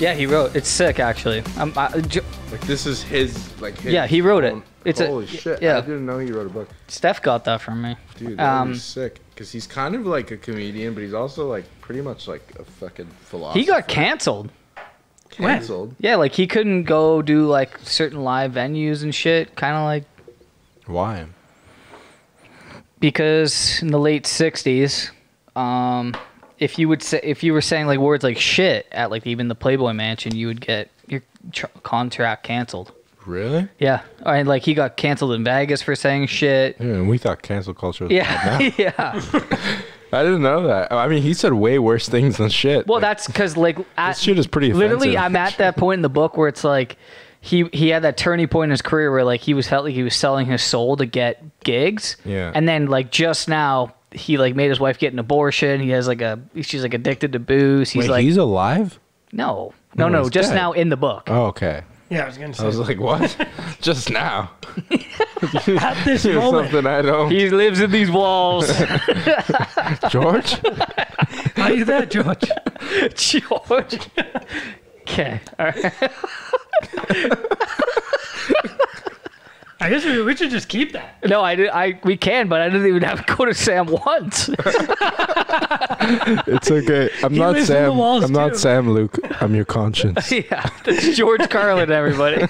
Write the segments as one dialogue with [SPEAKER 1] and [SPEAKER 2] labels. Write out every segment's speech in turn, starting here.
[SPEAKER 1] Yeah, he wrote. It's sick, actually. Um, I, J-
[SPEAKER 2] Like this is his like. His
[SPEAKER 1] Yeah, he wrote it. It's a-
[SPEAKER 2] holy shit!
[SPEAKER 1] yeah.
[SPEAKER 2] I didn't know he wrote a book,
[SPEAKER 1] Steph got that from me.
[SPEAKER 2] dude. That
[SPEAKER 1] Um,
[SPEAKER 2] was sick. Because he's kind of like a comedian, but he's also like pretty much like a fucking philosopher.
[SPEAKER 1] He got canceled.
[SPEAKER 2] canceled.
[SPEAKER 1] Yeah, like he couldn't go do like certain live venues and shit. Kind of like
[SPEAKER 3] Why?
[SPEAKER 1] because in the late '60s, um, if you would say if you were saying like words like shit at like even the Playboy Mansion, you would get your tr- contract canceled.
[SPEAKER 3] Really?
[SPEAKER 1] Yeah, and like he got canceled in Vegas for saying shit.
[SPEAKER 3] Yeah, and we thought cancel culture was
[SPEAKER 1] Yeah, yeah.
[SPEAKER 3] I didn't know that. I mean, he said way worse things than shit.
[SPEAKER 1] Well,
[SPEAKER 3] Like,
[SPEAKER 1] that's because like at,
[SPEAKER 3] this shit is pretty
[SPEAKER 1] literally
[SPEAKER 3] offensive.
[SPEAKER 1] i'm at that point in the book where it's like he he had that turning point in his career where like he was felt like he was selling his soul to get gigs
[SPEAKER 3] Yeah.
[SPEAKER 1] and then like just now he like made his wife get an abortion he has like a she's like addicted to booze he's
[SPEAKER 3] Wait,
[SPEAKER 1] like
[SPEAKER 3] he's alive?
[SPEAKER 1] no no
[SPEAKER 3] No,
[SPEAKER 1] no
[SPEAKER 3] he's
[SPEAKER 1] just
[SPEAKER 3] dead.
[SPEAKER 1] now in the book
[SPEAKER 3] Oh, okay.
[SPEAKER 4] Yeah, I was gonna say
[SPEAKER 3] I was like, what? Just now.
[SPEAKER 4] at this moment.
[SPEAKER 3] Something I don't.
[SPEAKER 1] he lives in these walls
[SPEAKER 3] George?
[SPEAKER 4] Are you there, George?
[SPEAKER 1] george okay all right
[SPEAKER 4] I guess we, we should just keep that.
[SPEAKER 1] no i did i we can but i didn't even have to go to sam once
[SPEAKER 3] It's okay. I'm not
[SPEAKER 4] lives in the
[SPEAKER 3] Sam. I'm not. Sam Luke. I'm your conscience.
[SPEAKER 1] yeah that's george carlin everybody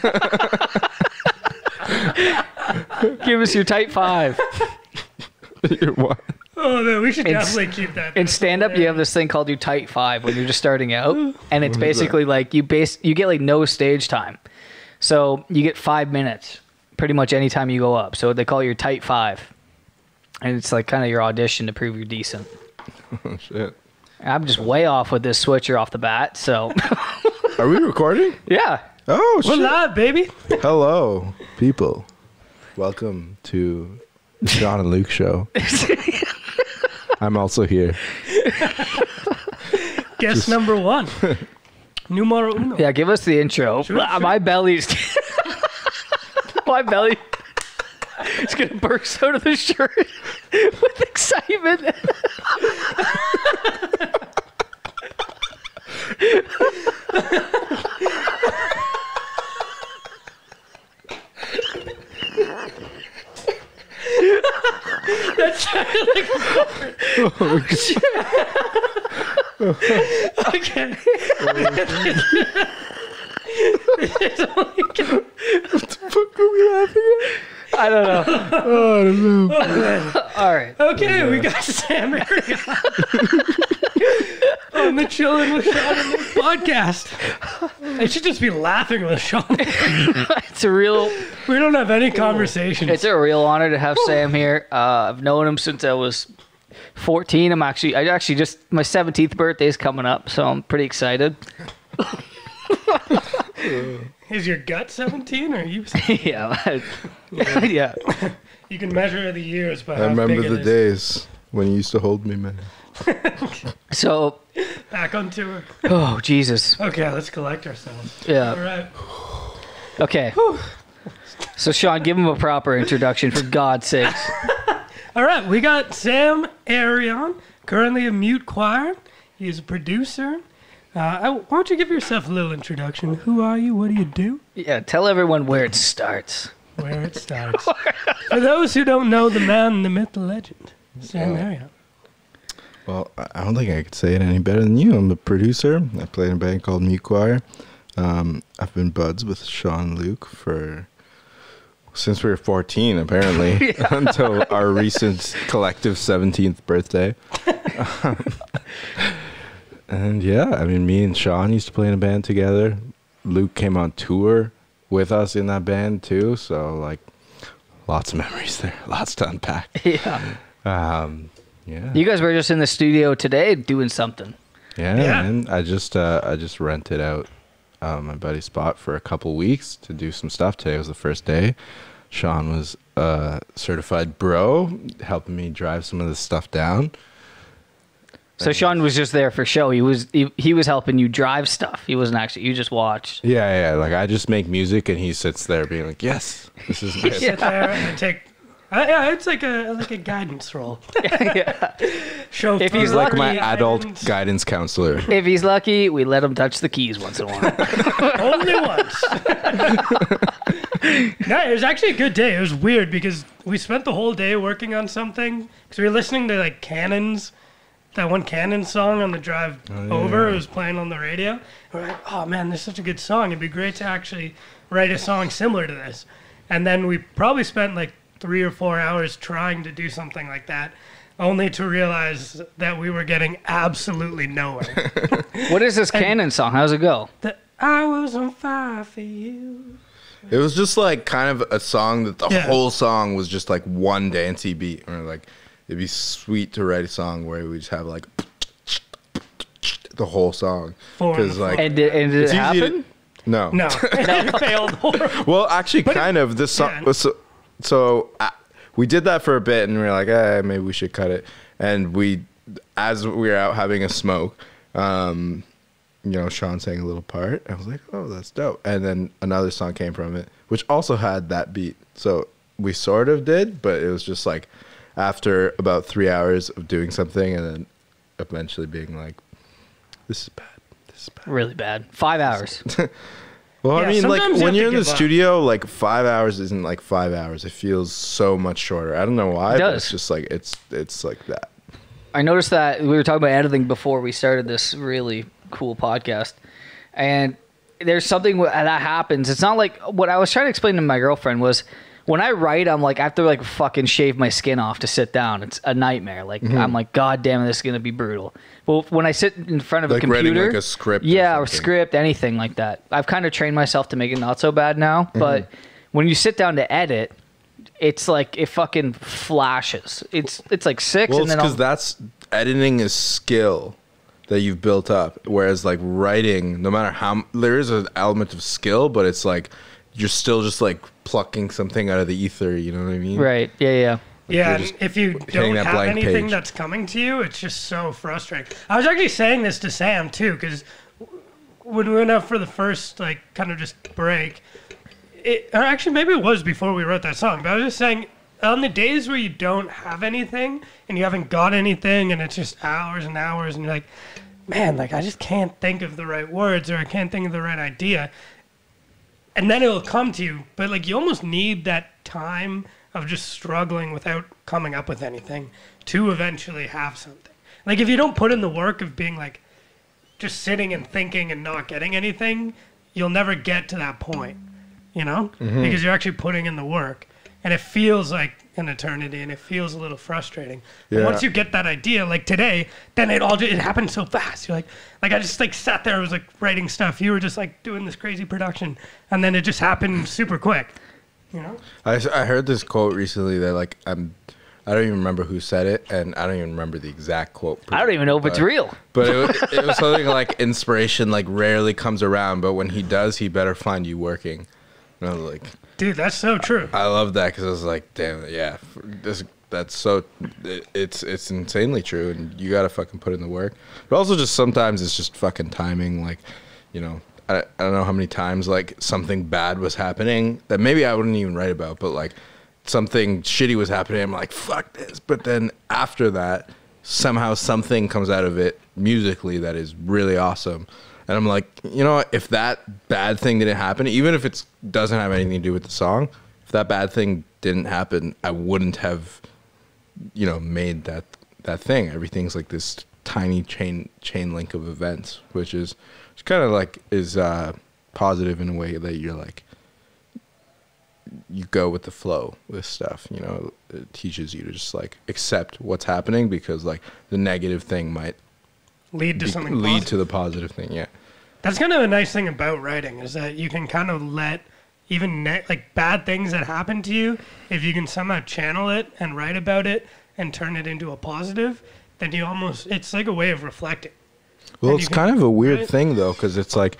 [SPEAKER 1] give us your tight five
[SPEAKER 3] You're what?
[SPEAKER 4] Oh man, we should
[SPEAKER 1] In-
[SPEAKER 4] definitely keep that.
[SPEAKER 1] in stand up you have this thing called your tight five when you're just starting out and it's basically like you base you get like no stage time so you get five minutes pretty much anytime you go up so they call your tight five and it's like kind of your audition to prove you're decent
[SPEAKER 3] Oh, shit.
[SPEAKER 1] i'm just way off with this switcher off the bat so
[SPEAKER 3] Are we recording?
[SPEAKER 1] yeah
[SPEAKER 3] Oh,
[SPEAKER 4] We're
[SPEAKER 3] shit.
[SPEAKER 4] live, baby.
[SPEAKER 3] Hello, people. Welcome to the Sean and Luke show. I'm also here.
[SPEAKER 4] Guest number one. Numero uno.
[SPEAKER 1] yeah give us the intro
[SPEAKER 4] Sure, sure.
[SPEAKER 1] my belly's my belly is gonna burst out of the shirt with excitement.
[SPEAKER 4] Okay.
[SPEAKER 1] I don't know
[SPEAKER 3] Oh, I don't know.
[SPEAKER 1] all right
[SPEAKER 4] Okay, we got Sam Arion on the Chillin' with Sean and Luke podcast. I should just be laughing with Sean.
[SPEAKER 1] it's a real
[SPEAKER 4] We don't have any conversation.
[SPEAKER 1] It's a real honor to have Sam here. Uh, I've known him since I was 14. I'm actually, I actually just my 17th birthday is coming up, so I'm pretty excited.
[SPEAKER 4] Is your gut 17 or you?
[SPEAKER 1] yeah, I- yeah.
[SPEAKER 4] You can measure the years by
[SPEAKER 3] I
[SPEAKER 4] how
[SPEAKER 3] remember
[SPEAKER 4] big it
[SPEAKER 3] the
[SPEAKER 4] is.
[SPEAKER 3] days when you used to hold me, man.
[SPEAKER 1] So,
[SPEAKER 4] Back on tour.
[SPEAKER 1] oh Jesus,
[SPEAKER 4] Okay, let's collect ourselves. All
[SPEAKER 1] yeah.
[SPEAKER 4] right.
[SPEAKER 1] Okay. So Sean, give him a proper introduction for God's sakes.
[SPEAKER 4] All right, we got Sam Arion, currently a mute choir. He is a producer. Uh, I, why don't you give yourself a little introduction? Who are you? What do you do?
[SPEAKER 1] Yeah, tell everyone where it starts.
[SPEAKER 4] Where it starts. For those who don't know the man, the myth, the legend, Sam Arion.
[SPEAKER 3] Well, I- I don't think I could say it any better than you. I'm a producer. I play in a band called Mute Choir. Um, I've been buds with Sean Luke for since we were 14, apparently, until our recent collective 17th birthday. and yeah, I mean, me and Sean used to play in a band together. Luke came on tour with us in that band too, so like lots of memories there, lots to unpack.
[SPEAKER 1] Yeah.
[SPEAKER 3] Um, yeah.
[SPEAKER 1] You guys were just in the studio today doing something.
[SPEAKER 3] Yeah,
[SPEAKER 4] Yeah.
[SPEAKER 3] man. I just uh, I just rented out uh, my buddy's spot for a couple weeks to do some stuff. Today was the first day. Sean was a certified bro, helping me drive some of this stuff down.
[SPEAKER 1] So Sean was just there for show. He was he, he was helping you drive stuff. He wasn't actually. You just watched.
[SPEAKER 3] Yeah, yeah. Like I just make music, and he sits there being like, "Yes, this is good."
[SPEAKER 4] Sit there and take Uh, yeah, it's like a like a guidance role.
[SPEAKER 1] yeah.
[SPEAKER 4] Show
[SPEAKER 1] If he's
[SPEAKER 3] Like my
[SPEAKER 4] guidance.
[SPEAKER 3] adult guidance counselor.
[SPEAKER 1] If he's lucky, we let him touch the keys once in a while.
[SPEAKER 4] Only once. no, it was actually a good day. It was weird because we spent the whole day working on something because we were listening to like Cannons, that one Cannon song on the drive oh, over. It was playing on the radio. We're like, oh man, this is such a good song. It'd be great to actually write a song similar to this. And then we probably spent like three or four hours trying to do something like that. Only to realize that we were getting absolutely nowhere.
[SPEAKER 1] what is this Canon song? How's it go?
[SPEAKER 4] that I was on fire for you.
[SPEAKER 3] It was just like kind of a song that the
[SPEAKER 4] Yeah.
[SPEAKER 3] whole song was just like one dancey beat. Or like it'd be sweet to write a song where we just have like the whole song.
[SPEAKER 4] Four
[SPEAKER 3] Because like
[SPEAKER 1] And did, and did it
[SPEAKER 3] easy to-
[SPEAKER 1] happen?
[SPEAKER 3] no,
[SPEAKER 4] No, it failed horribly.
[SPEAKER 3] Well, actually,
[SPEAKER 4] But it-
[SPEAKER 3] kind of. This song.
[SPEAKER 4] yeah.
[SPEAKER 3] So, so uh, we did that for a bit, and we are like, eh, maybe we should cut it. And we, as we were out having a smoke, um, you know, Sean sang a little part. I was like, oh, that's dope. And then another song came from it, which also had that beat. So we sort of did, but it was just like after about three hours of doing something, and then eventually being like, this is bad. This is bad.
[SPEAKER 1] Really bad. Five hours.
[SPEAKER 3] Well,
[SPEAKER 4] Yeah,
[SPEAKER 3] I mean, like
[SPEAKER 4] you
[SPEAKER 3] when you're in the
[SPEAKER 4] up.
[SPEAKER 3] studio, like five hours isn't like five hours. It feels so much shorter. I don't know why,
[SPEAKER 1] It
[SPEAKER 3] but
[SPEAKER 1] does.
[SPEAKER 3] it's just like it's it's like that.
[SPEAKER 1] I noticed that we were talking about editing before we started this really cool podcast, and there's something that happens. It's not like what I was trying to explain to my girlfriend was when I write, I'm like I have to like fucking shave my skin off to sit down. It's a nightmare. Like
[SPEAKER 3] Mm-hmm.
[SPEAKER 1] I'm like, God damn, this is gonna be brutal. Well, when I sit in front of
[SPEAKER 3] Like
[SPEAKER 1] a
[SPEAKER 3] writing,
[SPEAKER 1] computer,
[SPEAKER 3] like, a script
[SPEAKER 1] yeah, or,
[SPEAKER 3] something.
[SPEAKER 1] script, anything like that. I've kind of trained myself to make it not so bad now.
[SPEAKER 3] Mm-hmm.
[SPEAKER 1] But when you sit down to edit, it's like it fucking flashes. It's it's like six,
[SPEAKER 3] Well,
[SPEAKER 1] and then I'll-
[SPEAKER 3] because that's editing is skill that you've built up, whereas like writing, no matter how there is an element of skill, but it's like you're still just like plucking something out of the ether. You know what I mean?
[SPEAKER 1] Right. Yeah, yeah.
[SPEAKER 4] Yeah, and if you don't have anything
[SPEAKER 3] page.
[SPEAKER 4] that's coming to you, it's just so frustrating. I was actually saying this to Sam too, because when we went out for the first like kind of just break, it, or actually maybe it was before we wrote that song, but I was just saying on the days where you don't have anything and you haven't got anything and it's just hours and hours and you're like, man, like I just can't think of the right words or I can't think of the right idea and then it'll come to you. But like you almost need that time of just struggling without coming up with anything to eventually have something. Like if you don't put in the work of being like just sitting and thinking and not getting anything, you'll never get to that point. You know? Mm-hmm. Because you're actually putting in the work. And it feels like an eternity and it feels a little frustrating. But
[SPEAKER 3] Yeah.
[SPEAKER 4] once you get that idea, like today, then it all ju- it happened so fast. You're like like I just like sat there, I was like writing stuff. You were just like doing this crazy production and then it just happened super quick. You know?
[SPEAKER 3] I, I heard this quote recently that like I'm I don't even remember who said it, and I don't even remember the exact quote.
[SPEAKER 1] I don't even know if it's real.
[SPEAKER 3] But it, was- it was something like inspiration like rarely comes around, but when he does, he better find you working. And I was like,
[SPEAKER 4] Dude, that's so true.
[SPEAKER 3] I love that because I was like, damn, yeah, this that's so it, it's it's insanely true, and you gotta fucking put in the work. But also, just sometimes it's just fucking timing. Like, you know, I, I don't know how many times like something bad was happening that maybe I wouldn't even write about, but like something shitty was happening. I'm like, fuck this. But then after that, somehow something comes out of it musically that is really awesome. And I'm like, you know? If that bad thing didn't happen, even if it doesn't have anything to do with the song, if that bad thing didn't happen, I wouldn't have, you know, made that that thing. Everything's like this tiny chain chain link of events, which is which kind of like is uh, positive in a way that you're like you go with the flow with stuff. You know, it teaches you to just like accept what's happening because like the negative thing might
[SPEAKER 4] Lead to
[SPEAKER 3] be-
[SPEAKER 4] something
[SPEAKER 3] lead
[SPEAKER 4] positive.
[SPEAKER 3] to the positive thing. Yeah.
[SPEAKER 4] That's kind of a nice thing about writing is that you can kind of let even ne- like bad things that happen to you, if you can somehow channel it and write about it and turn it into a positive, then you almost it's like a way of reflecting.
[SPEAKER 3] Well,
[SPEAKER 4] And
[SPEAKER 3] it's kind of a weird thing though, because it's like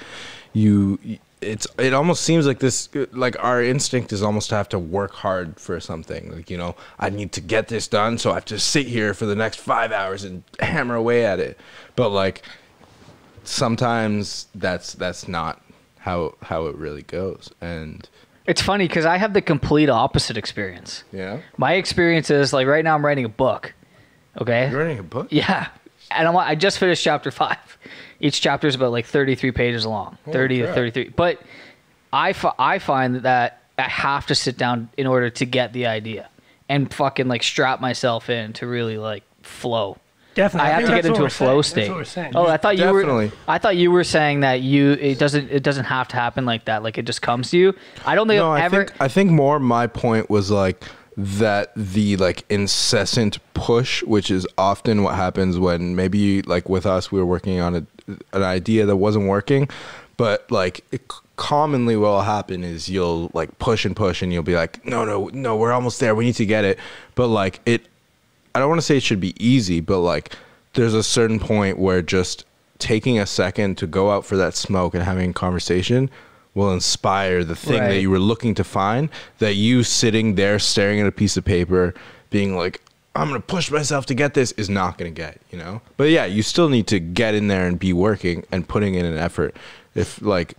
[SPEAKER 3] you. It's it almost seems like this like our instinct is almost to have to work hard for something. Like you know, I need to get this done, so I have to sit here for the next five hours and hammer away at it. But like sometimes that's that's not how how it really goes. And
[SPEAKER 1] It's funny because I have the complete opposite experience.
[SPEAKER 3] Yeah.
[SPEAKER 1] My experience is like right now I'm writing a book. Okay.
[SPEAKER 3] You're writing a book?
[SPEAKER 1] Yeah, and I'm, I just finished chapter five. Each chapter is about like 33 pages long, 30 to 33. But I, I find that I have to sit down in order to get the idea and fucking like strap myself in to really like flow.
[SPEAKER 4] Definitely.
[SPEAKER 1] I have to get into a flow
[SPEAKER 4] saying.
[SPEAKER 1] state.
[SPEAKER 4] That's what we're saying.
[SPEAKER 1] Oh, I thought you were. I thought you were saying that you it doesn't it doesn't have to happen like that. Like it just comes to you. I don't think
[SPEAKER 3] No,
[SPEAKER 1] I've
[SPEAKER 3] I
[SPEAKER 1] ever.
[SPEAKER 3] think I think more my point was like that the like incessant push, which is often what happens when maybe like with us we were working on a, an idea that wasn't working, but like it commonly what will happen is you'll like push and push and you'll be like no no no we're almost there we need to get it, but like it I don't want to say it should be easy, but like there's a certain point where just taking a second to go out for that smoke and having a conversation will inspire the thing that you were looking to find. That you sitting there staring at a piece of paper, being like, I'm gonna push myself to get this is not gonna get, you know? But yeah, you still need to get in there and be working and putting in an effort. If like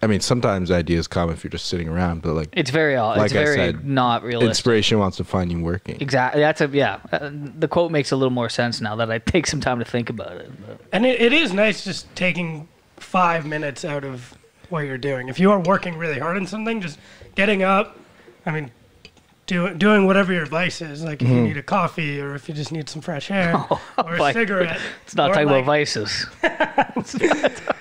[SPEAKER 3] I mean, sometimes ideas come if you're just sitting around, but like
[SPEAKER 1] it's very all.
[SPEAKER 3] like
[SPEAKER 1] it's
[SPEAKER 3] I
[SPEAKER 1] very
[SPEAKER 3] said,
[SPEAKER 1] not realistic.
[SPEAKER 3] inspiration wants to find you working.
[SPEAKER 1] Exactly. That's a yeah. Uh, the quote makes a little more sense now that I take some time to think about it. But
[SPEAKER 4] And it, it is nice just taking five minutes out of what you're doing. If you are working really hard on something, just getting up, I mean, do, doing whatever your vice is. Like if you need a coffee or if you just need some fresh air or a
[SPEAKER 1] like-
[SPEAKER 4] cigarette.
[SPEAKER 1] It's not talking
[SPEAKER 4] like-
[SPEAKER 1] about vices.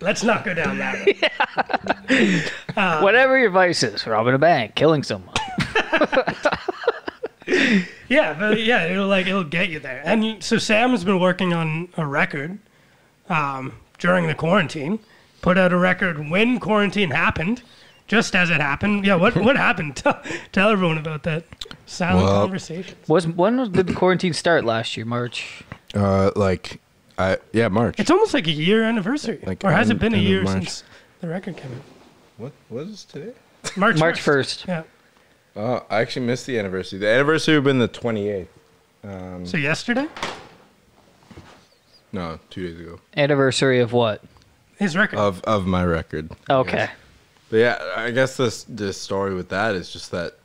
[SPEAKER 4] Let's not go down that road.
[SPEAKER 1] Whatever your vice is, robbing a bank, killing someone.
[SPEAKER 4] Yeah, but yeah, it'll like it'll get you there. And so Sam's been working on a record um, during the quarantine. Put out a record when quarantine happened, just as it happened. Yeah, what what happened? Tell, tell everyone about that silent
[SPEAKER 3] Well-
[SPEAKER 4] conversation.
[SPEAKER 1] Was when did the quarantine start last year? March.
[SPEAKER 3] Uh, like, I yeah, March.
[SPEAKER 4] It's almost like a year anniversary,
[SPEAKER 3] Like
[SPEAKER 4] or has it been a year since the record came out?
[SPEAKER 3] what what is today?
[SPEAKER 4] March
[SPEAKER 1] March
[SPEAKER 4] 1st. Yeah.
[SPEAKER 3] Oh, I actually missed the anniversary. The anniversary would have been the 28th. Um,
[SPEAKER 4] So yesterday,
[SPEAKER 3] no, two days ago.
[SPEAKER 1] Anniversary of what?
[SPEAKER 4] his record.
[SPEAKER 3] Of of my record. I
[SPEAKER 1] Okay.
[SPEAKER 3] But yeah, I guess this this story with that is just that,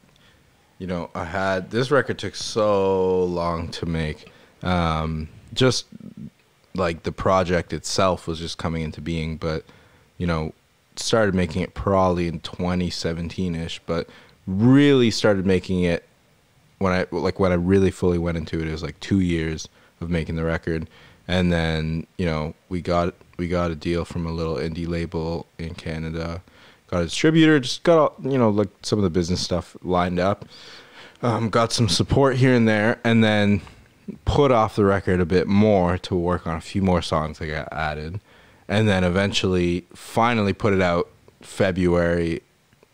[SPEAKER 3] you know, I had this record took so long to make. Um, just like the project itself was just coming into being, but you know, started making it probably in 2017 ish, but really started making it when I like when I really fully went into it. It was like two years of making the record, and then you know we got we got a deal from a little indie label in Canada, got a distributor, just got all, you know like some of the business stuff lined up, um, got some support here and there, and then put off the record a bit more to work on a few more songs that got added, and then eventually finally put it out February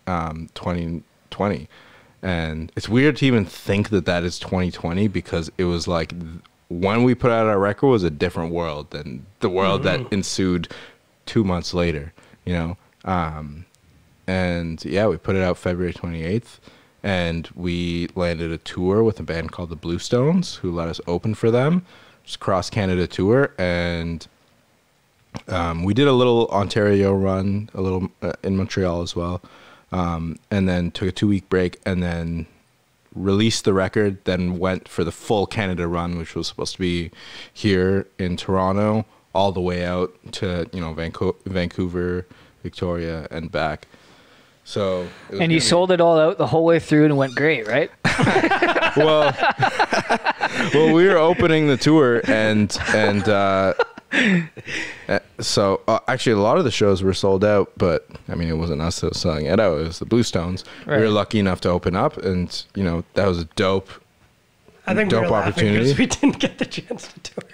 [SPEAKER 3] um, 2020. And it's weird to even think that that is 2020 because it was like th- when we put out our record was a different world than the world that ensued two months later, you know? Um, and yeah, we put it out February 28th. And we landed a tour with a band called the Blue Stones, who let us open for them. Just cross Canada tour. And um, we did a little Ontario run, a little uh, in Montreal as well, um, and then took a two week break, and then released the record. Then went for the full Canada run, which was supposed to be here in Toronto, all the way out to you know Vanco- Vancouver, Victoria, and back. So it was
[SPEAKER 1] And
[SPEAKER 3] gonna
[SPEAKER 1] you
[SPEAKER 3] be-
[SPEAKER 1] sold it all out the whole way through and it went great, right?
[SPEAKER 3] well, well, we were opening the tour, and and uh, uh, so uh, actually a lot of the shows were sold out. But I mean, it wasn't us that was selling it out; it was the Blue Stones. We were lucky enough to open up, and you know that was a dope.
[SPEAKER 4] I think
[SPEAKER 3] dope
[SPEAKER 4] we were
[SPEAKER 3] opportunity.
[SPEAKER 4] because we didn't get the chance to do Or you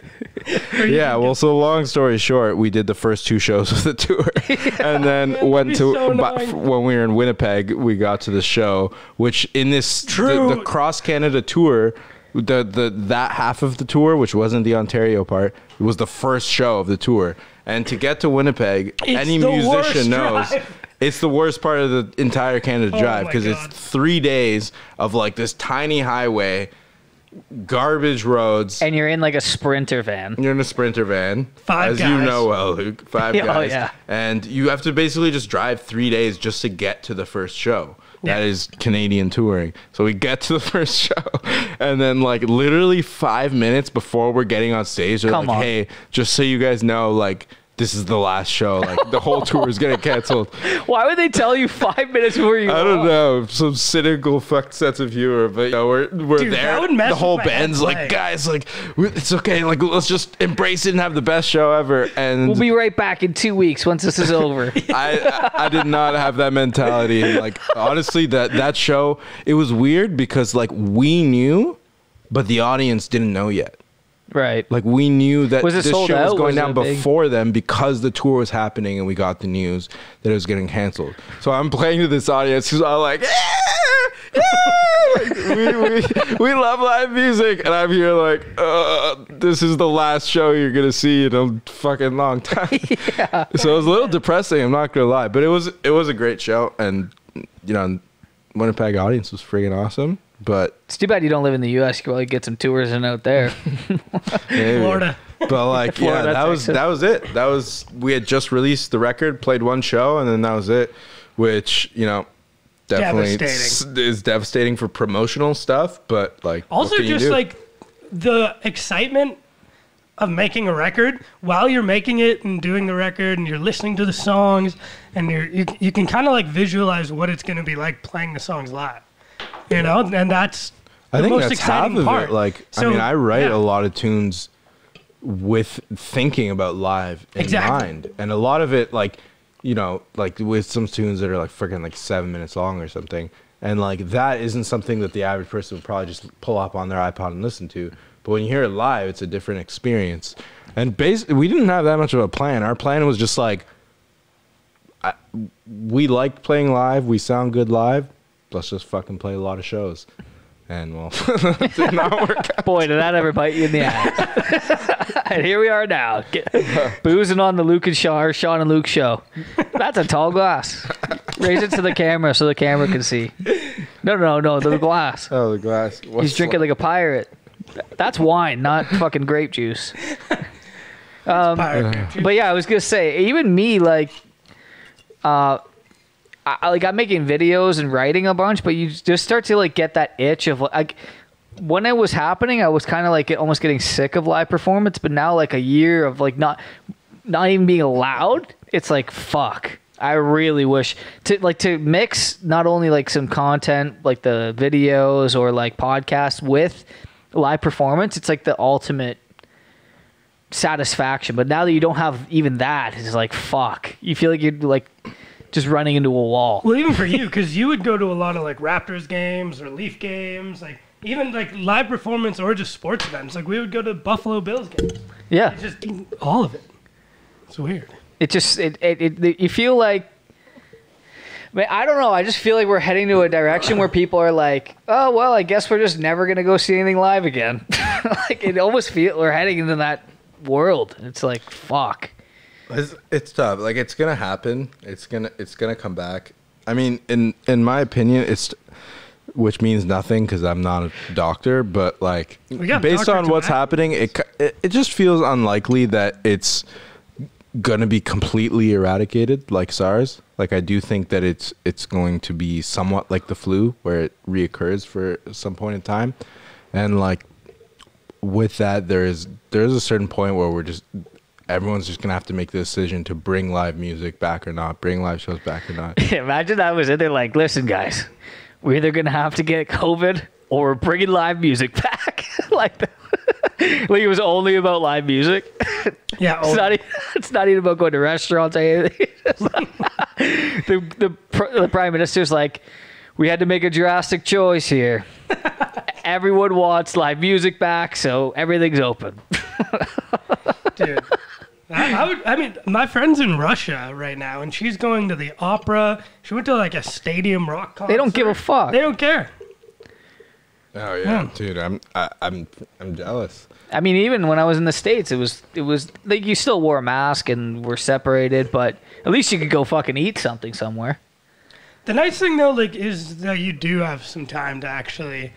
[SPEAKER 3] Yeah, well, so long story short, we did the first two shows of the tour, and then went to
[SPEAKER 4] so annoying.
[SPEAKER 3] when we were in Winnipeg, we got to the show, which in this the,
[SPEAKER 4] True.
[SPEAKER 3] the cross Canada tour, the the that half of the tour, which wasn't the Ontario part, was the first show of the tour, and to get to Winnipeg,
[SPEAKER 4] It's
[SPEAKER 3] any musician knows.
[SPEAKER 4] drive.
[SPEAKER 3] It's the worst part of the entire Canada
[SPEAKER 4] Oh
[SPEAKER 3] drive because it's three days of like this tiny highway garbage roads.
[SPEAKER 1] And you're in like a sprinter van.
[SPEAKER 3] You're in a sprinter van,
[SPEAKER 4] Five
[SPEAKER 3] as you know well, Luke. Five
[SPEAKER 1] Yeah, oh,
[SPEAKER 3] guys,
[SPEAKER 1] yeah.
[SPEAKER 3] and you have to basically just drive three days just to get to the first show. That
[SPEAKER 4] Yeah.
[SPEAKER 3] is Canadian touring. So we get to the first show, and then like literally five minutes before we're getting on stage, they're
[SPEAKER 1] Come
[SPEAKER 3] like,
[SPEAKER 1] on.
[SPEAKER 3] "Hey, just so you guys know, like." This is the last show. Like the whole tour is getting canceled.
[SPEAKER 1] Why would they tell you five minutes before you?
[SPEAKER 3] I don't know, some cynical fucked sense of humor, but you know, we're we're
[SPEAKER 4] Dude,
[SPEAKER 3] there. The whole band's like,
[SPEAKER 4] play.
[SPEAKER 3] guys, like it's okay, like let's just embrace it and have the best show ever. And
[SPEAKER 1] We'll be right back in two weeks once this is over.
[SPEAKER 3] I, I I did not have that mentality. And, Like honestly, that that show it was weird because like we knew, but the audience didn't know yet.
[SPEAKER 1] Right.
[SPEAKER 3] Like we knew that
[SPEAKER 1] Was
[SPEAKER 3] this show was going
[SPEAKER 1] Was
[SPEAKER 3] down
[SPEAKER 1] a big-
[SPEAKER 3] before them because the tour was happening and we got the news that it was getting canceled. So I'm playing to this audience who's all like, yeah, like, we, we, we love live music, and I'm here like, uh, this is the last show you're gonna see in a fucking long time. Yeah. So it was a little depressing. I'm not gonna lie, but it was it was a great show, and you know, Winnipeg audience was friggin' awesome. But
[SPEAKER 1] It's too bad you don't live in the U.S. You could probably get some tours in out there.
[SPEAKER 4] Florida.
[SPEAKER 3] But like, yeah,
[SPEAKER 1] Florida,
[SPEAKER 3] that was that was it. That was we had just released the record, played one show, and then that was it. Which you know, definitely
[SPEAKER 4] Devastating.
[SPEAKER 3] is devastating for promotional stuff. But like, what
[SPEAKER 4] Also,
[SPEAKER 3] can you
[SPEAKER 4] just
[SPEAKER 3] do?
[SPEAKER 4] like the excitement of making a record while you're making it and doing the record and you're listening to the songs and you're, you you can kind of like visualize what it's going to be like playing the songs live. You know, and that's
[SPEAKER 3] I
[SPEAKER 4] the
[SPEAKER 3] think
[SPEAKER 4] most
[SPEAKER 3] that's
[SPEAKER 4] exciting
[SPEAKER 3] half of
[SPEAKER 4] part.
[SPEAKER 3] it. Like, I mean, I write
[SPEAKER 4] yeah.
[SPEAKER 3] a lot of tunes with thinking about live in
[SPEAKER 4] Exactly.
[SPEAKER 3] mind, and a lot of it, like, you know, like with some tunes that are like freaking like seven minutes long or something, and like that isn't something that the average person would probably just pull up on their iPod and listen to. But when you hear it live, it's a different experience. And basically, we didn't have that much of a plan. Our plan was just like, I, we like playing live. We sound good live. Let's just fucking play a lot of shows. And well, it did not work out.
[SPEAKER 1] Boy, did that ever bite you in the ass. and here we are now, get, boozing on the Luke and Sean, or Sean and Luke show. That's a tall glass. Raise it to the camera so the camera can see. No, no, no, the glass.
[SPEAKER 3] Oh, the glass.
[SPEAKER 1] He's drinking like a pirate. That's wine, not fucking grape juice.
[SPEAKER 4] Pirate.
[SPEAKER 1] But yeah, I was gonna say, even me, like, uh, I, like I'm making videos and writing a bunch, but you just start to like get that itch of like, when it was happening, I was kind of like almost getting sick of live performance. But now, like a year of like not, not even being allowed, it's like fuck. I really wish to like to mix not only like some content like the videos or like podcasts with live performance. It's like the ultimate satisfaction. But now that you don't have even that, it's like fuck. You feel like you're like just running into a wall.
[SPEAKER 4] Well, even for you, because you would go to a lot of like Raptors games or Leaf games, like even like live performance or just sports events. Like we would go to Buffalo Bills games.
[SPEAKER 1] Yeah,
[SPEAKER 4] It's just all of it. It's weird.
[SPEAKER 1] it just it it, it you feel like. I, mean, I don't know. I just feel like we're heading to a direction where people are like, "Oh well, I guess we're just never gonna go see anything live again." like it almost feel we're heading into that world. It's like fuck.
[SPEAKER 3] It's, it's tough. Like it's gonna happen. It's gonna it's gonna come back. I mean, in in my opinion, it's which means nothing because I'm not a doctor. But like, based on what's happening, it, it it just feels unlikely that it's gonna be completely eradicated like SARS. Like I do think that it's it's going to be somewhat like the flu, where it reoccurs for some point in time, and like with that there is there is a certain point where we're just everyone's just gonna have to make the decision to bring live music back or not, bring live shows back or not.
[SPEAKER 1] Imagine I was in They're like, listen, guys, we're either gonna have to get COVID or we're bringing live music back. like, like it was only about live music.
[SPEAKER 4] Yeah.
[SPEAKER 1] It's not. e- It's not even about going to restaurants or anything. The the the prime minister's like, we had to make a drastic choice here. Everyone wants live music back, so everything's open.
[SPEAKER 4] dude. I, I would. I mean, my friend's in Russia right now, and she's going to the opera. She went to like a stadium rock concert.
[SPEAKER 1] They don't give a fuck.
[SPEAKER 4] They don't care.
[SPEAKER 3] Oh yeah, hmm. dude, I'm I, I'm I'm jealous.
[SPEAKER 1] I mean, even when I was in the states, it was it was like you still wore a mask and were separated, but at least you could go fucking eat something somewhere.
[SPEAKER 4] The nice thing though, like, is that you do have some time to actually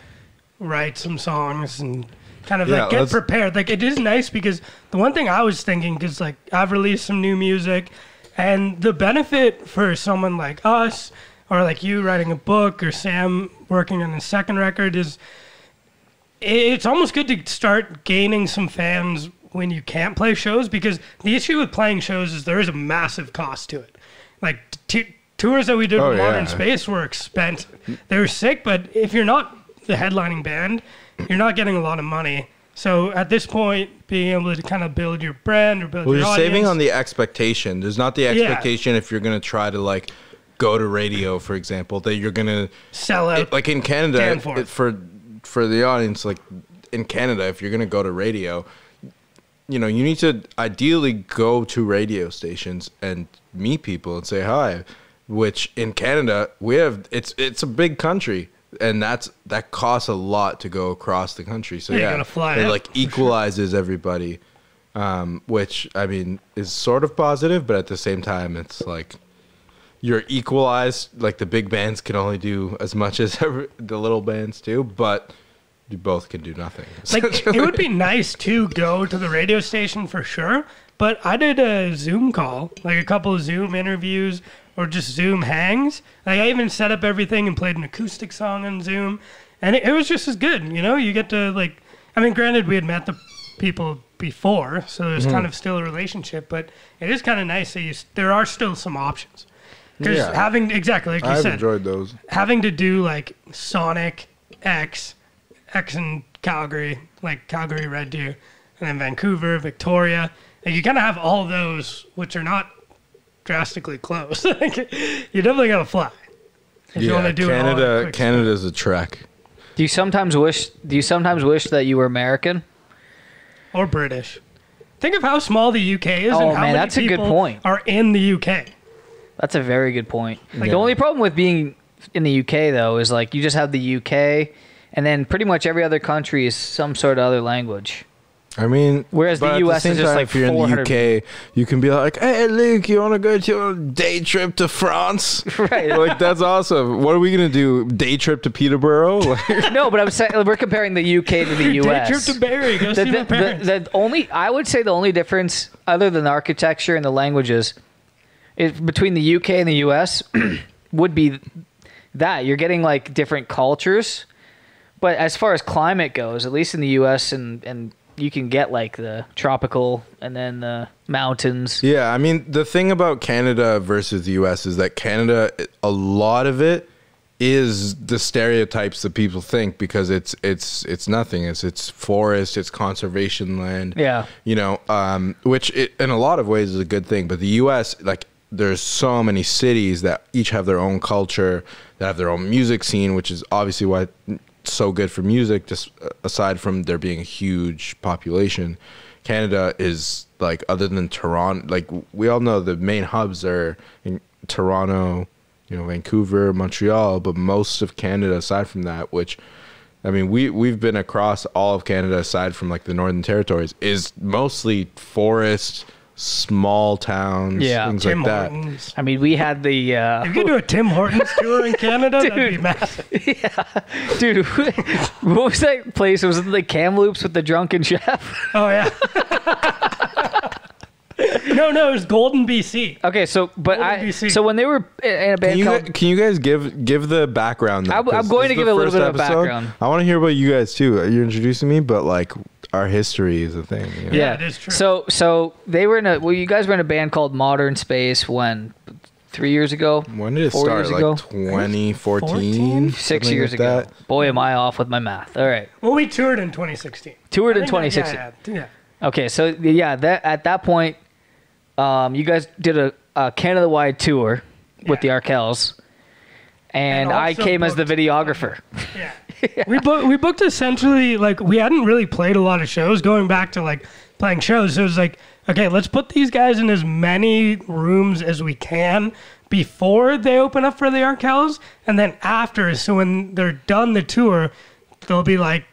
[SPEAKER 4] write some songs and kind of
[SPEAKER 3] Yeah,
[SPEAKER 4] like get prepared. Like it is nice because the one thing I was thinking because like I've released some new music, and the benefit for someone like us or like you writing a book or Sam working on a second record is it's almost good to start gaining some fans when you can't play shows because the issue with playing shows is there is a massive cost to it. Like t- tours that we did
[SPEAKER 3] Oh,
[SPEAKER 4] with Modern
[SPEAKER 3] yeah.
[SPEAKER 4] Space were expensive. They were sick, but if you're not the headlining band, you're not getting a lot of money. So at this point, being able to kind of build your brand or build
[SPEAKER 3] Well,
[SPEAKER 4] your
[SPEAKER 3] you're
[SPEAKER 4] audience,
[SPEAKER 3] saving on the expectation. There's not the expectation if you're gonna try to like go to radio, for example, that you're gonna
[SPEAKER 4] sell out.
[SPEAKER 3] it, like in Canada it, for for the audience. Like in Canada, if you're gonna go to radio, you know you need to ideally go to radio stations and meet people and say hi. Which in Canada we have it's it's a big country. And that's that costs a lot to go across the country. So
[SPEAKER 4] Yeah, you
[SPEAKER 3] yeah,
[SPEAKER 4] gotta fly
[SPEAKER 3] it like
[SPEAKER 4] for sure.
[SPEAKER 3] equalizes everybody um, which I mean is sort of positive, but at the same time, it's like you're equalized. Like the big bands can only do as much as every, the little bands do, but you both can do nothing.
[SPEAKER 4] like it would be nice to go to the radio station for sure but i did a zoom call like a couple of zoom interviews or just zoom hangs like i even set up everything and played an acoustic song on zoom and it, it was just as good you know you get to like i mean granted we had met the people before so there's
[SPEAKER 3] Mm-hmm.
[SPEAKER 4] kind of still a relationship but it is kind of nice that you there are still some options because
[SPEAKER 3] Yeah.
[SPEAKER 4] having exactly like you
[SPEAKER 3] I've
[SPEAKER 4] said
[SPEAKER 3] enjoyed those.
[SPEAKER 4] having to do like Sonic X, X in Calgary, like Calgary Red Deer, and then Vancouver, Victoria. And you kind of have all those, which are not drastically close. Like, you definitely got to fly if you want to do it all
[SPEAKER 3] Canada.
[SPEAKER 4] quick
[SPEAKER 3] Canada's a trek.
[SPEAKER 1] Do you sometimes wish? Do you sometimes wish that you were American?
[SPEAKER 4] or British. Think of how small the UK is
[SPEAKER 1] Oh,
[SPEAKER 4] and how
[SPEAKER 1] man,
[SPEAKER 4] many
[SPEAKER 1] that's a good
[SPEAKER 4] people
[SPEAKER 1] point.
[SPEAKER 4] are in the UK.
[SPEAKER 1] That's a very good point.
[SPEAKER 3] Yeah.
[SPEAKER 1] The only problem with being in the UK though is like you just have the UK, and then pretty much every other country is some sort of other language.
[SPEAKER 3] I mean,
[SPEAKER 1] Whereas the
[SPEAKER 3] but at
[SPEAKER 1] US
[SPEAKER 3] same
[SPEAKER 1] is just
[SPEAKER 3] time,
[SPEAKER 1] like
[SPEAKER 3] if you're in the UK, you can be like, "Hey, Luke, you want to go to a day trip to France?"
[SPEAKER 1] Right.
[SPEAKER 3] like that's awesome. What are we gonna do? Day trip to Peterborough?
[SPEAKER 1] No, but I'm saying we're comparing the UK to the US.
[SPEAKER 4] Day trip to Barrie, go
[SPEAKER 1] the,
[SPEAKER 4] see
[SPEAKER 1] the,
[SPEAKER 4] my parents.
[SPEAKER 1] the, the only I would say the only difference other than the architecture and the languages is between the UK and the US would be that you're getting like different cultures. But as far as climate goes, at least in the US and and you can get like the tropical and then the mountains.
[SPEAKER 3] Yeah, I mean the thing about Canada versus the US is that Canada a lot of it is the stereotypes that people think because it's it's it's nothing. It's it's forest, it's conservation land.
[SPEAKER 1] Yeah.
[SPEAKER 3] You know, um, which it, in a lot of ways is a good thing, but the US like there's so many cities that each have their own culture, that have their own music scene, which is obviously why so good for music just uh, aside from there being a huge population. Canada is like other than Toronto, like we all know the main hubs are in Toronto, you know, Vancouver, Montreal, but most of Canada aside from that, which I mean, we we've been across all of Canada aside from like the Northern Territories is mostly forest, small towns,
[SPEAKER 1] Yeah.
[SPEAKER 3] things
[SPEAKER 4] Tim
[SPEAKER 3] like that.
[SPEAKER 4] Hortons.
[SPEAKER 1] I mean, we had the uh,
[SPEAKER 4] If you could do a Tim Hortons tour in Canada, that'd be
[SPEAKER 1] Dude.
[SPEAKER 4] massive.
[SPEAKER 1] dude. what was that place? Was it the Kamloops with the drunken chef?
[SPEAKER 4] Oh yeah. no, no, it was Golden BC.
[SPEAKER 1] Okay, so but
[SPEAKER 4] Golden
[SPEAKER 1] I
[SPEAKER 4] BC.
[SPEAKER 1] so when they were in a band
[SPEAKER 3] Can you,
[SPEAKER 1] called
[SPEAKER 3] gu- can you guys give give the background? though?
[SPEAKER 1] I'm- I'm
[SPEAKER 3] 'Cause
[SPEAKER 1] going to give a little
[SPEAKER 3] first
[SPEAKER 1] bit of background.
[SPEAKER 3] I want to hear about you guys too. You're introducing me, but like our history is a thing. you know?
[SPEAKER 4] Yeah, it is true.
[SPEAKER 1] So so they were in a well, you guys were in a band called Modern Space when three years ago,
[SPEAKER 3] When did it
[SPEAKER 1] Four
[SPEAKER 3] start?
[SPEAKER 1] years
[SPEAKER 3] Like
[SPEAKER 1] ago?
[SPEAKER 3] 2014?
[SPEAKER 1] six years
[SPEAKER 3] like
[SPEAKER 1] ago.
[SPEAKER 3] that?
[SPEAKER 1] Boy, am I off with my math. All right,
[SPEAKER 4] Well, we toured in 2016.
[SPEAKER 1] toured in
[SPEAKER 4] I think that-
[SPEAKER 1] 2016.
[SPEAKER 4] Yeah, yeah.
[SPEAKER 1] Okay, so yeah, that at that point, um, you guys did a, a Canada-wide tour with the
[SPEAKER 4] Yeah.
[SPEAKER 1] Arkells, and,
[SPEAKER 4] And
[SPEAKER 1] I
[SPEAKER 4] also
[SPEAKER 1] came as the videographer.
[SPEAKER 4] Yeah. we booked we booked essentially like we hadn't really played a lot of shows going back to like playing shows. So it was like, okay, let's put these guys in as many rooms as we can before they open up for the Arkells, and then after. So when they're done the tour, they'll be like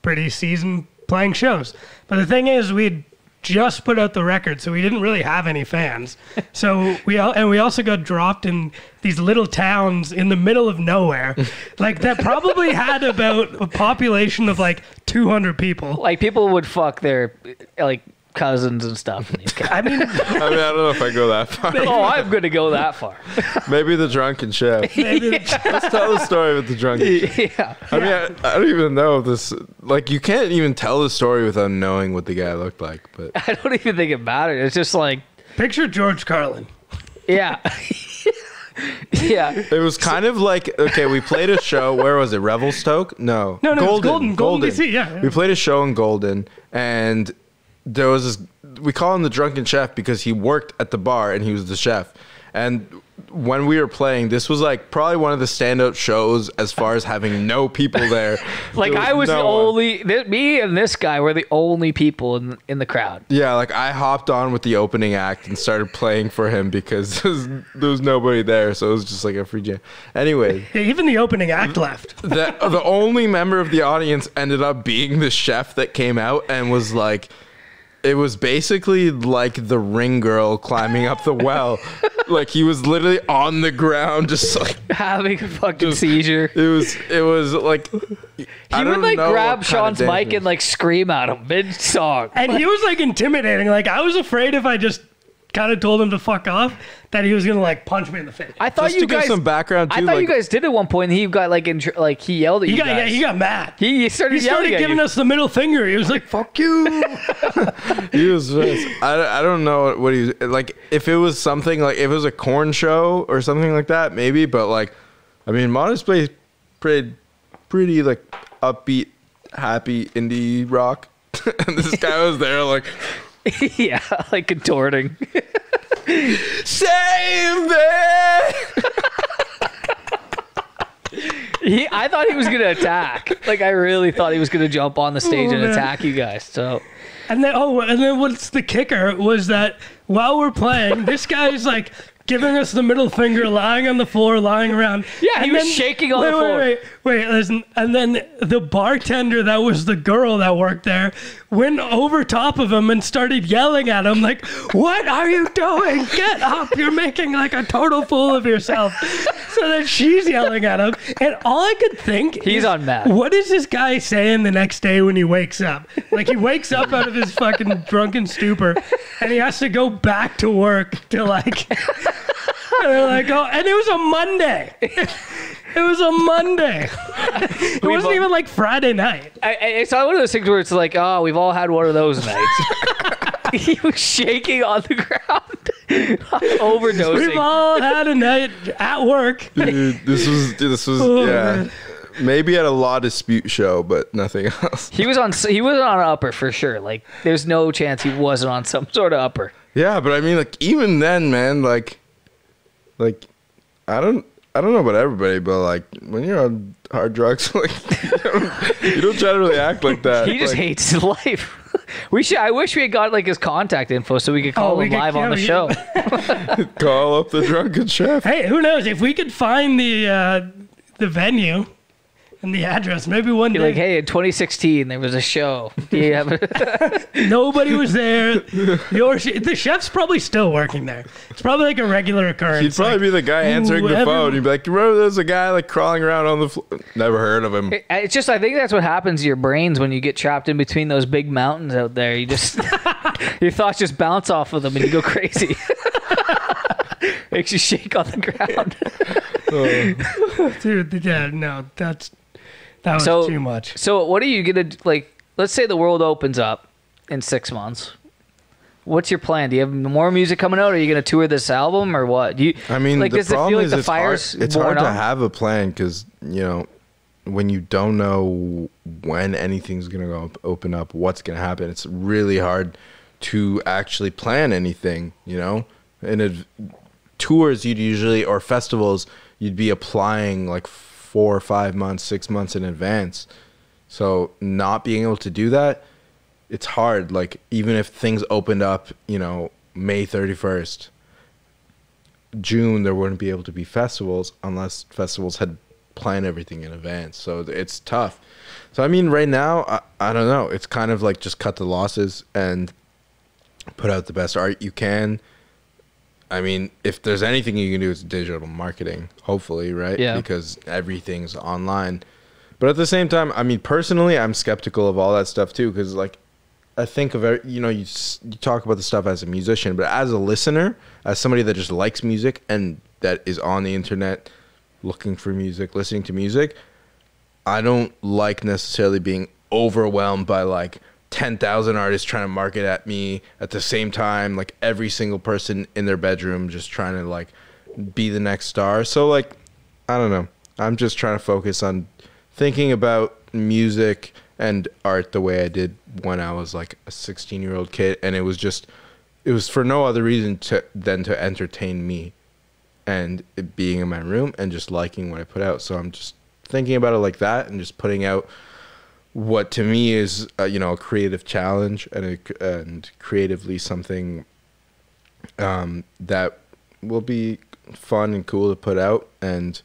[SPEAKER 4] pretty seasoned playing shows. But the thing is, we'd just put out the record, so we didn't really have any fans. So we all, and we also got dropped in these little towns in the middle of nowhere, like that probably had about a population of like 200 people.
[SPEAKER 1] Like people would fuck their like cousins and stuff in these
[SPEAKER 4] I mean,
[SPEAKER 3] I mean, I don't know if I go that far.
[SPEAKER 1] oh, I'm gonna go that far.
[SPEAKER 3] Maybe the drunken chef.
[SPEAKER 4] maybe
[SPEAKER 3] Let's tell the story with the drunken chef.
[SPEAKER 1] yeah.
[SPEAKER 3] I mean, I, I don't even know if this. Like, you can't even tell the story without knowing what the guy looked like. But
[SPEAKER 1] I don't even think it mattered. It's just like,
[SPEAKER 4] picture George Carlin.
[SPEAKER 1] yeah. yeah.
[SPEAKER 3] it was kind of like okay, we played a show. Where was it? Revelstoke? No,
[SPEAKER 4] No, no, it was Golden, Golden, BC, yeah, yeah.
[SPEAKER 3] We played a show in Golden, and there was this. We call him the drunken chef because he worked at the bar and he was the chef. And when we were playing, this was like probably one of the standout shows as far as having no people there.
[SPEAKER 1] Like
[SPEAKER 3] There
[SPEAKER 1] I was
[SPEAKER 3] no
[SPEAKER 1] the
[SPEAKER 3] one.
[SPEAKER 1] only, th- me and this guy were the only people in in the crowd.
[SPEAKER 3] Yeah, like I hopped on with the opening act and started playing for him because there was, there was nobody there, so it was just like a free jam. Anyway,
[SPEAKER 4] Yeah, even the opening act left.
[SPEAKER 3] the the only member of the audience ended up being the chef that came out and was like it was basically like the ring girl climbing up the well. like he was literally on the ground just like
[SPEAKER 1] Having a fucking seizure.
[SPEAKER 3] it was it was like
[SPEAKER 1] He would like grab Sean's mic and like scream at him mid song.
[SPEAKER 4] And he was like intimidating. Like I was afraid if I just kind of told him to fuck off, that he was gonna like punch me in the face.
[SPEAKER 1] I thought
[SPEAKER 3] Just
[SPEAKER 1] you
[SPEAKER 3] to give
[SPEAKER 1] guys.
[SPEAKER 3] some background
[SPEAKER 1] I thought
[SPEAKER 3] like-
[SPEAKER 1] you guys did at one point. And he got like in, like he yelled at
[SPEAKER 4] He
[SPEAKER 1] you
[SPEAKER 4] got yeah, he got mad.
[SPEAKER 1] He, he started
[SPEAKER 4] He
[SPEAKER 1] yelling
[SPEAKER 4] started
[SPEAKER 1] at
[SPEAKER 4] giving
[SPEAKER 1] you.
[SPEAKER 4] us the middle finger. He was like, "Fuck you."
[SPEAKER 3] He was pissed. I, I don't know what he was like. If it was something like if it was a Korn show or something like that, maybe. But like, I mean, Modest plays pretty, pretty like upbeat, happy indie rock, and this guy was there like,
[SPEAKER 1] yeah, like contorting.
[SPEAKER 3] save me.
[SPEAKER 1] He, I thought he was gonna attack. Like I really thought he was gonna jump on the stage
[SPEAKER 4] Oh,
[SPEAKER 1] and
[SPEAKER 4] man.
[SPEAKER 1] attack you guys. So
[SPEAKER 4] And then oh, and then what's the kicker was that while we're playing, this guy's like giving us the middle finger, lying on the floor, lying around.
[SPEAKER 1] Yeah, he
[SPEAKER 4] And
[SPEAKER 1] was shaking on
[SPEAKER 4] wait,
[SPEAKER 1] the
[SPEAKER 4] wait,
[SPEAKER 1] floor.
[SPEAKER 4] Wait, wait, listen. And then the bartender that was the girl that worked there went over top of him and started yelling at him like, "What are you doing? Get up! You're making like a total fool of yourself." So then she's yelling at him, and all I could think
[SPEAKER 1] He's
[SPEAKER 4] is,
[SPEAKER 1] on meth.
[SPEAKER 4] What is this guy saying the next day when he wakes up? Like he wakes up out of his fucking drunken stupor, and he has to go back to work to like. And they're like, oh, and it was a Monday. It was a Monday. It wasn't
[SPEAKER 1] all-
[SPEAKER 4] even like Friday night.
[SPEAKER 1] I, I, it's not one of those things where it's like, oh, we've all had one of those nights. he was shaking on the ground, overdosing.
[SPEAKER 4] We've all had a night at work.
[SPEAKER 3] Dude, this was this was
[SPEAKER 4] Oh,
[SPEAKER 3] yeah.
[SPEAKER 4] man.
[SPEAKER 3] Maybe at a law dispute show, but nothing else.
[SPEAKER 1] he was on. He was on upper for sure. Like, there's no chance he wasn't on some sort of upper.
[SPEAKER 3] Yeah, but I mean, like even then, man, like, like, I don't, I don't know about everybody, but like when you're on hard drugs, like, you don't, you don't try to really act like that.
[SPEAKER 1] He just
[SPEAKER 3] Like,
[SPEAKER 1] hates life. We should. I wish we had got like his contact info so we could call
[SPEAKER 4] Oh, we
[SPEAKER 1] him
[SPEAKER 4] could-
[SPEAKER 1] live
[SPEAKER 4] yeah,
[SPEAKER 1] on the
[SPEAKER 4] we-
[SPEAKER 1] show.
[SPEAKER 3] call up the drunken chef.
[SPEAKER 4] Hey, who knows? If we could find the uh, the venue and the address, maybe one
[SPEAKER 1] Be
[SPEAKER 4] day
[SPEAKER 1] like, hey, in 2016 there was a show. Do you have a-
[SPEAKER 4] nobody was there. Your the chef's probably still working there. It's probably like a regular occurrence.
[SPEAKER 3] He'd probably
[SPEAKER 4] like,
[SPEAKER 3] be the guy answering the phone. He'd be like, "Remember, there's a guy like crawling around on the floor." Never heard of him.
[SPEAKER 1] It's just I think that's what happens to your brains when you get trapped in between those big mountains out there. You just your thoughts just bounce off of them and you go crazy. Makes you shake on the ground.
[SPEAKER 4] dude. Yeah, no, that's that was
[SPEAKER 1] So-
[SPEAKER 4] too much.
[SPEAKER 1] So what are you gonna like? Let's say the world opens up in six months. What's your plan? Do you have more music coming out? Are you gonna tour this album or what? Do you?
[SPEAKER 3] I mean,
[SPEAKER 1] like,
[SPEAKER 3] the
[SPEAKER 1] does it
[SPEAKER 3] problem
[SPEAKER 1] feel like
[SPEAKER 3] is
[SPEAKER 1] the
[SPEAKER 3] it's hard,
[SPEAKER 1] fire's
[SPEAKER 3] it's
[SPEAKER 1] worn
[SPEAKER 3] hard to
[SPEAKER 1] off?
[SPEAKER 3] have a plan because you know when you don't know when anything's gonna go op- open up, what's gonna happen. It's really hard to actually plan anything. You know, in a, tours you'd usually or festivals you'd be applying like four or five months, six months in advance. So not being able to do that, it's hard. Like even if things opened up, you know, May thirty first. June there wouldn't be able to be festivals unless festivals had planned everything in advance. So it's tough. So I mean, right now I, I don't know. It's kind of like just cut the losses and put out the best art you can. I mean, if there's anything you can do, it's digital marketing. Hopefully, right?
[SPEAKER 1] Yeah.
[SPEAKER 3] Because everything's online. But at the same time, I mean, personally, I'm skeptical of all that stuff too. Because like, I think of every- you know you you talk about the stuff as a musician, but as a listener, as somebody that just likes music and that is on the internet looking for music, listening to music, I don't like necessarily being overwhelmed by like 10,000 artists trying to market at me at the same time, like every single person in their bedroom just trying to like be the next star. So like I don't know. I'm just trying to focus on thinking about music and art the way I did when I was like a 16-year-old kid and it was just it was for no other reason to than to entertain me and being in my room and just liking what I put out. So I'm just thinking about it like that and just putting out what to me is uh, you know a creative challenge and a, and creatively something um, that will be fun and cool to put out and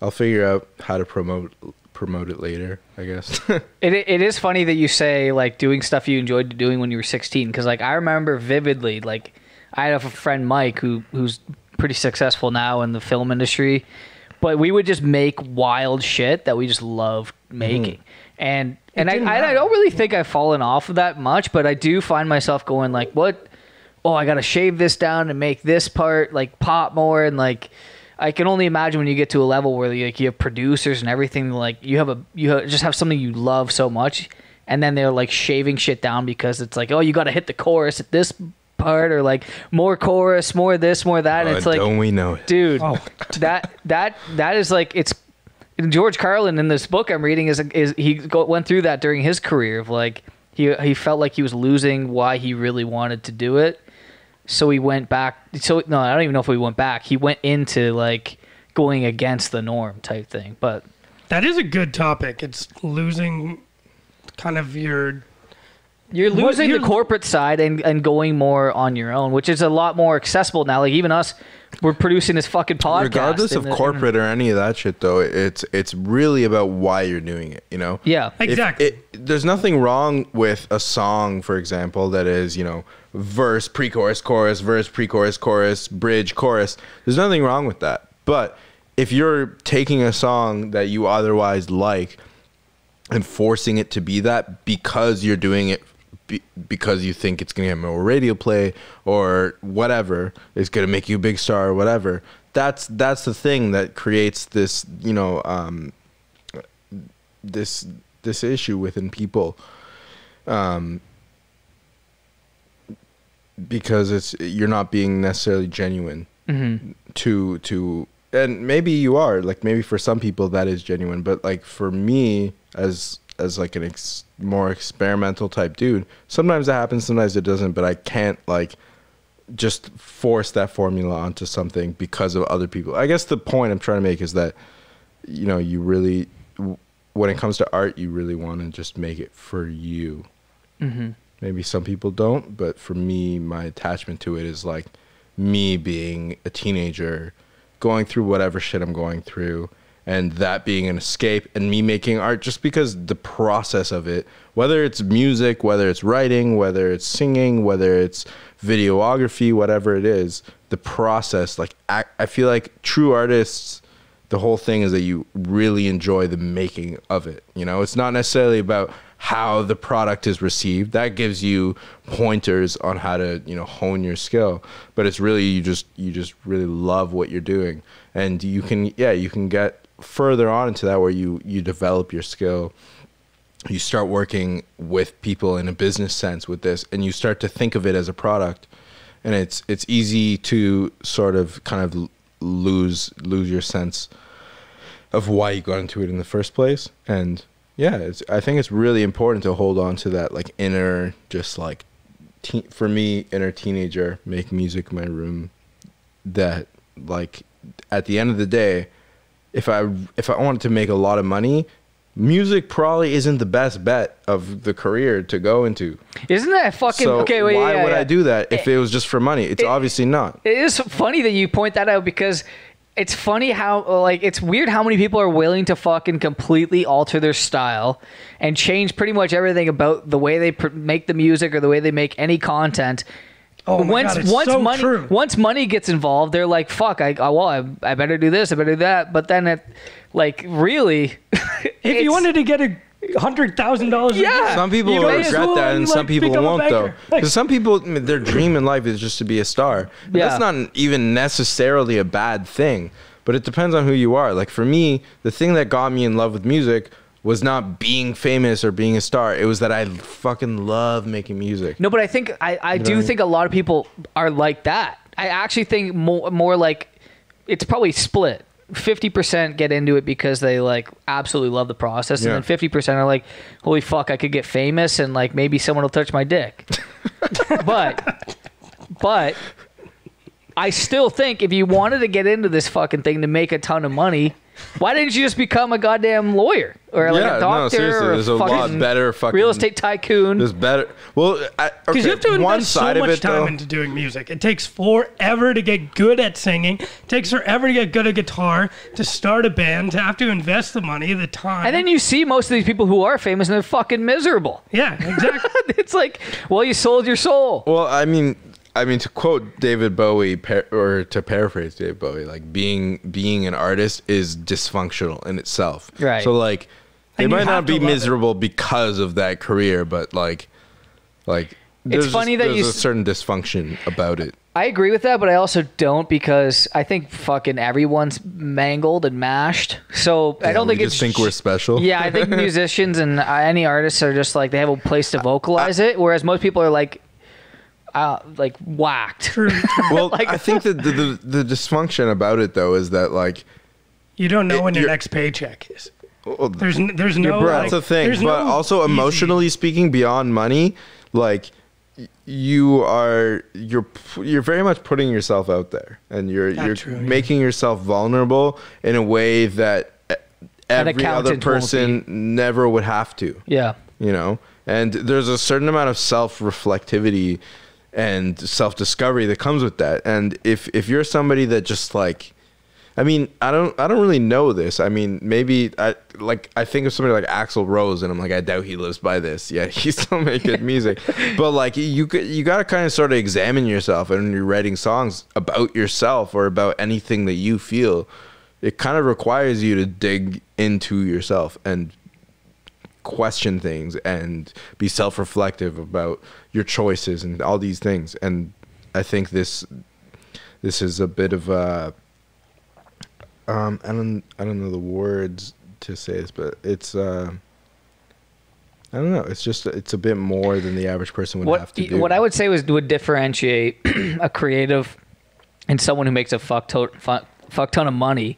[SPEAKER 3] I'll figure out how to promote promote it later I guess
[SPEAKER 1] It it is funny that you say like doing stuff you enjoyed doing when you were 16 because like I remember vividly like I have a friend Mike who who's pretty successful now in the film industry, but we would just make wild shit that we just loved making. And and I,
[SPEAKER 4] didn't
[SPEAKER 1] I I don't really think I've fallen off of that much, but I do find myself going like, what? Oh, I gotta shave this down and make this part like pop more and like. I can only imagine when you get to a level where like you have producers and everything like you have a you ha- just have something you love so much and then they're like shaving shit down because it's like oh you got to hit the chorus at this part or like more chorus more this more that and
[SPEAKER 3] Uh,
[SPEAKER 1] it's like
[SPEAKER 3] don't we know it
[SPEAKER 1] dude
[SPEAKER 4] Oh.
[SPEAKER 1] that that that is like it's George Carlin in this book I'm reading is is he go, went through that during his career of like he he felt like he was losing why he really wanted to do it so he went back so no I don't even know if he went back he went into like going against the norm type thing but
[SPEAKER 4] That is a good topic. It's losing kind of your
[SPEAKER 1] You're losing
[SPEAKER 4] you're-
[SPEAKER 1] the corporate side and, and going more on your own, which is a lot more accessible now. Like even us, we're producing this fucking podcast.
[SPEAKER 3] regardless of
[SPEAKER 1] the-
[SPEAKER 3] corporate or any of that shit though it's it's really about why you're doing it you know
[SPEAKER 1] Yeah.
[SPEAKER 4] Exactly.
[SPEAKER 3] it, there's nothing wrong with a song, for example, that is, you know, verse, pre chorus, chorus, verse, pre chorus, chorus, bridge, chorus. There's nothing wrong with that. But if you're taking a song that you otherwise like and forcing it to be that because you're doing it be, because you think it's going to get more radio play or whatever, it's going to make you a big star or whatever. That's that's the thing that creates this, you know, um, this this issue within people um because it's you're not being necessarily genuine
[SPEAKER 1] Mhm.
[SPEAKER 3] to to and maybe you are like maybe for some people that is genuine but like for me as as like an ex, more experimental type dude. Sometimes that happens sometimes it doesn't but i can't like just force that formula onto something because of other people. I guess the point i'm trying to make is that you know you really when it comes to art you really want to just make it for you.
[SPEAKER 1] Mhm.
[SPEAKER 3] maybe some people don't but for me my attachment to it is like me being a teenager going through whatever shit i'm going through and that being an escape and me making art just because the process of it whether it's music whether it's writing whether it's singing whether it's videography whatever it is the process like i, I feel like true artists the whole thing is that you really enjoy the making of it. You know, it's not necessarily about how the product is received. That gives you pointers on how to, you know, hone your skill. But it's really you just you just really love what you're doing. And you can yeah, you can get further on into that where you you develop your skill. You start working with people in a business sense with this and you start to think of it as a product. And it's it's easy to sort of kind of lose lose your sense of why you got into it in the first place and yeah i think it's really important to hold on to that like inner just like for me inner teenager make music in my room that like at the end of the day if i if i wanted to make a lot of money music probably isn't the best bet of the career to go into
[SPEAKER 1] Isn't that fucking
[SPEAKER 3] so
[SPEAKER 1] okay? Wait,
[SPEAKER 3] why
[SPEAKER 1] yeah,
[SPEAKER 3] would
[SPEAKER 1] yeah.
[SPEAKER 3] i do that if it was just for money it's
[SPEAKER 1] it-
[SPEAKER 3] obviously not
[SPEAKER 1] It is funny that you point that out because it's funny how like it's weird how many people are willing to fucking completely alter their style and change pretty much everything about the way they pr- make the music or the way they make any content
[SPEAKER 4] Oh my
[SPEAKER 1] once
[SPEAKER 4] God, it's
[SPEAKER 1] once
[SPEAKER 4] so
[SPEAKER 1] money
[SPEAKER 4] true.
[SPEAKER 1] once money gets involved, they're like, "Fuck, I, I well, I, I better do this, I better do that." But then it, like, really,
[SPEAKER 4] If you wanted to get a hundred thousand dollars,
[SPEAKER 1] Yeah.
[SPEAKER 3] Some people will
[SPEAKER 1] may
[SPEAKER 3] regret
[SPEAKER 4] well,
[SPEAKER 3] that, and
[SPEAKER 4] like,
[SPEAKER 3] some people won't, though.
[SPEAKER 4] banker. Like-
[SPEAKER 3] Because some people, their dream in life is just to be a star. But
[SPEAKER 1] Yeah.
[SPEAKER 3] That's not even necessarily a bad thing. But it depends on who you are. Like for me, the thing that got me in love with music was not being famous or being a star. It was that I fucking love making music.
[SPEAKER 1] No, but I think I, I
[SPEAKER 3] know
[SPEAKER 1] do
[SPEAKER 3] I mean?
[SPEAKER 1] think a lot of people are like that. I actually think more more like it's probably split. Fifty percent get into it because they like absolutely love the process,
[SPEAKER 3] Yeah.
[SPEAKER 1] and then fifty percent are like, "Holy fuck, I could get famous, and like maybe someone will touch my dick." but, but, I still think if you wanted to get into this fucking thing to make a ton of money, why didn't you just become a goddamn lawyer or like
[SPEAKER 3] Yeah,
[SPEAKER 1] a
[SPEAKER 3] no,
[SPEAKER 1] doctor
[SPEAKER 3] seriously,
[SPEAKER 1] or
[SPEAKER 3] there's a lot
[SPEAKER 1] fucking
[SPEAKER 3] better fucking-
[SPEAKER 1] real estate tycoon?
[SPEAKER 3] There's better. Well, I, okay,
[SPEAKER 4] Because you have to
[SPEAKER 3] one
[SPEAKER 4] invest so much
[SPEAKER 3] it
[SPEAKER 4] time
[SPEAKER 3] though.
[SPEAKER 4] into doing music. It takes forever to get good at singing. It takes forever to get good at guitar, to start a band, to have to invest the money, the time.
[SPEAKER 1] And then you see most of these people who are famous and they're fucking miserable.
[SPEAKER 4] yeah, exactly.
[SPEAKER 1] It's like, well, you sold your soul.
[SPEAKER 3] Well, I mean, I mean to quote David Bowie, or to paraphrase David Bowie, like being being an artist is dysfunctional in itself.
[SPEAKER 1] Right.
[SPEAKER 3] So like, they
[SPEAKER 4] And
[SPEAKER 3] might not be
[SPEAKER 4] love it.
[SPEAKER 3] miserable because of that career, but like, like it's
[SPEAKER 1] funny that you
[SPEAKER 3] there's a certain dysfunction about it.
[SPEAKER 1] I agree with that, but I also don't because I think fucking everyone's mangled and mashed. So I don't think
[SPEAKER 3] just
[SPEAKER 1] it's
[SPEAKER 3] think we're special.
[SPEAKER 1] Yeah, I think musicians and uh, any artists are just like they have a place to vocalize it, whereas most people are like, uh, like whacked.
[SPEAKER 4] True.
[SPEAKER 3] Well, I think that the, the the dysfunction about it though is that like
[SPEAKER 4] You don't know
[SPEAKER 3] It-
[SPEAKER 4] when your next paycheck is.
[SPEAKER 3] well,
[SPEAKER 4] There's n- there's no.
[SPEAKER 1] broke.
[SPEAKER 4] like,
[SPEAKER 3] That's the thing. But
[SPEAKER 4] no
[SPEAKER 3] also
[SPEAKER 4] easy-
[SPEAKER 3] emotionally speaking, beyond money, like y- you are you're you're very much putting yourself out there, and you're
[SPEAKER 4] That's
[SPEAKER 3] you're
[SPEAKER 4] true, yeah.
[SPEAKER 3] making yourself vulnerable in a way that every other person never would have to.
[SPEAKER 1] Yeah.
[SPEAKER 3] You know, and there's a certain amount of self reflectivity and self discovery that comes with that. And if if you're somebody that just like I mean, I don't I don't really know this. I mean, maybe I like I think of somebody like Axl Rose and I'm like I doubt he lives by this. Yeah, he still good music. but like you could- you got to kind of sort of examine yourself and when you're writing songs about yourself or about anything that you feel, it kind of requires you to dig into yourself and question things and be self-reflective about your choices and all these things. And i think this this is a bit of a um i don't i don't know the words to say this but it's uh i don't know. It's just it's a bit more than the average person would
[SPEAKER 1] What
[SPEAKER 3] have to do.
[SPEAKER 1] what I would say was would differentiate a creative and someone who makes a fuck ton, fuck, fuck ton of money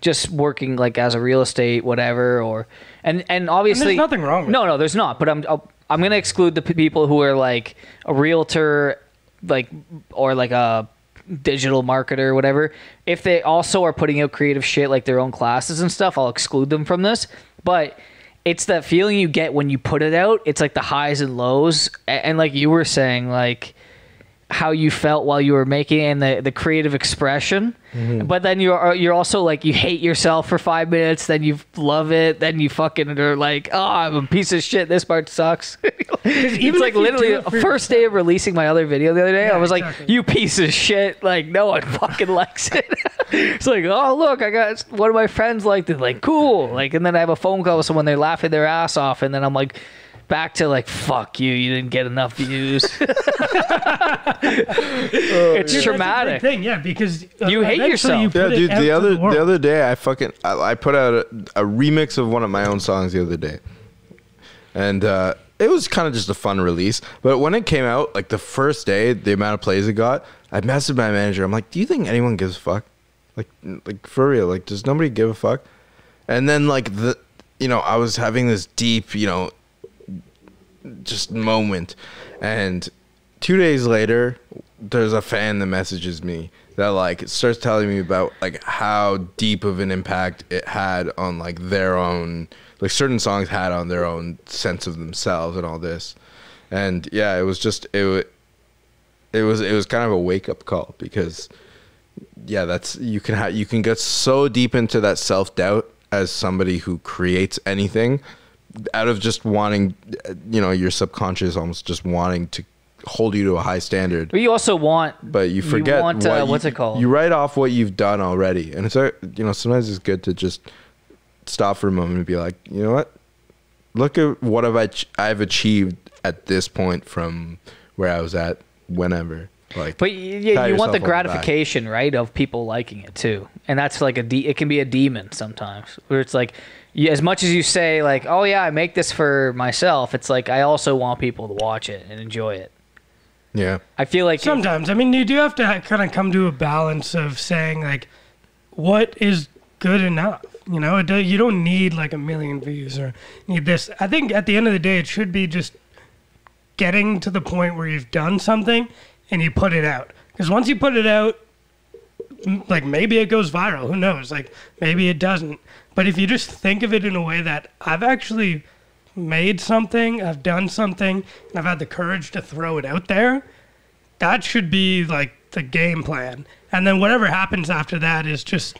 [SPEAKER 1] just working like as a real estate whatever or and and obviously
[SPEAKER 4] nothing wrong with
[SPEAKER 1] no no there's not but i'm I'll, i'm gonna exclude the p- people who are like a realtor like or like a digital marketer or whatever. If they also are putting out creative shit like their own classes and stuff i'll exclude them from this. But it's that feeling you get when you put it out. It's like the highs and lows. A- and like you were saying like how you felt while you were making it and the, the creative expression. But then you're uh, you're also like you hate yourself for five minutes, then you love it, then you fucking are like, oh, I'm a piece of shit. This part sucks. it's
[SPEAKER 4] even
[SPEAKER 1] like literally
[SPEAKER 4] it
[SPEAKER 1] the first day of releasing my other video the other day. I
[SPEAKER 4] Yeah,
[SPEAKER 1] was like, you piece of shit. Like no one fucking likes it. it's like, oh look, I got one of my friends liked it. Like cool. Like and then I have a phone call with someone they're laughing their ass off, and then I'm like. Back to like fuck you, you didn't get enough views. it's
[SPEAKER 4] Dude,
[SPEAKER 1] traumatic.
[SPEAKER 4] That's a big thing, yeah, because uh,
[SPEAKER 1] You hate
[SPEAKER 4] eventually
[SPEAKER 1] yourself.
[SPEAKER 4] You
[SPEAKER 3] yeah
[SPEAKER 4] it
[SPEAKER 3] dude
[SPEAKER 4] out
[SPEAKER 3] the
[SPEAKER 4] to
[SPEAKER 3] other
[SPEAKER 4] world.
[SPEAKER 3] the other day i fucking i, I put out a, a remix of one of my own songs the other day and uh it was kind of just a fun release but when it came out like the first day the amount of plays it got i messaged my manager i'm like do you think anyone gives a fuck like like for real like does nobody give a fuck and then like the you know i was having this deep you know just moment. And two days later there's a fan that messages me that like starts telling me about like how deep of an impact it had on like their own like certain songs had on their own sense of themselves and all this. And yeah it was just it it was it was kind of a wake up call because yeah that's you can have you can get so deep into that self doubt as somebody who creates anything out of just wanting you know your subconscious almost just wanting to hold you to a high standard.
[SPEAKER 1] But you also want.
[SPEAKER 3] But you forget
[SPEAKER 1] want,
[SPEAKER 3] what
[SPEAKER 1] uh,
[SPEAKER 3] you-
[SPEAKER 1] what's it called?
[SPEAKER 3] You write off what you've done already, and it's you know sometimes it's good to just stop for a moment and be like, you know what? Look at what have I ch- I've achieved at this point from where I was at whenever. Like,
[SPEAKER 1] But yeah, you want the gratification, right, of people liking it too, and that's like a de- it can be a demon sometimes, where it's like, you, as much as you say like, oh yeah, I make this for myself, it's like I also want people to watch it and enjoy it.
[SPEAKER 3] Yeah,
[SPEAKER 1] I feel like
[SPEAKER 4] Sometimes, I mean, you do have to kind of come to a balance of saying like, what is good enough. You know, it do, you don't need like a million views or need this. I think at the end of the day, it should be just getting to the point where you've done something and you put it out. Because once you put it out, like maybe it goes viral. Who knows? Like maybe it doesn't. But if you just think of it in a way that I've actually made something, I've done something, and I've had the courage to throw it out there, that should be like the game plan. And then whatever happens after that is just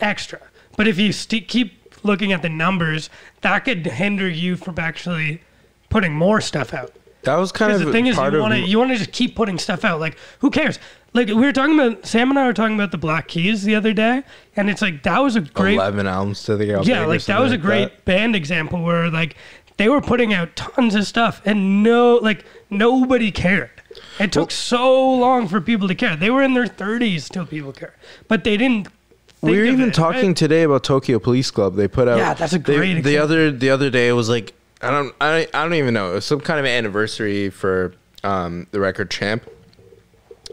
[SPEAKER 4] extra. But if you st- keep looking at the numbers, that could hinder you from actually putting more stuff out.
[SPEAKER 3] that was kind of
[SPEAKER 4] the thing is, you want to you want to just keep putting stuff out. Like, who cares? Like we were talking about Sam and I were talking about the Black Keys the other day, and it's like that was a great
[SPEAKER 3] eleven albums to the
[SPEAKER 4] yeah, like that was a great band example where like they were putting out tons of stuff and no like nobody cared. It took so long for people to care. They were in their 30s till people care, but they didn't.
[SPEAKER 3] we were even
[SPEAKER 4] it,
[SPEAKER 3] talking
[SPEAKER 4] right?
[SPEAKER 3] today about Tokyo Police Club. They put out
[SPEAKER 4] Yeah, that's a
[SPEAKER 3] they-
[SPEAKER 4] great
[SPEAKER 3] The other the other day it was like I don't I I don't even know. It was some kind of anniversary for um, the record Champ,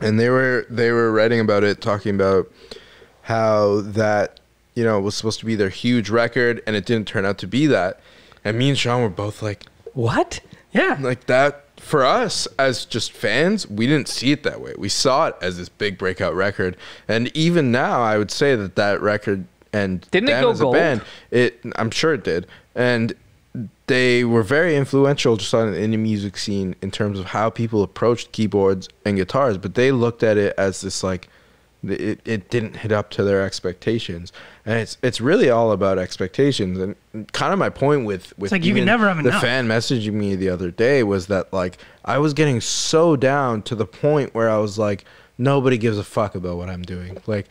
[SPEAKER 3] and they were they were writing about it, talking about how that you know was supposed to be their huge record, and it didn't turn out to be that. And me and Sean were both like,
[SPEAKER 4] What? Yeah.
[SPEAKER 3] like that for us as just fans we didn't see it that way we saw it as this big breakout record and even now i would say that that record and
[SPEAKER 1] Didn't it go
[SPEAKER 3] as a
[SPEAKER 1] gold?
[SPEAKER 3] band it i'm sure it did and they were very influential just on the indie music scene in terms of how people approached keyboards and guitars but they looked at it as this like it, it didn't hit up to their expectations. And it's it's really all about expectations. And kind of my point with with
[SPEAKER 4] like you can never have
[SPEAKER 3] the
[SPEAKER 4] enough.
[SPEAKER 3] fan messaging me the other day was that like I was getting so down to the point where I was like nobody gives a fuck about what I'm doing. Like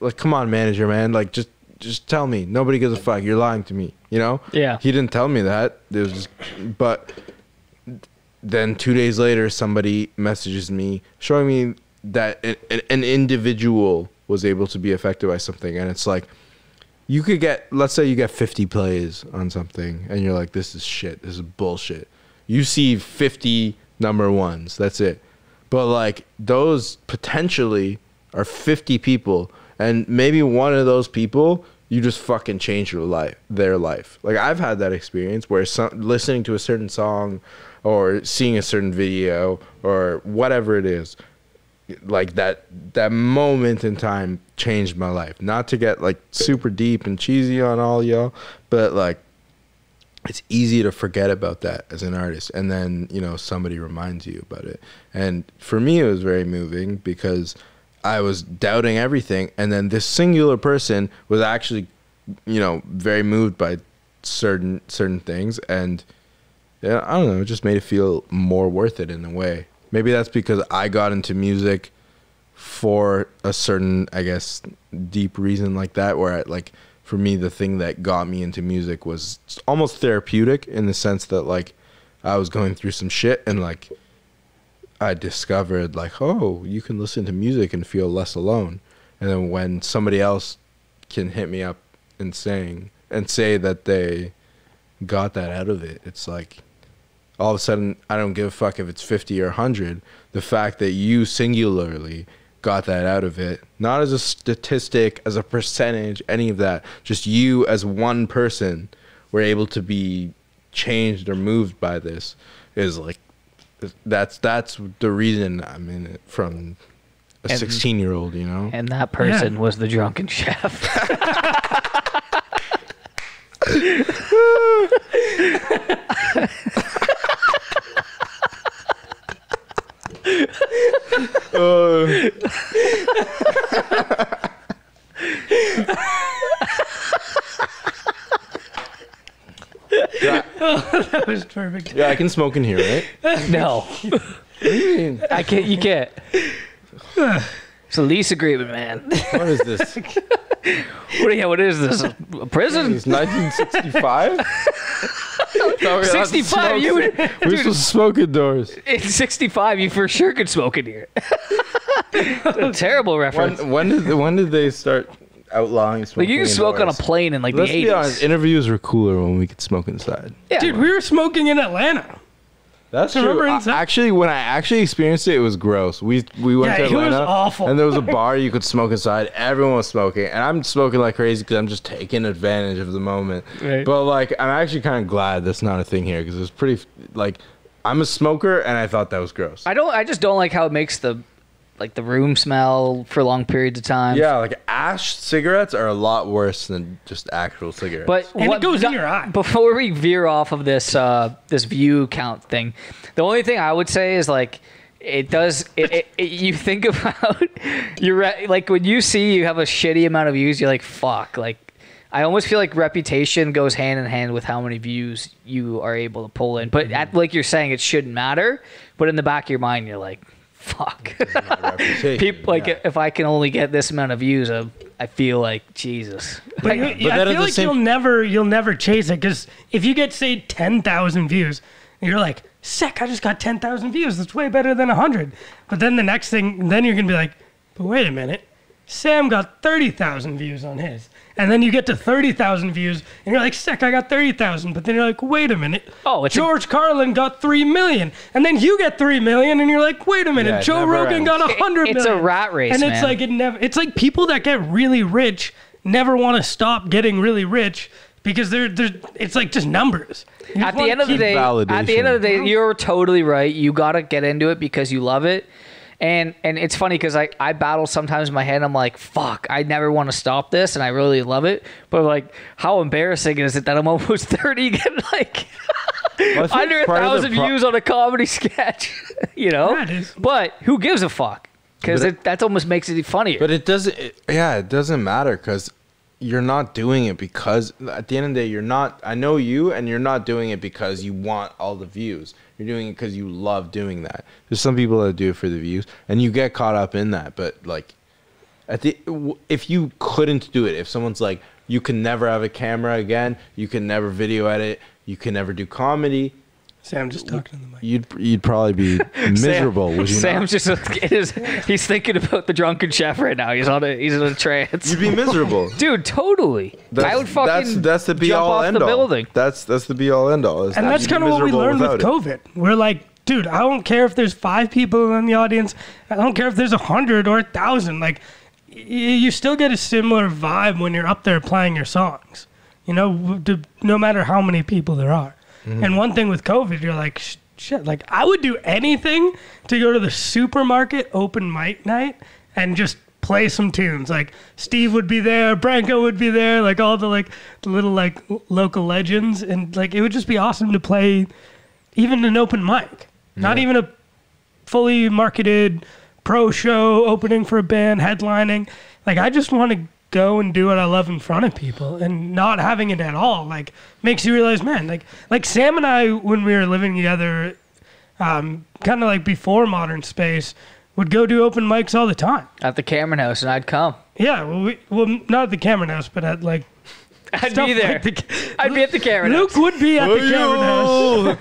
[SPEAKER 3] like come on manager man. Like just just tell me. Nobody gives a fuck. You're lying to me you know?
[SPEAKER 1] Yeah.
[SPEAKER 3] he didn't tell me that. It was just but then two days later somebody messages me showing me that an, an- an individual was able to be affected by something. And it's like you could get let's say you get 50 plays on something and you're like this is shit. This is bullshit. You see 50 number ones. That's it. But like those potentially are 50 people. And maybe one of those people you just fucking change your life their life. Like i've had that experience where some, listening to a certain song or seeing a certain video or whatever it is like that that moment in time changed my life. Not to get like super deep and cheesy on all y'all but like it's easy to forget about that as an artist and then you know somebody reminds you about it. And for me it was very moving because i was doubting everything and then this singular person was actually you know very moved by certain certain things and yeah i don't know it just made it feel more worth it in a way. Maybe that's because i got into music for a certain i guess deep reason like that where I, like for me the thing that got me into music was almost therapeutic in the sense that like i was going through some shit and like i discovered like oh you can listen to music and feel less alone and then when somebody else can hit me up and saying and say that they got that out of it it's like all of a sudden I don't give a fuck if it's 50 or 100. The fact that you singularly got that out of it, not as a statistic, as a percentage, any of that, just you as one person were able to be changed or moved by this is like that's that's the reason I'm in it from a
[SPEAKER 1] And-
[SPEAKER 3] 16 year old, you know.
[SPEAKER 1] and that person was the drunken chef. Oh.
[SPEAKER 4] Oh, that was perfect.
[SPEAKER 3] Yeah, I can smoke in here, right?
[SPEAKER 1] no, What
[SPEAKER 3] do you mean?
[SPEAKER 1] I can't. You can't. It's a lease agreement, man.
[SPEAKER 3] What is this?
[SPEAKER 1] What? Yeah. What is this? A prison?
[SPEAKER 3] It's 1965. No, we're allowed to
[SPEAKER 1] 65.
[SPEAKER 3] smoke.
[SPEAKER 1] You would.
[SPEAKER 3] We're supposed to smoke indoors.
[SPEAKER 1] In 65, you for sure could smoke in here. terrible reference.
[SPEAKER 3] When, when did when did they start outlawing smoking?
[SPEAKER 1] like you can smoke on a
[SPEAKER 3] indoors?
[SPEAKER 1] plane in like
[SPEAKER 3] Let's
[SPEAKER 1] the
[SPEAKER 3] be honest.
[SPEAKER 1] 80s.
[SPEAKER 3] Interviews were cooler when we could smoke inside.
[SPEAKER 1] Yeah.
[SPEAKER 4] Dude, we were smoking in Atlanta.
[SPEAKER 3] That's
[SPEAKER 4] Remember
[SPEAKER 3] true. I-
[SPEAKER 4] inside-
[SPEAKER 3] actually, when I actually experienced it, it was gross. We we went
[SPEAKER 4] Yeah,
[SPEAKER 3] to
[SPEAKER 4] it was
[SPEAKER 3] Atlanta,
[SPEAKER 4] awful.
[SPEAKER 3] and there was a bar you could smoke inside. Everyone was smoking, and I'm smoking like crazy because I'm just taking advantage of the moment.
[SPEAKER 1] Right.
[SPEAKER 3] But like, I'm actually kind of glad that's not a thing here because it's pretty. Like, I'm a smoker, and I thought that was gross.
[SPEAKER 1] I don't. I just don't like how it makes the like the room smell for long periods of time.
[SPEAKER 3] yeah, like ash cigarettes are a lot worse than just actual cigarettes.
[SPEAKER 1] But
[SPEAKER 4] And it
[SPEAKER 1] what,
[SPEAKER 4] goes in your eye.
[SPEAKER 1] Before we veer off of this uh, this view count thing, the only thing I would say is like it does. It, it, it, you think about you're re- like when you see you have a shitty amount of views, you're like fuck. Like I almost feel like reputation goes hand in hand with how many views you are able to pull in. But at, like you're saying, it shouldn't matter. But in the back of your mind, you're like fuck. People like
[SPEAKER 3] yeah.
[SPEAKER 1] if I can only get this amount of views, I, I feel like Jesus.
[SPEAKER 4] But, you,
[SPEAKER 3] then
[SPEAKER 4] I feel like
[SPEAKER 3] same-
[SPEAKER 4] you'll never you'll never chase it because if you get say ten thousand views, you're like, sick! I just got ten thousand views. That's way better than hundred. But then the next thing, then you're gonna be like, but wait a minute, Sam got thirty thousand views on his, and then you get to thirty thousand views, and you're like, sick! I got thirty thousand. But then you're like, wait a minute,
[SPEAKER 1] Oh, it's a-
[SPEAKER 4] George Carlin got three million, and then you get three million, and you're like, wait a minute,
[SPEAKER 3] Yeah,
[SPEAKER 4] Joe Rogan
[SPEAKER 3] ends.
[SPEAKER 4] got a hundred
[SPEAKER 1] It's a rat race,
[SPEAKER 4] and it's
[SPEAKER 1] man.
[SPEAKER 4] like it never. It's like people that get really rich never want to stop getting really rich because they're they're. It's like just numbers. You
[SPEAKER 1] at the end of the
[SPEAKER 4] keep-
[SPEAKER 1] day, at the end of the day, you're totally right. You gotta get into it because you love it. And and it's funny because I, I battle sometimes in my head. I'm like, fuck, I never want to stop this, and I really love it. But like, how embarrassing is it that I'm almost 30, getting like
[SPEAKER 3] Well,
[SPEAKER 1] under a
[SPEAKER 3] part of the
[SPEAKER 1] thousand
[SPEAKER 3] pro-
[SPEAKER 1] views on a comedy sketch, you know?
[SPEAKER 4] Yeah, it is.
[SPEAKER 1] But who gives a fuck? Because that almost makes it funnier.
[SPEAKER 3] But it doesn't. It, yeah, it doesn't matter because you're not doing it because at the end of the day, you're not. I know you, and you're not doing it because you want all the views. You're doing it because you love doing that. There's some people that do it for the views, and you get caught up in that. But like, at the if you couldn't do it, if someone's like, you can never have a camera again, you can never video edit, you can never do comedy.
[SPEAKER 4] Sam just talking to the mic.
[SPEAKER 3] You'd you'd probably be miserable.
[SPEAKER 1] Sam,
[SPEAKER 3] would you
[SPEAKER 1] Sam's
[SPEAKER 3] not?
[SPEAKER 1] just it is, he's thinking about the drunken chef right now. He's on a he's in a trance.
[SPEAKER 3] You'd be miserable.
[SPEAKER 1] Dude, totally. I would fucking
[SPEAKER 3] that's that's the be
[SPEAKER 1] jump
[SPEAKER 3] all
[SPEAKER 1] off
[SPEAKER 3] end
[SPEAKER 1] the
[SPEAKER 3] all.
[SPEAKER 1] building.
[SPEAKER 3] That's that's the be all end all. is
[SPEAKER 4] And
[SPEAKER 3] that
[SPEAKER 4] that's kind of what we learned with
[SPEAKER 3] without it.
[SPEAKER 4] COVID. We're like, dude, I don't care if there's five people in the audience. I don't care if there's a hundred or a thousand. Like, y- you still get a similar vibe when you're up there playing your songs. You know, w- d- no matter how many people there are.
[SPEAKER 3] Mm-hmm.
[SPEAKER 4] And one thing with COVID, you're like, shit. Like, I would do anything to go to the supermarket open mic night and just play some tunes. Like Steve would be there, Branko would be there, like all the like the little like local legends, and like it would just be awesome to play even an open mic, not even a fully marketed pro show opening for a band, headlining. Like I just want to go and do what I love in front of people, and not having it at all like makes you realize, man, like like Sam and I when we were living together, um, kind of like before Modern Space, would go do open mics all the time.
[SPEAKER 1] at the Cameron House, and I'd come.
[SPEAKER 4] Yeah, well, we, well, not at the Cameron House, but at like
[SPEAKER 1] I'd be there.
[SPEAKER 4] like the-
[SPEAKER 1] I'd be at the Cameron
[SPEAKER 4] Luke
[SPEAKER 1] House.
[SPEAKER 4] would be at the Cameron House,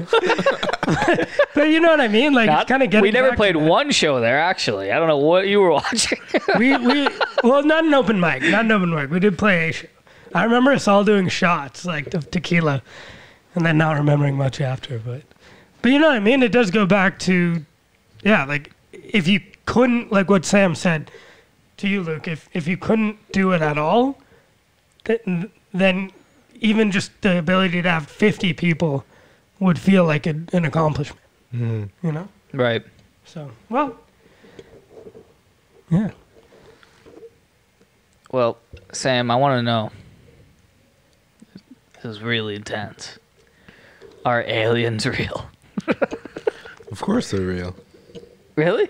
[SPEAKER 4] but you know what I mean. Like kind of getting.
[SPEAKER 1] we never
[SPEAKER 4] back to
[SPEAKER 1] played
[SPEAKER 4] that.
[SPEAKER 1] one show there, actually. I don't know what you were watching.
[SPEAKER 4] we we well not an open mic not an open mic. We did play a show i remember us all doing shots like of tequila and then not remembering much after but but you know what i mean? It does go back to yeah like if you couldn't like what sam said to you luke if if you couldn't do it at all then then even just the ability to have 50 people would feel like a, an accomplishment mm-hmm. you know?
[SPEAKER 1] Right.
[SPEAKER 4] so well yeah
[SPEAKER 1] Well, Sam, I want to know. This is really intense. Are aliens real?
[SPEAKER 3] Of course they're real.
[SPEAKER 1] Really?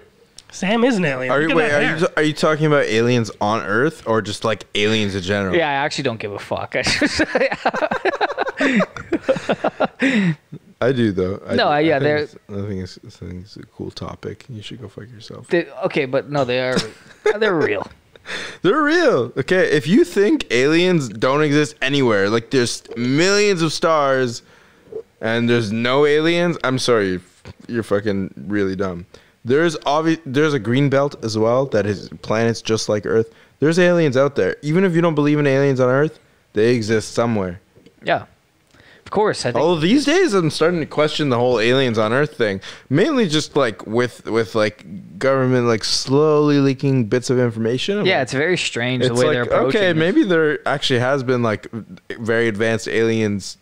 [SPEAKER 4] Sam is an alien.
[SPEAKER 3] Are you wait? Are you are you talking about aliens on Earth or just like aliens in general?
[SPEAKER 1] Yeah, I actually don't give a fuck. I just-
[SPEAKER 3] I do though. I
[SPEAKER 1] No,
[SPEAKER 3] do.
[SPEAKER 1] I- yeah,
[SPEAKER 3] I think
[SPEAKER 1] they're-
[SPEAKER 3] it's- I think it's, I think it's a cool topic. You should go fuck yourself.
[SPEAKER 1] They, okay, but no, they are they're real.
[SPEAKER 3] They're real. Okay, if you think aliens don't exist anywhere, like there's millions of stars and there's no aliens, I'm sorry, you're, fucking really dumb. There's obvi- there's a green belt as well that is planets just like Earth. There's aliens out there. Even if you don't believe in aliens on Earth, they exist somewhere.
[SPEAKER 1] Yeah, course. I think
[SPEAKER 3] Although these days I'm starting to question the whole aliens on Earth thing. Mainly just like with with like government like slowly leaking bits of information. I'm
[SPEAKER 1] yeah,
[SPEAKER 3] like,
[SPEAKER 1] it's very strange the way
[SPEAKER 3] like
[SPEAKER 1] they're approaching.
[SPEAKER 3] okay, maybe there actually has been like very advanced aliens,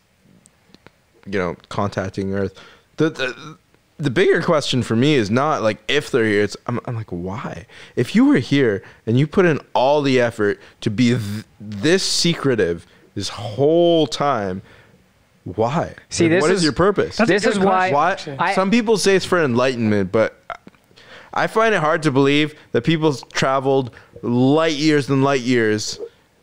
[SPEAKER 3] you know, contacting Earth. The the, the bigger question for me is not like if they're here. It's I'm, I'm like why? If you were here and you put in all the effort to be th- this secretive this whole time, why?
[SPEAKER 1] See,
[SPEAKER 3] Like,
[SPEAKER 1] this
[SPEAKER 3] what is
[SPEAKER 1] is-
[SPEAKER 3] your purpose?
[SPEAKER 1] This is why-
[SPEAKER 3] Why?
[SPEAKER 1] I-
[SPEAKER 3] Some people say it's for enlightenment, but I find it hard to believe that people traveled light years and light years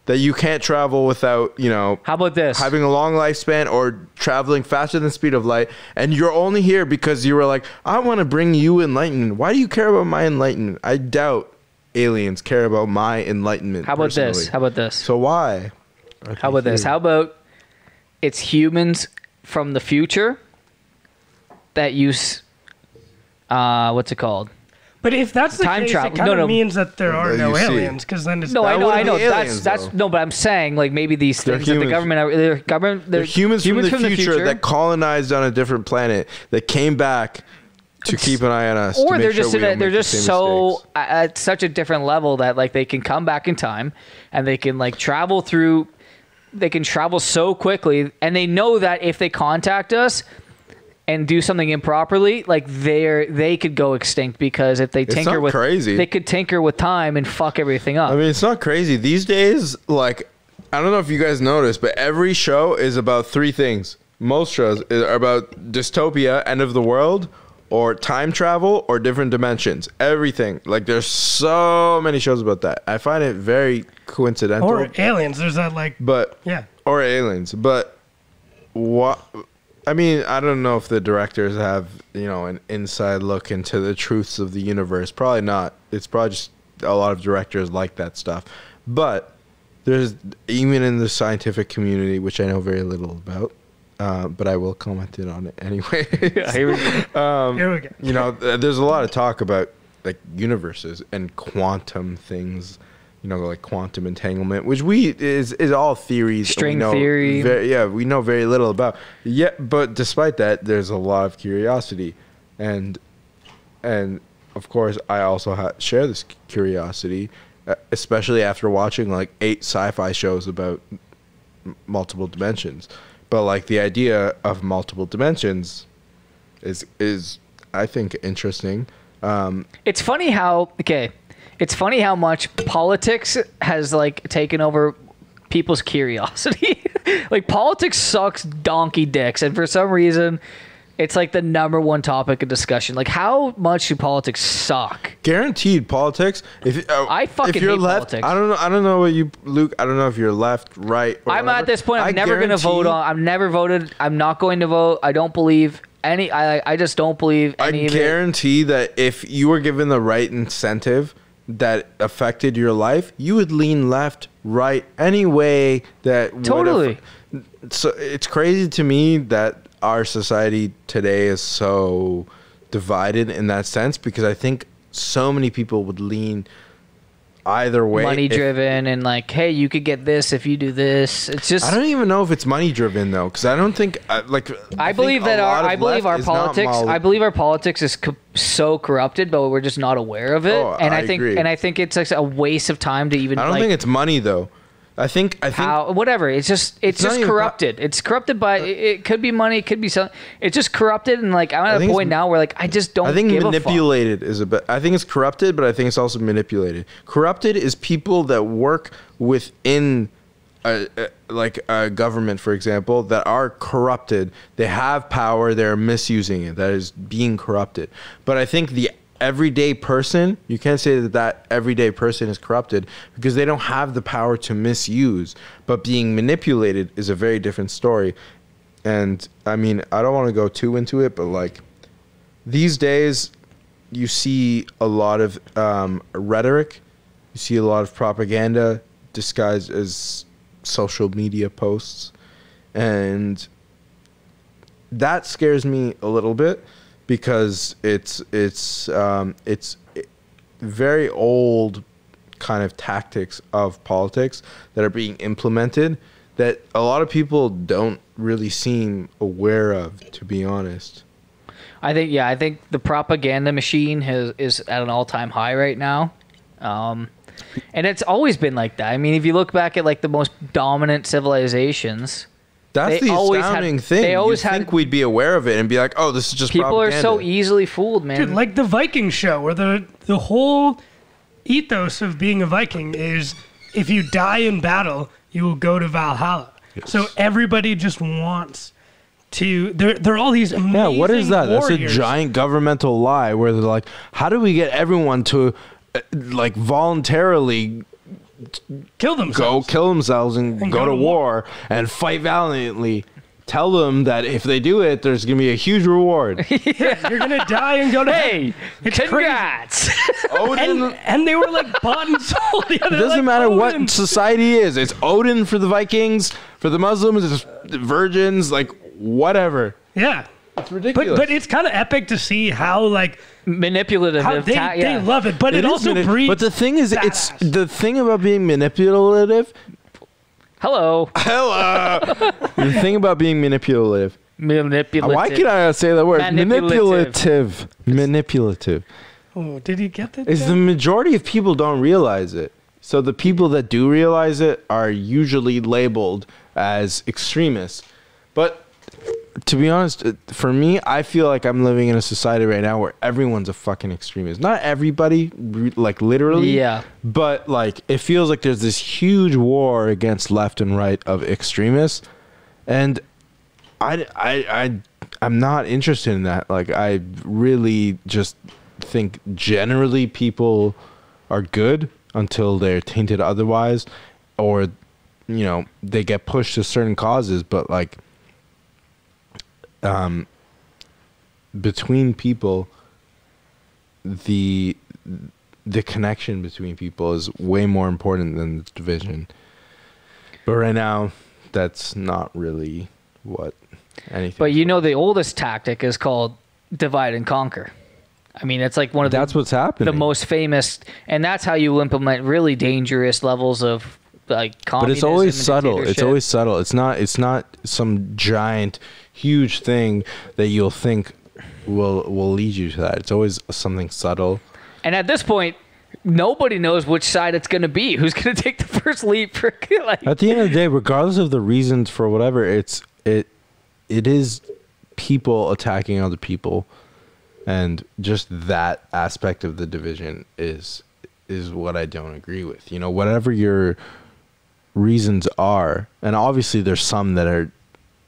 [SPEAKER 3] that you can't travel without, you know,
[SPEAKER 1] How about this?
[SPEAKER 3] having a long lifespan or traveling faster than the speed of light, and you're only here because you were like, I want to bring you enlightenment. Why do you care about my enlightenment? I doubt aliens care about my enlightenment.
[SPEAKER 1] How about this? How about this?
[SPEAKER 3] So why?
[SPEAKER 1] How about this? How about it's humans from the future that use uh what's it called?
[SPEAKER 4] But if that's the
[SPEAKER 1] Time
[SPEAKER 4] case,
[SPEAKER 1] travel-
[SPEAKER 4] it kind
[SPEAKER 1] no,
[SPEAKER 4] of
[SPEAKER 1] no.
[SPEAKER 4] means that there are
[SPEAKER 3] Well,
[SPEAKER 4] no aliens, because then it's
[SPEAKER 1] No, I know, I know.
[SPEAKER 3] be
[SPEAKER 1] That's
[SPEAKER 3] aliens,
[SPEAKER 1] that's
[SPEAKER 3] though.
[SPEAKER 1] no, but I'm saying like maybe these
[SPEAKER 3] They're
[SPEAKER 1] things that the government are they're government they're,
[SPEAKER 3] They're humans, from, the, future that colonized on a different planet that came back to keep an eye on us.
[SPEAKER 1] or they're
[SPEAKER 3] sure
[SPEAKER 1] just
[SPEAKER 3] we
[SPEAKER 1] in a, they're
[SPEAKER 3] make the
[SPEAKER 1] just so
[SPEAKER 3] mistakes.
[SPEAKER 1] at at such a different level that like they can come back in time and they can like travel through they can travel so quickly and they know that if they contact us and do something improperly like they're they could go extinct because if they tinker
[SPEAKER 3] not
[SPEAKER 1] with
[SPEAKER 3] crazy.
[SPEAKER 1] they could tinker with time and fuck everything up
[SPEAKER 3] I mean, it's not crazy these days. Like, I don't know if you guys noticed, but every show is about three things. Most shows are about dystopia, end of the world, or time travel, or different dimensions. Everything. Like, there's so many shows about that. I find it very coincidental.
[SPEAKER 4] or aliens. There's that like
[SPEAKER 3] but
[SPEAKER 4] yeah.
[SPEAKER 3] or aliens. But what? I mean, I don't know if the directors have you know an inside look into the truths of the universe. Probably not. It's probably just a lot of directors like that stuff. But there's even in the scientific community, which I know very little about. Uh, but I will comment it on it anyway.
[SPEAKER 1] Here we go.
[SPEAKER 4] Here we go.
[SPEAKER 3] you know, th- there's a lot of talk about like universes and quantum things. You know, like quantum entanglement, which we is is all theories.
[SPEAKER 1] String
[SPEAKER 3] know
[SPEAKER 1] theory.
[SPEAKER 3] Very, yeah, we know very little about. Yeah, but despite that, there's a lot of curiosity, and and of course, I also ha- share this curiosity, uh, especially after watching like eight sci-fi shows about m- multiple dimensions. But like the idea of multiple dimensions is is I think interesting. Um,
[SPEAKER 1] It's funny how okay, it's funny how much politics has like taken over people's curiosity. like politics sucks donkey dicks, and for some reason, it's like the number one topic of discussion. Like how much do politics suck?
[SPEAKER 3] guaranteed politics. If uh,
[SPEAKER 1] I fucking
[SPEAKER 3] if you're
[SPEAKER 1] hate
[SPEAKER 3] left,
[SPEAKER 1] politics.
[SPEAKER 3] I don't know. I don't know what you, Luke. I don't know if you're left, right. Or
[SPEAKER 1] I'm
[SPEAKER 3] whatever.
[SPEAKER 1] at this point. I'm
[SPEAKER 3] I
[SPEAKER 1] never gonna vote on. I'm never voted. I'm not going to vote. I don't believe any. I I just don't believe
[SPEAKER 3] I
[SPEAKER 1] any of it.
[SPEAKER 3] guarantee that if you were given the right incentive that affected your life, you would lean left, right, any way that would
[SPEAKER 1] Totally.
[SPEAKER 3] so it's crazy to me that our society today is so divided in that sense because I think so many people would lean either way.
[SPEAKER 1] Money driven and like, hey, you could get this if you do this. It's just
[SPEAKER 3] I don't even know if it's money driven though, because I don't think uh, like
[SPEAKER 1] I
[SPEAKER 3] think
[SPEAKER 1] believe that our I believe our politics
[SPEAKER 3] mol-
[SPEAKER 1] I believe our politics is co- so corrupted, but we're just not aware of it.
[SPEAKER 3] Oh,
[SPEAKER 1] and I,
[SPEAKER 3] I
[SPEAKER 1] think
[SPEAKER 3] agree.
[SPEAKER 1] and I think it's like a waste of time to even
[SPEAKER 3] I don't
[SPEAKER 1] like
[SPEAKER 3] think it's money though. I think I think
[SPEAKER 1] how whatever. It's just it's,
[SPEAKER 3] It's
[SPEAKER 1] just corrupted. it's corrupted by uh, it, it could be money, it could be something. It's just corrupted and like I'm at a point now where like I just don't
[SPEAKER 3] I think
[SPEAKER 1] give a fuck.
[SPEAKER 3] manipulated is a bit. I think it's corrupted, but I think it's also manipulated. Corrupted is people that work within, a, a, like a government, for example, that are corrupted. They have power. They're misusing it. That is being corrupted. But I think the everyday person, you can't say that that everyday person is corrupted because they don't have the power to misuse. But being manipulated is a very different story. And I mean, I don't want to go too into it, but like these days, you see a lot of um, rhetoric, you see a lot of propaganda disguised as social media posts, and that scares me a little bit because it's it's um, it's very old kind of tactics of politics that are being implemented that a lot of people don't really seem aware of to be honest
[SPEAKER 1] I think yeah, I think the propaganda machine has is at an all time high right now. Um, and it's always been like that. I mean, if you look back at like the most dominant civilizations,
[SPEAKER 3] that's
[SPEAKER 1] They
[SPEAKER 3] the
[SPEAKER 1] always had-
[SPEAKER 3] astounding thing
[SPEAKER 1] they always
[SPEAKER 3] you
[SPEAKER 1] had-
[SPEAKER 3] think we'd be aware of it and be like oh this is just
[SPEAKER 1] people are so easily fooled, man.
[SPEAKER 4] Dude, like the Viking show, where the the whole ethos of being a Viking is if you die in battle, you will go to Valhalla. So everybody just wants to. They're they're all these amazing
[SPEAKER 3] yeah what is that that's a giant governmental lie where they're like how do we get everyone to uh, like voluntarily
[SPEAKER 4] kill themselves.
[SPEAKER 3] go kill themselves and,
[SPEAKER 4] And
[SPEAKER 3] go,
[SPEAKER 4] go
[SPEAKER 3] to
[SPEAKER 4] to
[SPEAKER 3] war and fight valiantly. Tell them that if they do it, there's gonna be a huge reward.
[SPEAKER 4] You're gonna die and go to
[SPEAKER 1] hey,
[SPEAKER 4] It's crazy.
[SPEAKER 1] congrats!
[SPEAKER 3] Odin.
[SPEAKER 4] And, and they were like bought and sold. Yeah,
[SPEAKER 3] it doesn't matter what society is. It's Odin for the Vikings, for the Muslims, it's virgins, like whatever.
[SPEAKER 4] Yeah,
[SPEAKER 3] It's
[SPEAKER 4] but
[SPEAKER 3] ridiculous.
[SPEAKER 4] but it's kind of epic to see how like
[SPEAKER 1] Manipulative.
[SPEAKER 4] how they,
[SPEAKER 1] ta- yeah.
[SPEAKER 4] they love it, but it,
[SPEAKER 3] is
[SPEAKER 4] also
[SPEAKER 3] mani-
[SPEAKER 4] breeds.
[SPEAKER 3] But the thing is, it's
[SPEAKER 4] badass.
[SPEAKER 3] the thing about being manipulative.
[SPEAKER 1] Hello,
[SPEAKER 3] Hello. the thing about being manipulative.
[SPEAKER 1] manipulative.
[SPEAKER 3] Why can I say that word?
[SPEAKER 1] Manipulative.
[SPEAKER 3] Manipulative. Manipulative.
[SPEAKER 4] oh, did you get that?
[SPEAKER 3] is
[SPEAKER 4] Jeff?
[SPEAKER 3] the majority of people don't realize it. So the people that do realize it are usually labeled as extremists. But to be honest, uh, for me, I feel like I'm living in a society right now where everyone's a fucking extremist. Not everybody, like literally.
[SPEAKER 1] Yeah.
[SPEAKER 3] But like, it feels like there's this huge war against left and right of extremists, and I, I, I, I'm not interested in that. Like, I really just think generally people are good until they're tainted otherwise, or you know they get pushed to certain causes. But like, um, between people, the the connection between people is way more important than the division. But right now, that's not really what anything.
[SPEAKER 1] But you know, the oldest tactic is called divide and conquer. I mean, it's like one of the,
[SPEAKER 3] that's what's happening.
[SPEAKER 1] the most famous, and that's how you implement really dangerous levels of like
[SPEAKER 3] comedy.
[SPEAKER 1] but
[SPEAKER 3] it's always subtle. It's always subtle. It's not. It's not some giant, huge thing that you'll think will will lead you to that. It's always something subtle.
[SPEAKER 1] And at this point, nobody knows which side it's going to be. Who's going to take the first leap? For like,
[SPEAKER 3] At the end of the day, regardless of the reasons for whatever, it's it it is people attacking other people, and just that aspect of the division is is what I don't agree with. You know, whatever your reasons are, and obviously there's some that are,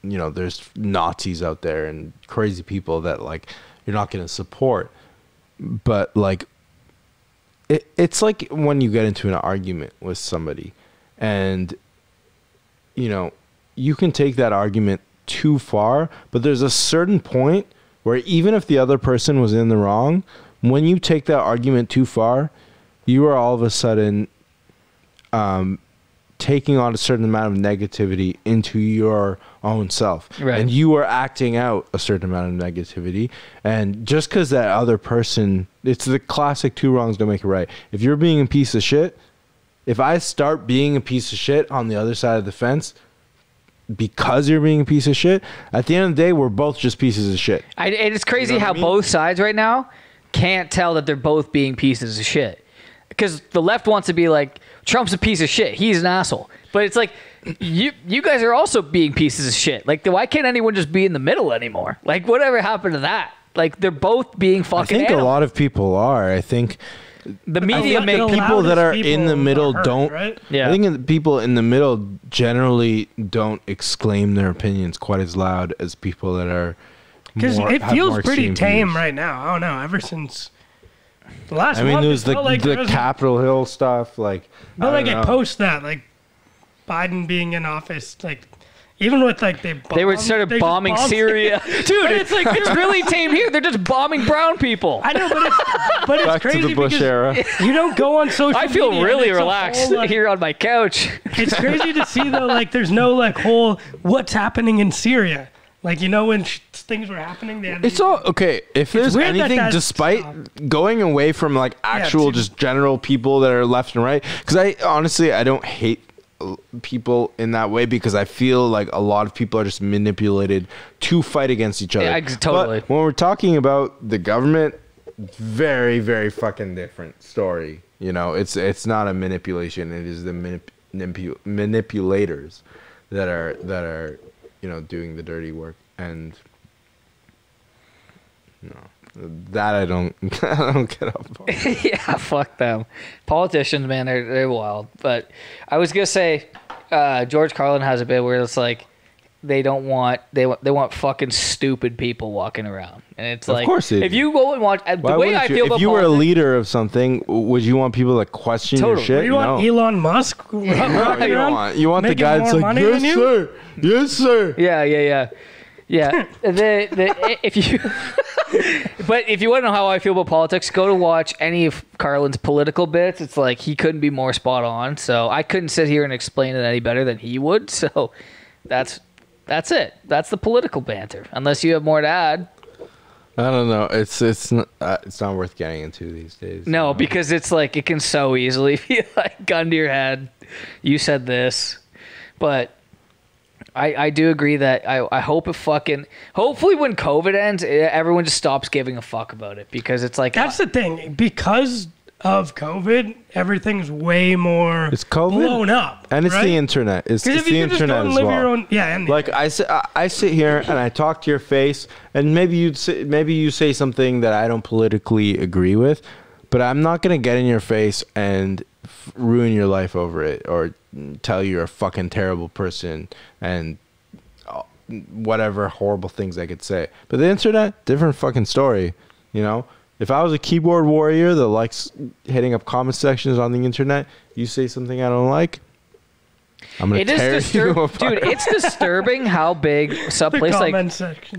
[SPEAKER 3] you know, there's Nazis out there and crazy people that like you're not going to support, but like it, it's like when you get into an argument with somebody and you know you can take that argument too far but there's a certain point where even if the other person was in the wrong when you take that argument too far you are all of a sudden um, taking on a certain amount of negativity into your own self
[SPEAKER 1] Right.
[SPEAKER 3] and you are acting out a certain amount of negativity and just because that other person it's the classic two wrongs don't make it right if you're being a piece of shit if i start being a piece of shit on the other side of the fence because you're being a piece of shit at the end of the day we're both just pieces of shit
[SPEAKER 1] I, it's crazy
[SPEAKER 3] You know
[SPEAKER 1] how
[SPEAKER 3] I mean?
[SPEAKER 1] both sides right now can't tell that they're both being pieces of shit. Because the left wants to be like Trump's a piece of shit. He's an asshole. But it's like you you guys are also being pieces of shit. Like why can't anyone just be in the middle anymore? Like whatever happened to that? Like they're both being fucking.
[SPEAKER 3] i
[SPEAKER 1] fucking.
[SPEAKER 3] think a lot of people are i think
[SPEAKER 1] The media
[SPEAKER 4] think
[SPEAKER 1] make
[SPEAKER 3] people that
[SPEAKER 4] loudest
[SPEAKER 3] are in the middle
[SPEAKER 4] are heard,
[SPEAKER 3] don't
[SPEAKER 4] right?
[SPEAKER 1] Yeah.
[SPEAKER 3] I think people in the middle generally don't exclaim their opinions quite as loud as people that are
[SPEAKER 4] Because it feels pretty tame
[SPEAKER 3] views.
[SPEAKER 4] right now. I don't know. Ever since the last
[SPEAKER 3] I mean,
[SPEAKER 4] month,
[SPEAKER 3] there was the
[SPEAKER 4] like
[SPEAKER 3] the
[SPEAKER 4] there was-
[SPEAKER 3] Capitol Hill stuff, like.
[SPEAKER 4] But
[SPEAKER 3] I
[SPEAKER 4] like
[SPEAKER 3] don't
[SPEAKER 4] it
[SPEAKER 3] know.
[SPEAKER 4] that like Biden being in office, like Even with like they
[SPEAKER 1] They were
[SPEAKER 4] bombed-
[SPEAKER 1] started
[SPEAKER 4] they
[SPEAKER 1] bombing Syria, dude. It's like it's really tame here. They're just bombing brown people.
[SPEAKER 4] I know, but it's but it's
[SPEAKER 3] Back
[SPEAKER 4] crazy
[SPEAKER 3] to the Bush
[SPEAKER 4] because
[SPEAKER 3] era.
[SPEAKER 4] you don't go on social.
[SPEAKER 1] I feel
[SPEAKER 4] media
[SPEAKER 1] really relaxed
[SPEAKER 4] whole, like-
[SPEAKER 1] here on my couch.
[SPEAKER 4] It's crazy to see though, like there's no like whole what's happening in Syria. Like you know when sh- things were happening, they had
[SPEAKER 3] It's all okay. If there's
[SPEAKER 4] weird that
[SPEAKER 3] anything,
[SPEAKER 4] that's
[SPEAKER 3] despite
[SPEAKER 4] stopped.
[SPEAKER 3] going away from like actual,
[SPEAKER 4] too.
[SPEAKER 3] just general people that are left and right, because I honestly I don't hate people in that way because I feel like a lot of people are just manipulated to fight against each other.
[SPEAKER 1] Yeah, ex- totally.
[SPEAKER 3] But when we're talking about the government, very very fucking different story. You know, it's it's not a manipulation. It is the manip- manipu- manipulators that are that are you know doing the dirty work and no that I don't I don't get up on.
[SPEAKER 1] yeah, fuck them. Politicians, man, they're they're wild. But I was gonna say, uh, George Carlin has a bit where it's like they don't want they want they want fucking stupid people walking around, and it's
[SPEAKER 3] Of
[SPEAKER 1] like
[SPEAKER 3] course
[SPEAKER 1] if you go and watch uh, the
[SPEAKER 3] Why
[SPEAKER 1] way I
[SPEAKER 3] you?
[SPEAKER 1] feel
[SPEAKER 3] if
[SPEAKER 1] about
[SPEAKER 3] you were a leader of something, would you want people to question
[SPEAKER 1] Totally.
[SPEAKER 3] your shit?
[SPEAKER 4] you want
[SPEAKER 3] no.
[SPEAKER 4] Elon Musk?
[SPEAKER 3] No, you don't want you want the guy that's
[SPEAKER 4] more
[SPEAKER 3] like yes sir, yes sir.
[SPEAKER 1] Yeah, yeah, yeah. Yeah. the the if you But if you want to know how I feel about politics, go to watch any of Carlin's political bits. It's like he couldn't be more spot on. So I couldn't sit here and explain it any better than he would. So that's that's it. That's the political banter. Unless you have more to add.
[SPEAKER 3] I don't know. It's it's not, uh, it's not worth getting into these days.
[SPEAKER 1] No, because it's like it can so easily be like gun to your head. You said this, but I I do agree that I I hope it fucking hopefully when COVID ends, everyone just stops giving a fuck about it because it's like
[SPEAKER 4] That's the thing. Because of COVID, everything's way more
[SPEAKER 3] It's COVID?
[SPEAKER 4] blown up.
[SPEAKER 3] and it's
[SPEAKER 4] right?
[SPEAKER 3] the internet. It's,
[SPEAKER 4] 'Cause
[SPEAKER 3] it's the
[SPEAKER 4] you could just go
[SPEAKER 3] internet as well.
[SPEAKER 4] own, yeah, and
[SPEAKER 3] like I sit, I- I sit here and I talk to your face, and maybe you'd say, maybe you say something that I don't politically agree with, but I'm not gonna get in your face and f- ruin your life over it or tell you you're a fucking terrible person and uh, whatever horrible things I could say. But the internet, different fucking story, you know. If I was a keyboard warrior that likes hitting up comment sections on the internet, you say something I don't like, I'm gonna
[SPEAKER 1] it is
[SPEAKER 3] tear you
[SPEAKER 1] disturbing,
[SPEAKER 3] apart.
[SPEAKER 1] dude. It's disturbing how big some place like.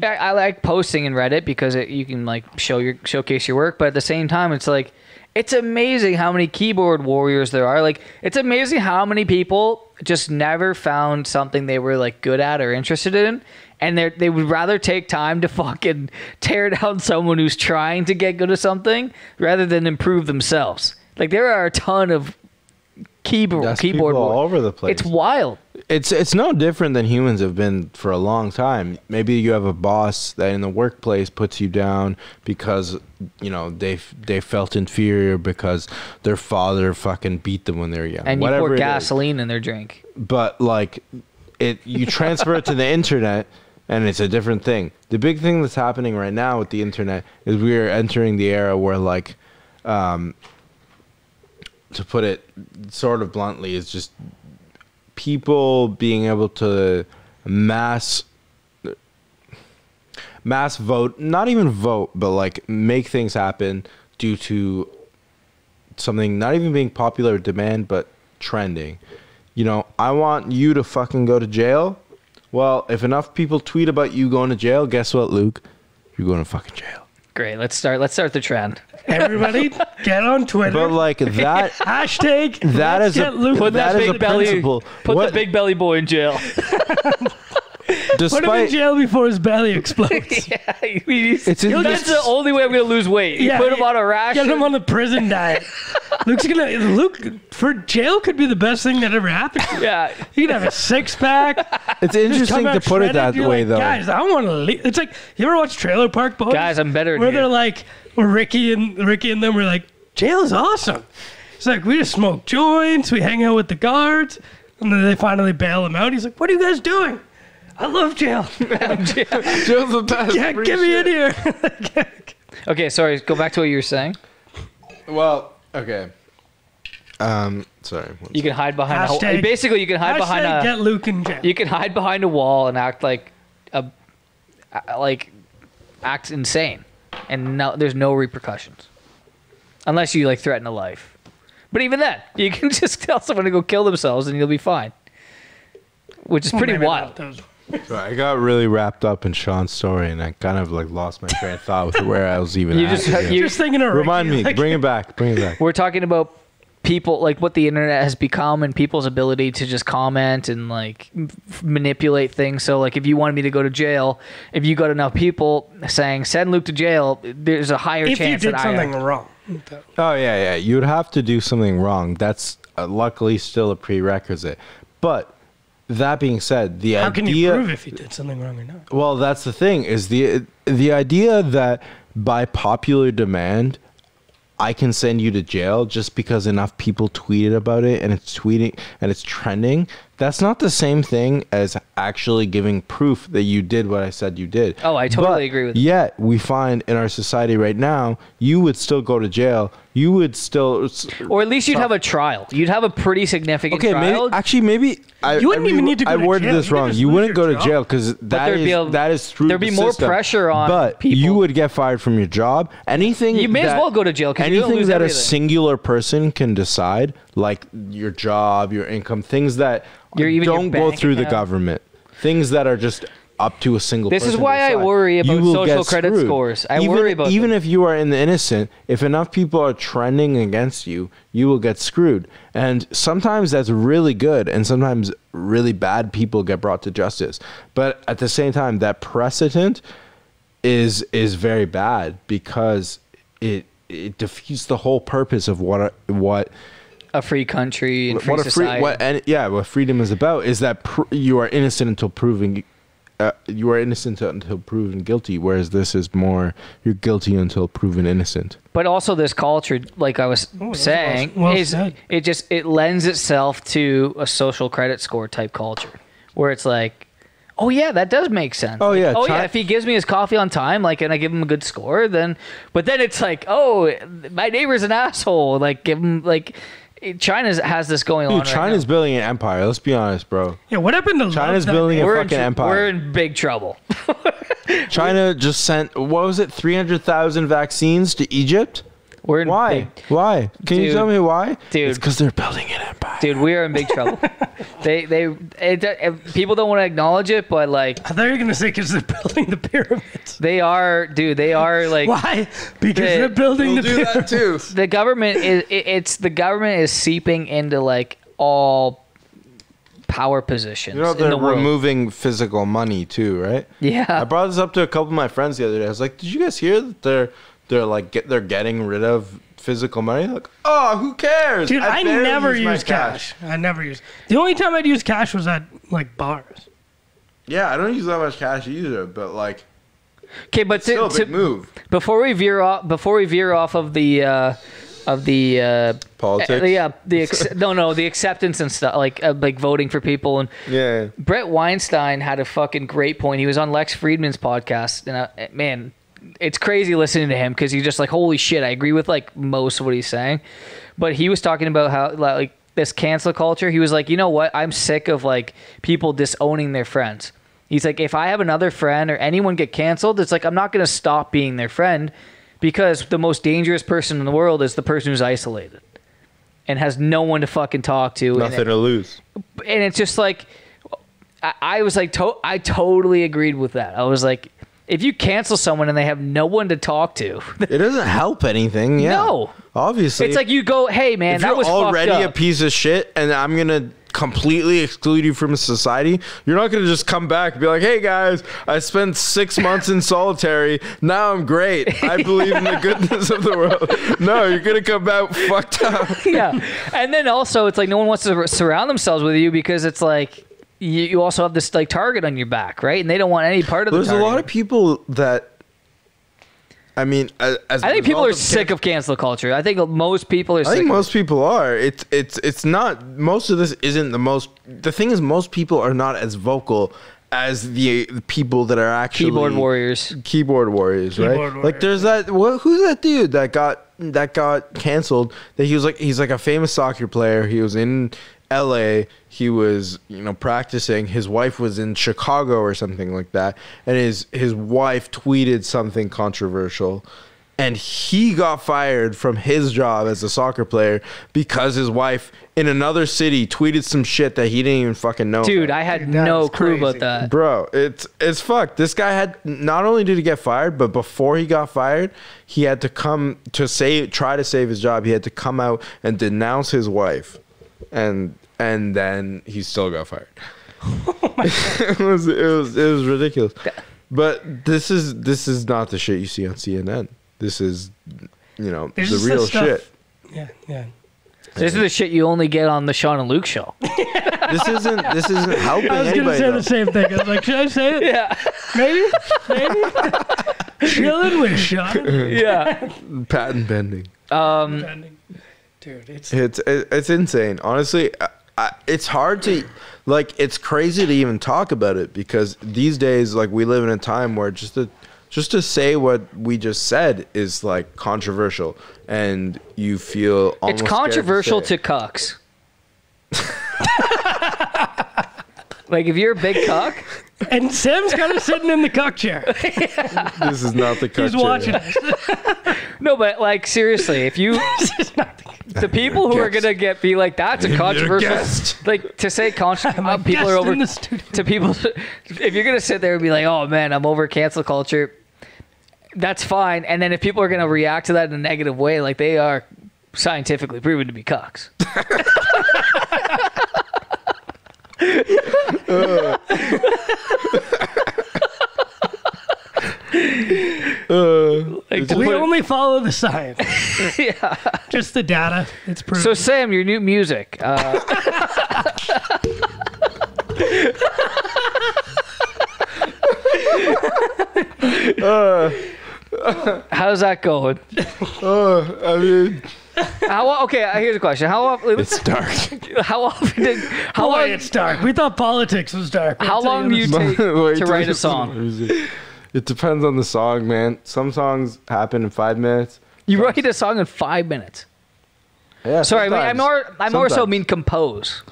[SPEAKER 1] I, I like posting in Reddit because it, you can like show your showcase your work, but at the same time, it's like it's amazing how many keyboard warriors there are. Like it's amazing how many people just never found something they were like good at or interested in, and they they would rather take time to fucking tear down someone who's trying to get good at something rather than improve themselves. Like there are a ton of keyboard
[SPEAKER 3] That's
[SPEAKER 1] keyboard
[SPEAKER 3] people all over the place.
[SPEAKER 1] It's wild.
[SPEAKER 3] It's it's no different than humans have been for a long time. Maybe you have a boss that in the workplace puts you down because you know they they felt inferior because their father fucking beat them when they were young.
[SPEAKER 1] And you pour
[SPEAKER 3] it is.
[SPEAKER 1] gasoline in their drink.
[SPEAKER 3] But like it you transfer it to the internet and it's a different thing. The big thing that's happening right now with the internet is we are entering the era where like um to put it sort of bluntly is just people being able to mass mass vote not even vote but like make things happen due to something not even being popular demand but trending. You know i want you to fucking go to jail. Well if enough people tweet about you going to jail guess what luke? You're going to fucking jail
[SPEAKER 1] Great. Let's start. Let's start the trend.
[SPEAKER 4] Everybody, get on Twitter.
[SPEAKER 3] but like that
[SPEAKER 4] Hashtag
[SPEAKER 3] That is a-
[SPEAKER 1] Put that
[SPEAKER 3] That is
[SPEAKER 1] big
[SPEAKER 3] a
[SPEAKER 1] belly.
[SPEAKER 3] principle.
[SPEAKER 1] Put
[SPEAKER 3] What-
[SPEAKER 1] the big belly boy in jail.
[SPEAKER 4] Put him in jail before his belly explodes.
[SPEAKER 1] yeah, he's-
[SPEAKER 3] It's in-
[SPEAKER 1] that's the only way I'm gonna lose weight. You
[SPEAKER 4] Yeah,
[SPEAKER 1] put him on a ration.
[SPEAKER 4] Get him on the prison diet. Luke's gonna Luke for jail could be the best thing that ever happened. To you.
[SPEAKER 1] yeah,
[SPEAKER 4] He could have a six pack.
[SPEAKER 3] it's
[SPEAKER 4] Just
[SPEAKER 3] interesting to
[SPEAKER 4] out
[SPEAKER 3] put it
[SPEAKER 4] shredded,
[SPEAKER 3] that
[SPEAKER 4] you're
[SPEAKER 3] way
[SPEAKER 4] like,
[SPEAKER 3] though
[SPEAKER 4] Guys, I want to leave. It's like you ever watch Trailer Park Boys?
[SPEAKER 1] guys, I'm better than
[SPEAKER 4] where
[SPEAKER 1] you.
[SPEAKER 4] they're like, where Ricky and Ricky and them were like, jail is awesome. It's like we just smoke joints, we hang out with the guards, and then they finally bail him out. He's like, "What are you guys doing? I love jail.
[SPEAKER 3] Jail's the best.
[SPEAKER 4] yeah, get me
[SPEAKER 3] shit.
[SPEAKER 4] in here."
[SPEAKER 1] okay, sorry. Go back to what you were saying.
[SPEAKER 3] Well, okay. Um, sorry. one
[SPEAKER 1] You can hide behind. A,
[SPEAKER 4] Hashtag-
[SPEAKER 1] basically, you can hide behind a.
[SPEAKER 4] get Luke in jail.
[SPEAKER 1] You can hide behind a wall and act like a, a- like, act insane, and no, there's no repercussions, unless you like threaten a life. But even then, you can just tell someone to go kill themselves and you'll be fine. Which is
[SPEAKER 4] Well,
[SPEAKER 1] pretty
[SPEAKER 4] maybe
[SPEAKER 1] wild.
[SPEAKER 4] not those-
[SPEAKER 3] So I got really wrapped up in Sean's story, and I kind of like lost my train of thought with where I was even.
[SPEAKER 1] You
[SPEAKER 3] at
[SPEAKER 1] just-
[SPEAKER 3] here.
[SPEAKER 1] you-
[SPEAKER 4] Just thinking of
[SPEAKER 3] remind
[SPEAKER 4] Ricky,
[SPEAKER 3] me,
[SPEAKER 4] like-
[SPEAKER 3] bring it back, bring it back.
[SPEAKER 1] We're talking about people like what the internet has become and people's ability to just comment and like m- manipulate things. So like if you wanted me to go to jail, if you got enough people saying send Luke to jail, there's a higher chance.
[SPEAKER 4] if you did
[SPEAKER 1] that
[SPEAKER 4] something
[SPEAKER 1] I
[SPEAKER 4] wrong.
[SPEAKER 3] Oh yeah, yeah. You'd have to do something wrong. That's uh, luckily still a prerequisite. But that being said, the idea
[SPEAKER 4] How
[SPEAKER 3] idea.
[SPEAKER 4] can you prove if you did something wrong or not?
[SPEAKER 3] Well, that's the thing is the the idea that by popular demand I can send you to jail just because enough people tweeted about it and it's tweeting and it's trending. That's not the same thing as actually giving proof that you did what I said you did.
[SPEAKER 1] Oh, I totally
[SPEAKER 3] But
[SPEAKER 1] agree with that.
[SPEAKER 3] Yet we find in our society right now, you would still go to jail. You would still
[SPEAKER 1] or at least you'd have a trial. You'd have a pretty significant
[SPEAKER 3] Okay, maybe actually maybe I,
[SPEAKER 4] You wouldn't
[SPEAKER 3] I
[SPEAKER 4] even need to go
[SPEAKER 3] I
[SPEAKER 4] to
[SPEAKER 3] worded
[SPEAKER 4] jail.
[SPEAKER 3] this
[SPEAKER 4] You
[SPEAKER 3] wrong. You wouldn't go to
[SPEAKER 4] job.
[SPEAKER 3] jail because that,
[SPEAKER 1] be
[SPEAKER 3] that is through.
[SPEAKER 1] there'd be
[SPEAKER 3] the
[SPEAKER 1] more
[SPEAKER 3] system.
[SPEAKER 1] pressure on
[SPEAKER 3] But
[SPEAKER 1] people.
[SPEAKER 3] you would get fired from your job. Anything
[SPEAKER 1] You may as
[SPEAKER 3] that-
[SPEAKER 1] well go to jail 'cause you don't
[SPEAKER 3] anything that a singular person can decide, like your job, your income, things that
[SPEAKER 1] Your- even
[SPEAKER 3] don't go
[SPEAKER 1] bank
[SPEAKER 3] through the government, things that are just up to a single. Person.
[SPEAKER 1] This is why I worry about social credit
[SPEAKER 3] screwed.
[SPEAKER 1] scores. I
[SPEAKER 3] even,
[SPEAKER 1] worry about
[SPEAKER 3] even
[SPEAKER 1] them.
[SPEAKER 3] if you are in the innocent, if enough people are trending against you, you will get screwed. And sometimes that's really good, and sometimes really bad people get brought to justice. But at the same time, that precedent is is very bad because it it defeats the whole purpose of what what
[SPEAKER 1] a free country and free
[SPEAKER 3] what a free
[SPEAKER 1] society.
[SPEAKER 3] what and yeah what freedom is about is that pr- you are innocent until proven uh, you are innocent until proven guilty whereas this is more you're guilty until proven innocent
[SPEAKER 1] but also this culture like i was
[SPEAKER 4] Oh, that's
[SPEAKER 1] saying
[SPEAKER 4] well- well
[SPEAKER 1] is
[SPEAKER 4] said.
[SPEAKER 1] it just it lends itself to a social credit score type culture where it's like oh yeah that does make sense
[SPEAKER 3] Oh, yeah,
[SPEAKER 1] oh yeah if he gives me his coffee on time like and i give him a good score then but then it's like oh my neighbor's an asshole like give him like china has this going on
[SPEAKER 3] Dude,
[SPEAKER 1] right
[SPEAKER 3] China's
[SPEAKER 1] now.
[SPEAKER 3] building an empire let's be honest bro
[SPEAKER 4] Yeah, what happened to
[SPEAKER 3] China's
[SPEAKER 4] that
[SPEAKER 3] building a
[SPEAKER 1] we're
[SPEAKER 3] fucking
[SPEAKER 1] tr-
[SPEAKER 3] empire.
[SPEAKER 1] we're in big trouble
[SPEAKER 3] China just sent what was it 300,000 vaccines to Egypt
[SPEAKER 1] we're in
[SPEAKER 3] why
[SPEAKER 1] big,
[SPEAKER 3] why can you tell me why
[SPEAKER 1] Dude.
[SPEAKER 3] it's cuz they're building an empire
[SPEAKER 1] dude we are in big trouble they they it, it, people don't want to acknowledge it but like
[SPEAKER 4] I thought you were gonna say because they're building the pyramids.
[SPEAKER 1] They are, dude. They are like
[SPEAKER 4] Why? Because
[SPEAKER 1] They-
[SPEAKER 4] they're building the pyramids.
[SPEAKER 2] too.
[SPEAKER 1] the government is. It, it's the government is seeping into like all power positions
[SPEAKER 3] you know they're
[SPEAKER 1] the world.
[SPEAKER 3] removing physical money too right
[SPEAKER 1] Yeah.
[SPEAKER 3] I brought this up to a couple of my friends the other day. I was like, "Did you guys hear that they're they're like get they're getting rid of physical money?" Like, "Oh, who cares?"
[SPEAKER 4] Dude, I,
[SPEAKER 3] barely
[SPEAKER 4] never
[SPEAKER 3] use
[SPEAKER 4] use cash. I never use. The only time I'd use cash was at like bars.
[SPEAKER 3] Yeah, I don't use that much cash either, but like,
[SPEAKER 1] okay. But
[SPEAKER 3] still
[SPEAKER 1] to,
[SPEAKER 3] big
[SPEAKER 1] to,
[SPEAKER 3] move.
[SPEAKER 1] before we veer off, before we veer off of the uh, of the uh,
[SPEAKER 3] Politics?
[SPEAKER 1] uh, yeah, the ex- no, no, the acceptance and stuff, like uh, like voting for people and
[SPEAKER 3] Yeah,
[SPEAKER 1] Bret Weinstein had a fucking great point. He was on Lex Fridman's podcast, and I, man, it's crazy listening to him because he's just like, holy shit, I agree with like most of what he's saying. But he was talking about how like this cancel culture. He was like, you know what? I'm sick of like people disowning their friends. He's like, if I have another friend or anyone get canceled, it's like I'm not gonna stop being their friend because the most dangerous person in the world is the person who's isolated and has no one to fucking talk to.
[SPEAKER 3] nothing to lose.
[SPEAKER 1] and it's just like I, I was like to- I totally agreed with that. I was like, if you cancel someone and they have no one to talk to,
[SPEAKER 3] It doesn't help anything. Yeah,
[SPEAKER 1] No.
[SPEAKER 3] obviously,
[SPEAKER 1] it's like you go, hey man,
[SPEAKER 3] if
[SPEAKER 1] that
[SPEAKER 3] you're
[SPEAKER 1] was
[SPEAKER 3] already
[SPEAKER 1] fucked
[SPEAKER 3] a piece of shit, and I'm gonna completely exclude you from society, you're not gonna just come back and be like, "Hey guys, I spent six months in solitary. Now I'm great. I believe in the goodness of the world." No, you're gonna come back fucked up.
[SPEAKER 1] yeah, and then also it's like no one wants to surround themselves with you because it's like you, you also have this like target on your back, right? And they don't want any part of the
[SPEAKER 3] There's a lot of people that. I mean, as, as
[SPEAKER 1] I
[SPEAKER 3] a
[SPEAKER 1] think people
[SPEAKER 3] result
[SPEAKER 1] are sick
[SPEAKER 3] can-
[SPEAKER 1] of cancel culture. I think most people are
[SPEAKER 3] I
[SPEAKER 1] sick.
[SPEAKER 3] think
[SPEAKER 1] of
[SPEAKER 3] most people are. It's it's it's not. Most of this isn't the most. The thing is, most people are not as vocal as the, the people that are actually
[SPEAKER 1] keyboard warriors.
[SPEAKER 3] keyboard warriors, right?
[SPEAKER 4] Keyboard
[SPEAKER 3] Like there's that. What, who's that dude that got that got canceled? That he was like he's like a famous soccer player. He was in L.A. He was you know practicing. His wife was in Chicago or something like that, and his his wife tweeted something controversial. and he got fired from his job as a soccer player because his wife in another city tweeted some shit that he didn't even fucking know.
[SPEAKER 1] Dude,
[SPEAKER 3] about.
[SPEAKER 1] I had
[SPEAKER 4] Dude,
[SPEAKER 1] no
[SPEAKER 4] is
[SPEAKER 1] clue about that.
[SPEAKER 3] Bro, it's it's fucked. This guy had not only did he get fired, but before he got fired, he had to come to save try to save his job. He had to come out and denounce his wife. And and then he still got fired. it was it was it was ridiculous. But this is this is not the shit you see on CNN. This is you know,
[SPEAKER 4] There's
[SPEAKER 3] the real
[SPEAKER 4] this
[SPEAKER 3] shit.
[SPEAKER 4] Yeah, yeah.
[SPEAKER 1] This is the shit you only get on the Sean and Luke show.
[SPEAKER 3] This isn't this isn't helping
[SPEAKER 4] I was gonna
[SPEAKER 3] anybody.
[SPEAKER 4] say
[SPEAKER 3] though.
[SPEAKER 4] the same thing. I was like, should I say it?
[SPEAKER 1] Yeah,
[SPEAKER 4] Maybe, maybe. Chilling with Sean.
[SPEAKER 1] yeah.
[SPEAKER 3] Patent pending.
[SPEAKER 1] Um,
[SPEAKER 4] Dude, it's
[SPEAKER 3] It's it's insane. Honestly, I, I, it's hard to like. It's crazy to even talk about it because these days, like, we live in a time where just to just to say what we just said is like controversial, and you feel almost
[SPEAKER 1] it's
[SPEAKER 3] scared
[SPEAKER 1] controversial
[SPEAKER 3] say
[SPEAKER 1] to cucks. like if you're a big cuck,
[SPEAKER 4] and Sam's kind of sitting in the cock chair.
[SPEAKER 3] it. This is not the cock chair.
[SPEAKER 4] He's
[SPEAKER 3] culture.
[SPEAKER 4] watching us.
[SPEAKER 1] no, but like seriously, if you
[SPEAKER 4] This is not the
[SPEAKER 1] the people who are gonna get be like that's a controversial
[SPEAKER 3] guest.
[SPEAKER 1] like to say con- uh, people
[SPEAKER 4] guest
[SPEAKER 1] are over
[SPEAKER 4] in the studio.
[SPEAKER 1] to people if you're gonna sit there and be like oh man i'm over cancel culture that's fine and then if people are gonna react to that in a negative way like they are scientifically proven to be cocks like to
[SPEAKER 4] We
[SPEAKER 1] put-
[SPEAKER 4] only follow the science.
[SPEAKER 1] yeah.
[SPEAKER 4] Just the data. It's proven.
[SPEAKER 1] so sam your new music uh, how's that going
[SPEAKER 3] Oh, I mean,
[SPEAKER 1] How okay? uh, Here's a question. How often?
[SPEAKER 3] it's dark.
[SPEAKER 1] How often did? How
[SPEAKER 4] Boy,
[SPEAKER 1] long?
[SPEAKER 4] it's dark. We thought politics was dark.
[SPEAKER 1] How
[SPEAKER 4] I'll tell
[SPEAKER 1] long do you take to write a song?
[SPEAKER 3] It depends on the song, man. Some songs happen in five minutes.
[SPEAKER 1] You write a song in five minutes.
[SPEAKER 3] Yeah,
[SPEAKER 1] Sorry, I mean, I
[SPEAKER 3] sometimes.
[SPEAKER 1] more. I more so mean compose,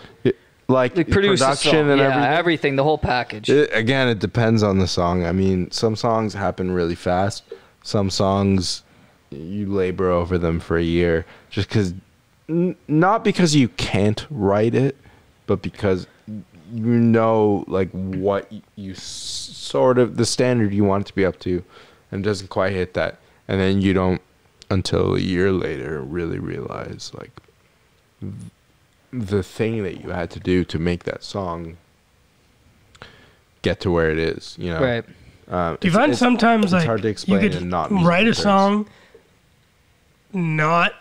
[SPEAKER 3] like,
[SPEAKER 1] like produce
[SPEAKER 3] production
[SPEAKER 1] song.
[SPEAKER 3] and
[SPEAKER 1] yeah,
[SPEAKER 3] everything.
[SPEAKER 1] everything, the whole package.
[SPEAKER 3] It, again, it depends on the song. I mean, some songs happen really fast. Some songs you labor over them for a year, just because, n- not because you can't write it, but because you know like what you s- sort of the standard you want it to be up to, and doesn't quite hit that, and then you don't until a year later really realize like the thing that you had to do to make that song get to where it is. You know,
[SPEAKER 1] right.
[SPEAKER 3] Um,
[SPEAKER 4] Do you find
[SPEAKER 3] it's-
[SPEAKER 4] sometimes
[SPEAKER 3] it's
[SPEAKER 4] like
[SPEAKER 3] hard to explain
[SPEAKER 4] you could
[SPEAKER 3] not
[SPEAKER 4] write a
[SPEAKER 3] musical
[SPEAKER 4] song, not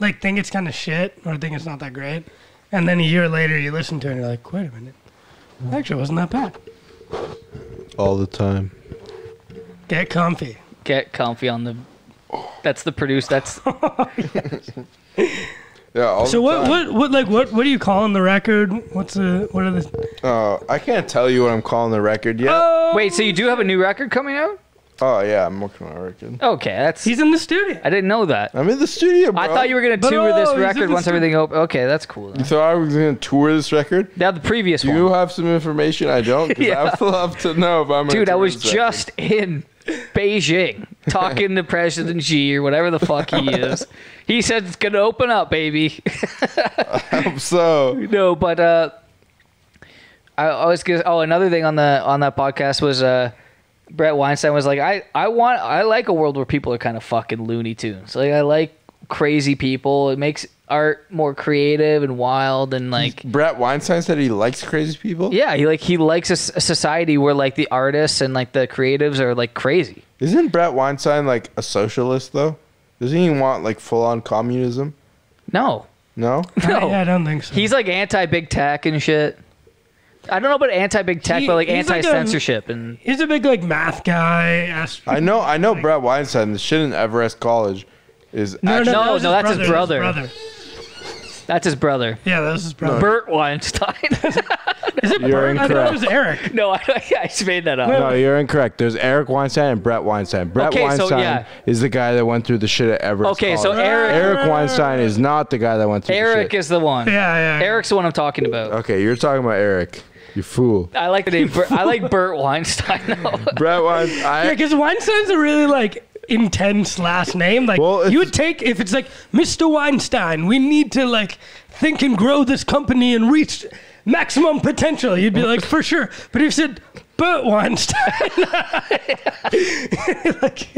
[SPEAKER 4] like think it's kind of shit or think it's not that great, and then a year later you listen to it and you're like, wait a minute, actually it wasn't that bad.
[SPEAKER 3] all the time.
[SPEAKER 4] Get comfy.
[SPEAKER 1] Get comfy on the. That's the produce. That's
[SPEAKER 3] Yeah. All
[SPEAKER 4] So what what what like what what are you calling the record? What's the what are the?
[SPEAKER 3] Uh, I can't tell you what I'm calling the record yet.
[SPEAKER 4] Oh,
[SPEAKER 1] wait. So you do have a new record coming out?
[SPEAKER 3] Oh yeah, I'm working on a record.
[SPEAKER 1] Okay, that's.
[SPEAKER 4] he's in the studio.
[SPEAKER 1] I didn't know that.
[SPEAKER 3] I'm in the studio, bro.
[SPEAKER 1] I thought you were gonna tour
[SPEAKER 4] oh,
[SPEAKER 1] this record once
[SPEAKER 4] stu-
[SPEAKER 1] everything open. Okay, that's cool.
[SPEAKER 3] You thought I was gonna tour this record?
[SPEAKER 1] Now the previous
[SPEAKER 3] Do
[SPEAKER 1] one.
[SPEAKER 3] you have some information I don't.
[SPEAKER 1] Yeah.
[SPEAKER 3] I would love to know if I'm. gonna
[SPEAKER 1] Dude, I was
[SPEAKER 3] this record.
[SPEAKER 1] just in Beijing talking to President Xi or whatever the fuck he is. He said it's gonna open up, baby.
[SPEAKER 3] I hope so.
[SPEAKER 1] no, but uh, I, I was gonna. Oh, another thing on the on that podcast was uh, Bret Weinstein was like, I I want I like a world where people are kind of fucking Looney Tunes. Like I like crazy people. It makes art more creative and wild and like.
[SPEAKER 3] Bret Weinstein said he likes crazy people.
[SPEAKER 1] Yeah, he like he likes a society where like the artists and like the creatives are like crazy.
[SPEAKER 3] Isn't Bret Weinstein like a socialist though? Doesn't he want like full on communism?
[SPEAKER 1] No,
[SPEAKER 3] No.
[SPEAKER 1] no.
[SPEAKER 4] I, I don't think so.
[SPEAKER 1] He's like anti big tech and shit. I don't know about anti big tech,
[SPEAKER 4] He-
[SPEAKER 1] but like
[SPEAKER 4] he's like
[SPEAKER 1] anti
[SPEAKER 4] a-
[SPEAKER 1] censorship and
[SPEAKER 4] He's a big like math guy. Ast-
[SPEAKER 3] I know. I know. Bret Weinstein. The shit in Everest College is
[SPEAKER 4] no,
[SPEAKER 3] actually.
[SPEAKER 1] No,
[SPEAKER 4] that was
[SPEAKER 1] no, that's his
[SPEAKER 4] That was
[SPEAKER 1] brother.
[SPEAKER 4] brother.
[SPEAKER 1] that's his brother,
[SPEAKER 4] Yeah, that was his brother.
[SPEAKER 1] Bert Weinstein.
[SPEAKER 4] Is it
[SPEAKER 3] You're
[SPEAKER 4] Bert? I thought it
[SPEAKER 3] incorrect.
[SPEAKER 4] was Eric.
[SPEAKER 1] no, I, I just made that up.
[SPEAKER 3] No, you're incorrect. There's Eric Weinstein and Bret Weinstein. Bret
[SPEAKER 1] Okay, so,
[SPEAKER 3] Weinstein
[SPEAKER 1] yeah.
[SPEAKER 3] is the guy that went through the shit at Everest.
[SPEAKER 1] Okay, so
[SPEAKER 3] College.
[SPEAKER 1] Eric,
[SPEAKER 3] Eric Weinstein is not the guy that went through
[SPEAKER 1] Eric
[SPEAKER 3] the shit.
[SPEAKER 1] is the one.
[SPEAKER 4] Yeah, yeah.
[SPEAKER 1] Eric's the one I'm talking about.
[SPEAKER 3] Okay, you're talking about Eric. You fool.
[SPEAKER 1] I like the name. Bert, I like Bert Weinstein. though.
[SPEAKER 3] Bret Weinstein.
[SPEAKER 4] Yeah, because Weinstein's a really like intense last name. Like
[SPEAKER 3] Well,
[SPEAKER 4] you
[SPEAKER 3] it's-
[SPEAKER 4] would take if it's like Mr. Weinstein. We need to like think and grow this company and reach maximum potential. You'd be like for sure. But if you said Burt Weinstein, like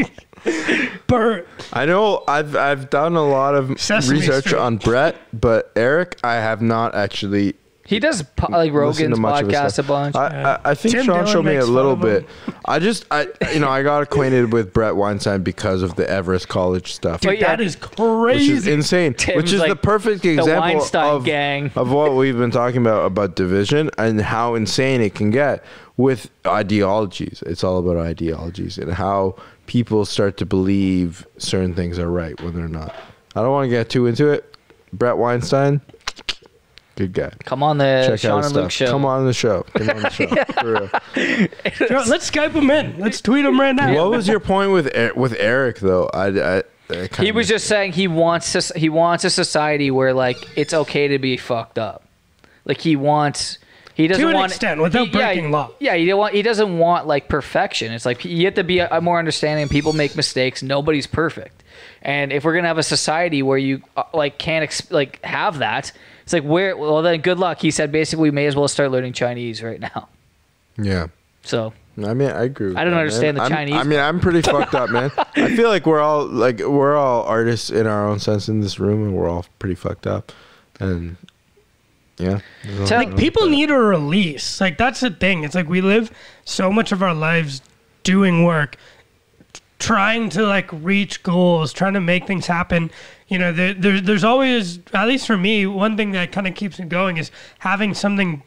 [SPEAKER 4] Burt.
[SPEAKER 3] I know I've I've done a lot of
[SPEAKER 4] Sesame
[SPEAKER 3] research
[SPEAKER 4] Street.
[SPEAKER 3] on Bret, but Eric, I have not actually
[SPEAKER 1] He does po- like Rogan's
[SPEAKER 3] to much of his
[SPEAKER 1] podcast a bunch.
[SPEAKER 3] I, I, I think
[SPEAKER 4] Tim
[SPEAKER 3] Sean
[SPEAKER 4] Dillon
[SPEAKER 3] showed me a
[SPEAKER 4] makes fun
[SPEAKER 3] little
[SPEAKER 4] of
[SPEAKER 3] bit. I just I you know I got acquainted with Bret Weinstein because of the Everest College stuff.
[SPEAKER 1] But yeah,
[SPEAKER 4] that is
[SPEAKER 3] which
[SPEAKER 4] crazy.
[SPEAKER 3] is insane.
[SPEAKER 1] Tim's
[SPEAKER 3] which is
[SPEAKER 1] like
[SPEAKER 3] the perfect
[SPEAKER 1] the
[SPEAKER 3] example
[SPEAKER 1] Weinstein
[SPEAKER 3] of,
[SPEAKER 1] gang.
[SPEAKER 3] of what we've been talking about about division and how insane it can get with ideologies. It's all about ideologies and how people start to believe certain things are right when they're not. I don't want to get too into it. Bret Weinstein, good guy.
[SPEAKER 1] Come on the
[SPEAKER 3] Check
[SPEAKER 1] Sean
[SPEAKER 3] out his
[SPEAKER 1] and Luke
[SPEAKER 3] stuff.
[SPEAKER 1] show.
[SPEAKER 3] Come on the show. Come on the show. For real.
[SPEAKER 4] Sure, let's Skype him in. Let's tweet him right now.
[SPEAKER 3] What was your point with with Eric though? I, I, I
[SPEAKER 1] He
[SPEAKER 3] kinda-
[SPEAKER 1] was just saying he wants soc- he wants a society where like it's okay to be fucked up. Like he wants he doesn't want
[SPEAKER 4] To an
[SPEAKER 1] want
[SPEAKER 4] extent, without
[SPEAKER 1] he-
[SPEAKER 4] breaking
[SPEAKER 1] yeah,
[SPEAKER 4] law.
[SPEAKER 1] Yeah, he don't want he doesn't want like perfection. It's like you have to be a, a more understanding. People make mistakes. Nobody's perfect. And if we're gonna have a society where you uh, like can't ex- like have that, it's like where well then good luck. He said basically we may as well start learning Chinese right now.
[SPEAKER 3] yeah.
[SPEAKER 1] So
[SPEAKER 3] I mean, I agree.
[SPEAKER 1] I don't
[SPEAKER 3] that,
[SPEAKER 1] understand
[SPEAKER 3] man.
[SPEAKER 1] the
[SPEAKER 3] I'm-
[SPEAKER 1] Chinese
[SPEAKER 3] I mean, I'm pretty fucked up, man. I feel like we're all like we're all artists in our own sense in this room, and we're all pretty fucked up. And yeah, there's
[SPEAKER 1] Tell-
[SPEAKER 3] nothing
[SPEAKER 4] like people
[SPEAKER 3] wrong
[SPEAKER 4] need a release like that's the thing it's like we live so much of our lives doing work trying to like reach goals trying to make things happen you know there, there, there's always at least for me one thing that kind of keeps me going is having something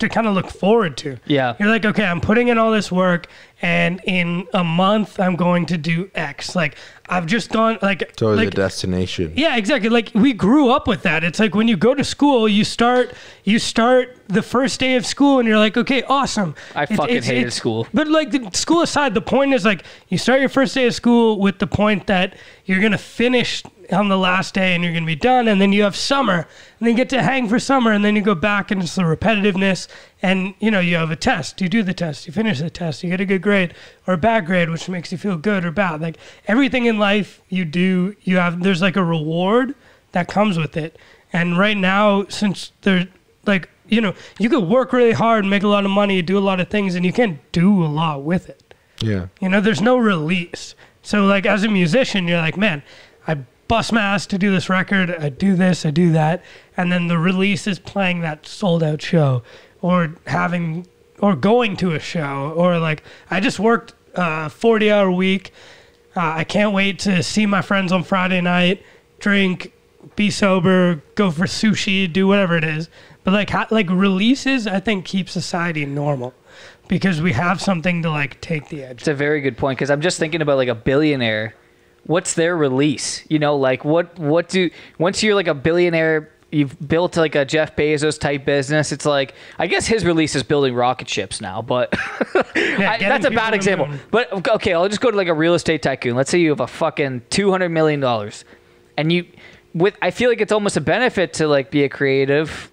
[SPEAKER 4] to kind of look forward to
[SPEAKER 1] Yeah.
[SPEAKER 4] you're like okay i'm putting in all this work and in a month i'm going to do x like i've just gone like
[SPEAKER 3] It's always
[SPEAKER 4] like,
[SPEAKER 3] a destination.
[SPEAKER 4] yeah, exactly. Like we grew up with that. It's like when you go to school, you start you start the first day of school and you're like, okay, awesome.
[SPEAKER 1] I
[SPEAKER 4] It's-
[SPEAKER 1] fucking
[SPEAKER 4] it's-
[SPEAKER 1] hated
[SPEAKER 4] it's-
[SPEAKER 1] school.
[SPEAKER 4] But like the school aside, the point is like you start your first day of school with the point that you're gonna finish on the last day and you're gonna be done, and then you have summer, and then you get to hang for summer, and then you go back and it's the repetitiveness, and you know you have a test. You do the test, you finish the test, you get a good grade or a bad grade, which makes you feel good or bad. Like everything in life you do, you have there's like a reward that comes with it. And right now, since there's like you know you could work really hard and make a lot of money, do a lot of things, and you can't do a lot with it.
[SPEAKER 3] Yeah,
[SPEAKER 4] You know, there's no release. So like as a musician, you're like, man, I bust my ass to do this record. I do this, I do that, and then the release is playing that sold out show, or having, or going to a show, or like I just worked a 40 hour week. Uh, I can't wait to see my friends on Friday night, drink, be sober, go for sushi, do whatever it is. But like like releases, I think keep society normal because we have something to like take the edge.
[SPEAKER 1] It's a very good point because I'm just thinking about like a billionaire. What's their release? You know, like what what do once you're like a billionaire, you've built like a Jeff Bezos type business. It's like I guess his release is building rocket ships now, but I- that's a bad example. But okay, I'll just go to like a real estate tycoon. Let's say you have a fucking two hundred million dollars, and you with I feel like it's almost a benefit to like be a creative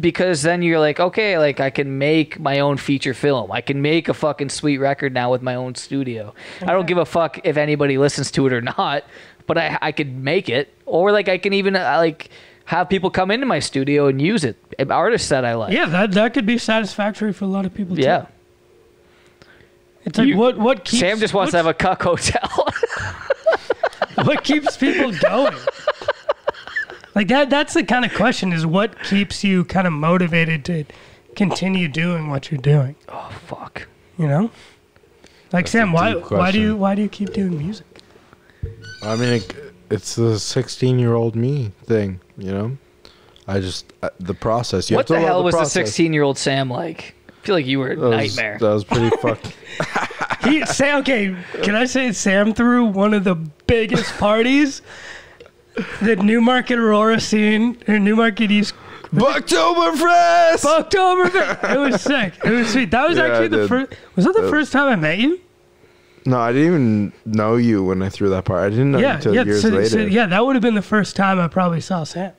[SPEAKER 1] because then you're like, okay, like I can make my own feature film. I can make a fucking sweet record now with my own studio. I don't give a fuck if anybody listens to it or not, but I I could make it, or like I can even uh, like have people come into my studio and use it. Artists that I like.
[SPEAKER 4] Yeah, that that could be satisfactory for a lot of people too.
[SPEAKER 1] Yeah.
[SPEAKER 4] It's like
[SPEAKER 1] You-
[SPEAKER 4] what what keeps
[SPEAKER 1] Sam just wants to have a cuck hotel.
[SPEAKER 4] what keeps people going. Like that that's the kind of question is what keeps you kind of motivated to continue doing what you're doing,
[SPEAKER 1] oh fuck.
[SPEAKER 4] you know? Like Sam, why
[SPEAKER 3] deep
[SPEAKER 4] why do you why do you keep doing music?
[SPEAKER 3] I mean, it, it's the 16 year old me thing, you know. I just uh, the process. You
[SPEAKER 1] what
[SPEAKER 3] have
[SPEAKER 1] the
[SPEAKER 3] to love
[SPEAKER 1] hell was the 16 year old Sam like? I feel like you were a
[SPEAKER 3] That was,
[SPEAKER 1] nightmare.
[SPEAKER 3] That was pretty fucking.
[SPEAKER 4] He Sam okay, can I say Sam threw one of the biggest parties the Newmarket Aurora scene or Newmarket East
[SPEAKER 3] Oktoberfest.
[SPEAKER 4] October. It was sick. It was sweet. That was
[SPEAKER 3] Yeah,
[SPEAKER 4] actually the first. Was that the
[SPEAKER 3] Uh,
[SPEAKER 4] first time I met you?
[SPEAKER 3] No, I didn't even know you when I threw that part. I didn't know you
[SPEAKER 4] yeah,
[SPEAKER 3] until
[SPEAKER 4] yeah.
[SPEAKER 3] years
[SPEAKER 4] so,
[SPEAKER 3] later.
[SPEAKER 4] so, yeah, that would have been the first time I probably saw Sam.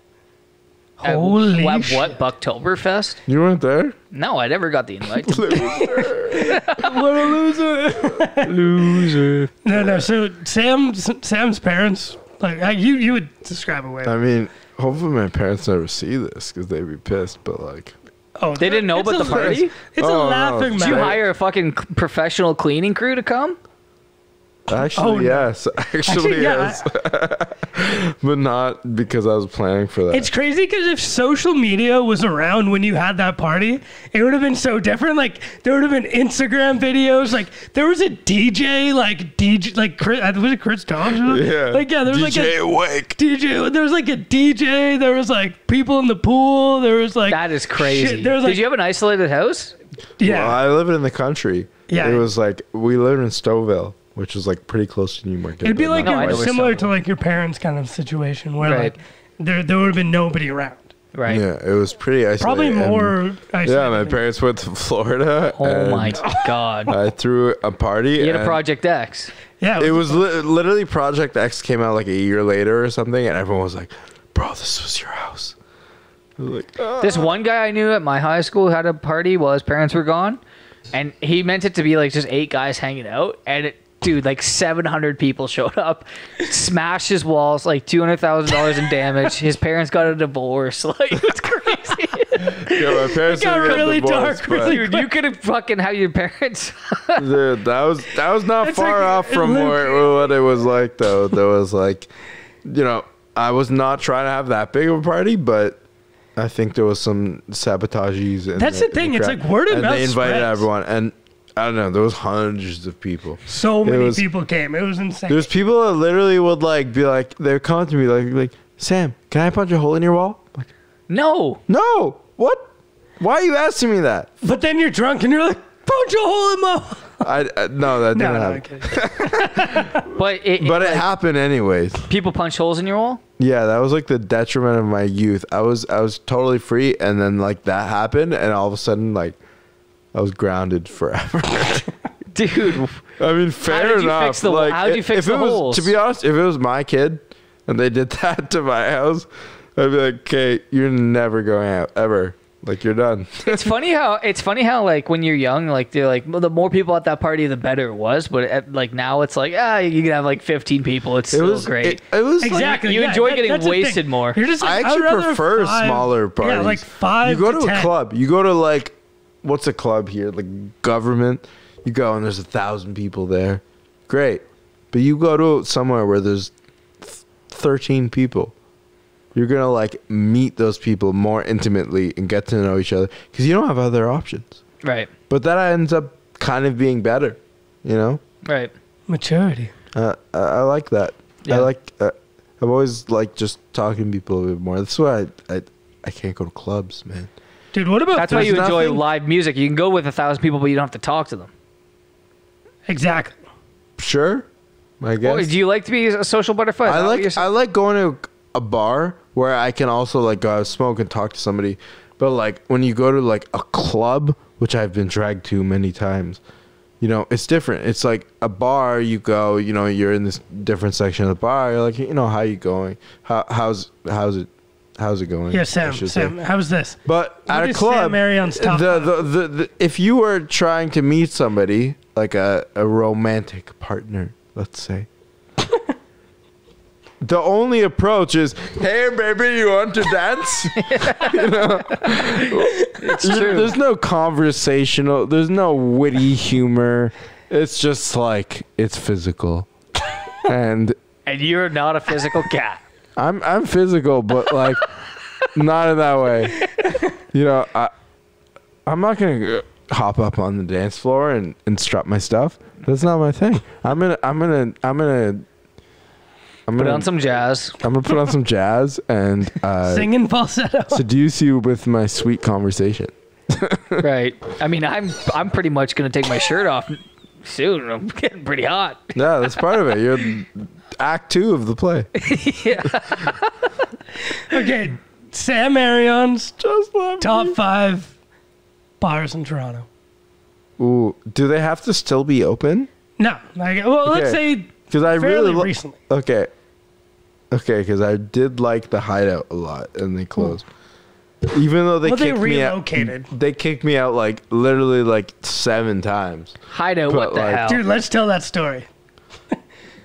[SPEAKER 4] Holy
[SPEAKER 1] at
[SPEAKER 4] shit.
[SPEAKER 1] what Bucktoberfest?
[SPEAKER 3] You weren't there?
[SPEAKER 1] No, I never got the invite.
[SPEAKER 4] what a loser.
[SPEAKER 1] Loser.
[SPEAKER 4] No, no. So Sam, Sam's parents, like I- you, you would describe a way.
[SPEAKER 3] I mean, hopefully my parents never see this because they'd be pissed. But like,
[SPEAKER 4] oh,
[SPEAKER 1] They didn't know
[SPEAKER 4] it's
[SPEAKER 1] about
[SPEAKER 4] a-
[SPEAKER 1] the party?
[SPEAKER 4] It's
[SPEAKER 3] Oh,
[SPEAKER 4] a
[SPEAKER 3] no.
[SPEAKER 4] laughing
[SPEAKER 1] Did you
[SPEAKER 4] matter.
[SPEAKER 1] hire a fucking c- professional cleaning crew to come?
[SPEAKER 3] Actually,
[SPEAKER 4] Oh, no.
[SPEAKER 3] yes, actually,
[SPEAKER 4] Actually, yeah,
[SPEAKER 3] yes, but not because I was planning for that.
[SPEAKER 4] It's crazy because if social media was around when you had that party, it would have been so different. Like there would have been Instagram videos. Like there was a DJ, like DJ, like Chris, uh, was it Chris Thompson?
[SPEAKER 3] yeah,
[SPEAKER 4] Like yeah, there was like
[SPEAKER 3] DJ
[SPEAKER 4] a
[SPEAKER 3] Awake.
[SPEAKER 4] DJ. There was like a DJ. There was like people in the pool. There was like
[SPEAKER 1] That is crazy.
[SPEAKER 4] Shit, there was,
[SPEAKER 1] Did
[SPEAKER 4] like-
[SPEAKER 1] you have an isolated house?
[SPEAKER 4] yeah.
[SPEAKER 3] Well, I live in the country.
[SPEAKER 4] Yeah.
[SPEAKER 3] it was like we lived in Stouffville, which is like pretty close to Newmarket.
[SPEAKER 4] It'd be like
[SPEAKER 1] No, I
[SPEAKER 4] your,
[SPEAKER 1] know
[SPEAKER 3] quite.
[SPEAKER 1] where
[SPEAKER 4] similar
[SPEAKER 1] some-
[SPEAKER 4] to like your parents' kind of situation where
[SPEAKER 1] Right.
[SPEAKER 4] like there there would have been nobody around.
[SPEAKER 1] Right.
[SPEAKER 3] Yeah, it was pretty isolated.
[SPEAKER 4] Probably
[SPEAKER 3] and-
[SPEAKER 4] more.
[SPEAKER 3] Yeah, my parents went to Florida.
[SPEAKER 1] Oh my god.
[SPEAKER 3] I threw a party.
[SPEAKER 1] You had a Project X.
[SPEAKER 4] Yeah,
[SPEAKER 3] It was li- literally Project X came out like a year later or something, and everyone was like, "Bro, this was your house." Was like, "Ah."
[SPEAKER 1] This one guy I knew at my high school had a party while his parents were gone, and he meant it to be like just eight guys hanging out, and it, dude, like 700 people showed up, smashed his walls, like $200,000 in damage. His parents got a divorce. Like it's crazy.
[SPEAKER 3] yeah, my parents
[SPEAKER 4] got
[SPEAKER 3] didn't
[SPEAKER 4] really
[SPEAKER 3] divorced,
[SPEAKER 4] dark really
[SPEAKER 1] dude, you could have fucking had your parents.
[SPEAKER 3] Dude, that was that was not
[SPEAKER 4] It's
[SPEAKER 3] far
[SPEAKER 4] like-
[SPEAKER 3] off from where, what it was like though. There was like, you know, I was not trying to have that big of a party, but I think there was some sabotages.
[SPEAKER 4] That's
[SPEAKER 3] the,
[SPEAKER 4] the thing,
[SPEAKER 3] in
[SPEAKER 4] it's like word of
[SPEAKER 3] and
[SPEAKER 4] mouth
[SPEAKER 3] They invited
[SPEAKER 4] spreads.
[SPEAKER 3] everyone, and I don't know. There was hundreds of people.
[SPEAKER 4] so many
[SPEAKER 3] was-
[SPEAKER 4] people came. It was insane.
[SPEAKER 3] There's people that literally would like be like, they're coming to me like, like Sam, can I punch a hole in your wall? I'm like,
[SPEAKER 1] no.
[SPEAKER 3] no, what? Why are you asking me that?
[SPEAKER 4] but then you're drunk and you're like, punch a hole in my.
[SPEAKER 3] I, I no, that didn't
[SPEAKER 4] no, I'm
[SPEAKER 3] happen.
[SPEAKER 4] kidding.
[SPEAKER 1] But it,
[SPEAKER 3] But it
[SPEAKER 1] like,
[SPEAKER 3] happened anyways.
[SPEAKER 1] people punch holes in your wall?
[SPEAKER 3] Yeah, that was like the detriment of my youth. I was I was totally free, and then like that happened, and all of a sudden like I was grounded forever.
[SPEAKER 1] Dude,
[SPEAKER 3] I mean, fair
[SPEAKER 1] did you
[SPEAKER 3] enough.
[SPEAKER 1] fix the-
[SPEAKER 3] like,
[SPEAKER 1] how'd you fix
[SPEAKER 3] if
[SPEAKER 1] the
[SPEAKER 3] it was,
[SPEAKER 1] holes?
[SPEAKER 3] To be honest, if it was my kid and they did that to my house, I'd be like, okay, you're never going out ever. Like you're done.
[SPEAKER 1] it's funny how it's funny how like when you're young, like they're like the more people at that party, the better it was. But at, like now, it's like ah, you can have like 15 people. It's
[SPEAKER 3] it
[SPEAKER 1] still
[SPEAKER 3] was
[SPEAKER 1] great.
[SPEAKER 3] It, it was like-
[SPEAKER 4] Exactly.
[SPEAKER 1] you
[SPEAKER 4] yeah,
[SPEAKER 1] enjoy
[SPEAKER 4] that-
[SPEAKER 1] getting
[SPEAKER 4] that's the thing.
[SPEAKER 1] wasted more.
[SPEAKER 4] You're just like,
[SPEAKER 3] I actually
[SPEAKER 4] rather
[SPEAKER 3] prefer
[SPEAKER 4] five-
[SPEAKER 3] smaller parties.
[SPEAKER 4] Yeah, like five.
[SPEAKER 3] You go to, a
[SPEAKER 4] 10.
[SPEAKER 3] club. You go to like, what's a club here? Like Guvernment. You go and there's a thousand people there. Great, but you go to somewhere where there's thirteen people. You're gonna like meet those people more intimately and get to know each other because you don't have other options.
[SPEAKER 1] right,
[SPEAKER 3] But that ends up kind of being better, you know.
[SPEAKER 1] right.
[SPEAKER 4] Maturity.
[SPEAKER 3] Uh, I, I like that.
[SPEAKER 1] Yeah.
[SPEAKER 3] I like. Uh, I've always liked just talking to people a bit more. That's why I I, I can't go to clubs, man.
[SPEAKER 4] Dude, what about
[SPEAKER 1] That's why you
[SPEAKER 3] There's
[SPEAKER 1] enjoy
[SPEAKER 3] nothing-
[SPEAKER 1] live music. You can go with a thousand people, but you don't have to talk to them.
[SPEAKER 4] Exactly.
[SPEAKER 3] Sure, I guess.
[SPEAKER 1] Well, do you like to be a social butterfly? Is
[SPEAKER 3] I
[SPEAKER 1] that what
[SPEAKER 3] like
[SPEAKER 1] you're
[SPEAKER 3] I
[SPEAKER 1] saying?
[SPEAKER 3] like going to a bar where I can also like go out smoke and talk to somebody. But like when you go to like a club, which I've been dragged to many times, you know, it's different. It's like a bar. You go, you know, you're in this different section of the bar. You're like, you know, how you going? How how's how's it how's it going?
[SPEAKER 4] Yeah,
[SPEAKER 3] I
[SPEAKER 4] Sam.
[SPEAKER 3] should say.
[SPEAKER 4] How's this?
[SPEAKER 3] But
[SPEAKER 4] What
[SPEAKER 3] at a
[SPEAKER 4] is Sam
[SPEAKER 3] club,
[SPEAKER 4] Marion's top
[SPEAKER 3] the, the, the, the, if you were trying to meet somebody, like a, a romantic partner, let's say, the only approach is, hey, baby, you want to dance? you know?
[SPEAKER 1] It's true.
[SPEAKER 3] There's no conversational, there's no witty humor. It's just like, it's physical. and
[SPEAKER 1] and you're not a physical cat.
[SPEAKER 3] I'm I'm physical, but like not in that way. You know, I I'm not gonna hop up on the dance floor and, and strut my stuff. That's not my thing. I'm gonna I'm gonna I'm gonna I'm
[SPEAKER 1] Put
[SPEAKER 3] gonna
[SPEAKER 1] on some jazz.
[SPEAKER 3] I'm gonna put on some jazz and uh,
[SPEAKER 4] Singing falsetto.
[SPEAKER 3] seduce you with my sweet conversation.
[SPEAKER 1] right. I mean, I'm I'm pretty much gonna take my shirt off soon. I'm getting pretty hot.
[SPEAKER 3] Yeah, that's part of it. You're act two of the play. yeah.
[SPEAKER 4] Okay, Sam Arion's
[SPEAKER 3] Just let
[SPEAKER 4] top five bars in Toronto.
[SPEAKER 3] Ooh, do they have to still be open?
[SPEAKER 4] No, like, well, let's
[SPEAKER 3] Okay.
[SPEAKER 4] say
[SPEAKER 3] Because I really lo-
[SPEAKER 4] recently.
[SPEAKER 3] Okay. Okay, because I did like the hideout a lot, and they closed. Hmm. Even though they
[SPEAKER 4] Well, they
[SPEAKER 3] kicked me out, they kicked me out like literally like seven times.
[SPEAKER 1] Hideout,
[SPEAKER 3] But,
[SPEAKER 1] what the
[SPEAKER 3] like,
[SPEAKER 1] hell?
[SPEAKER 4] Dude, let's tell that story.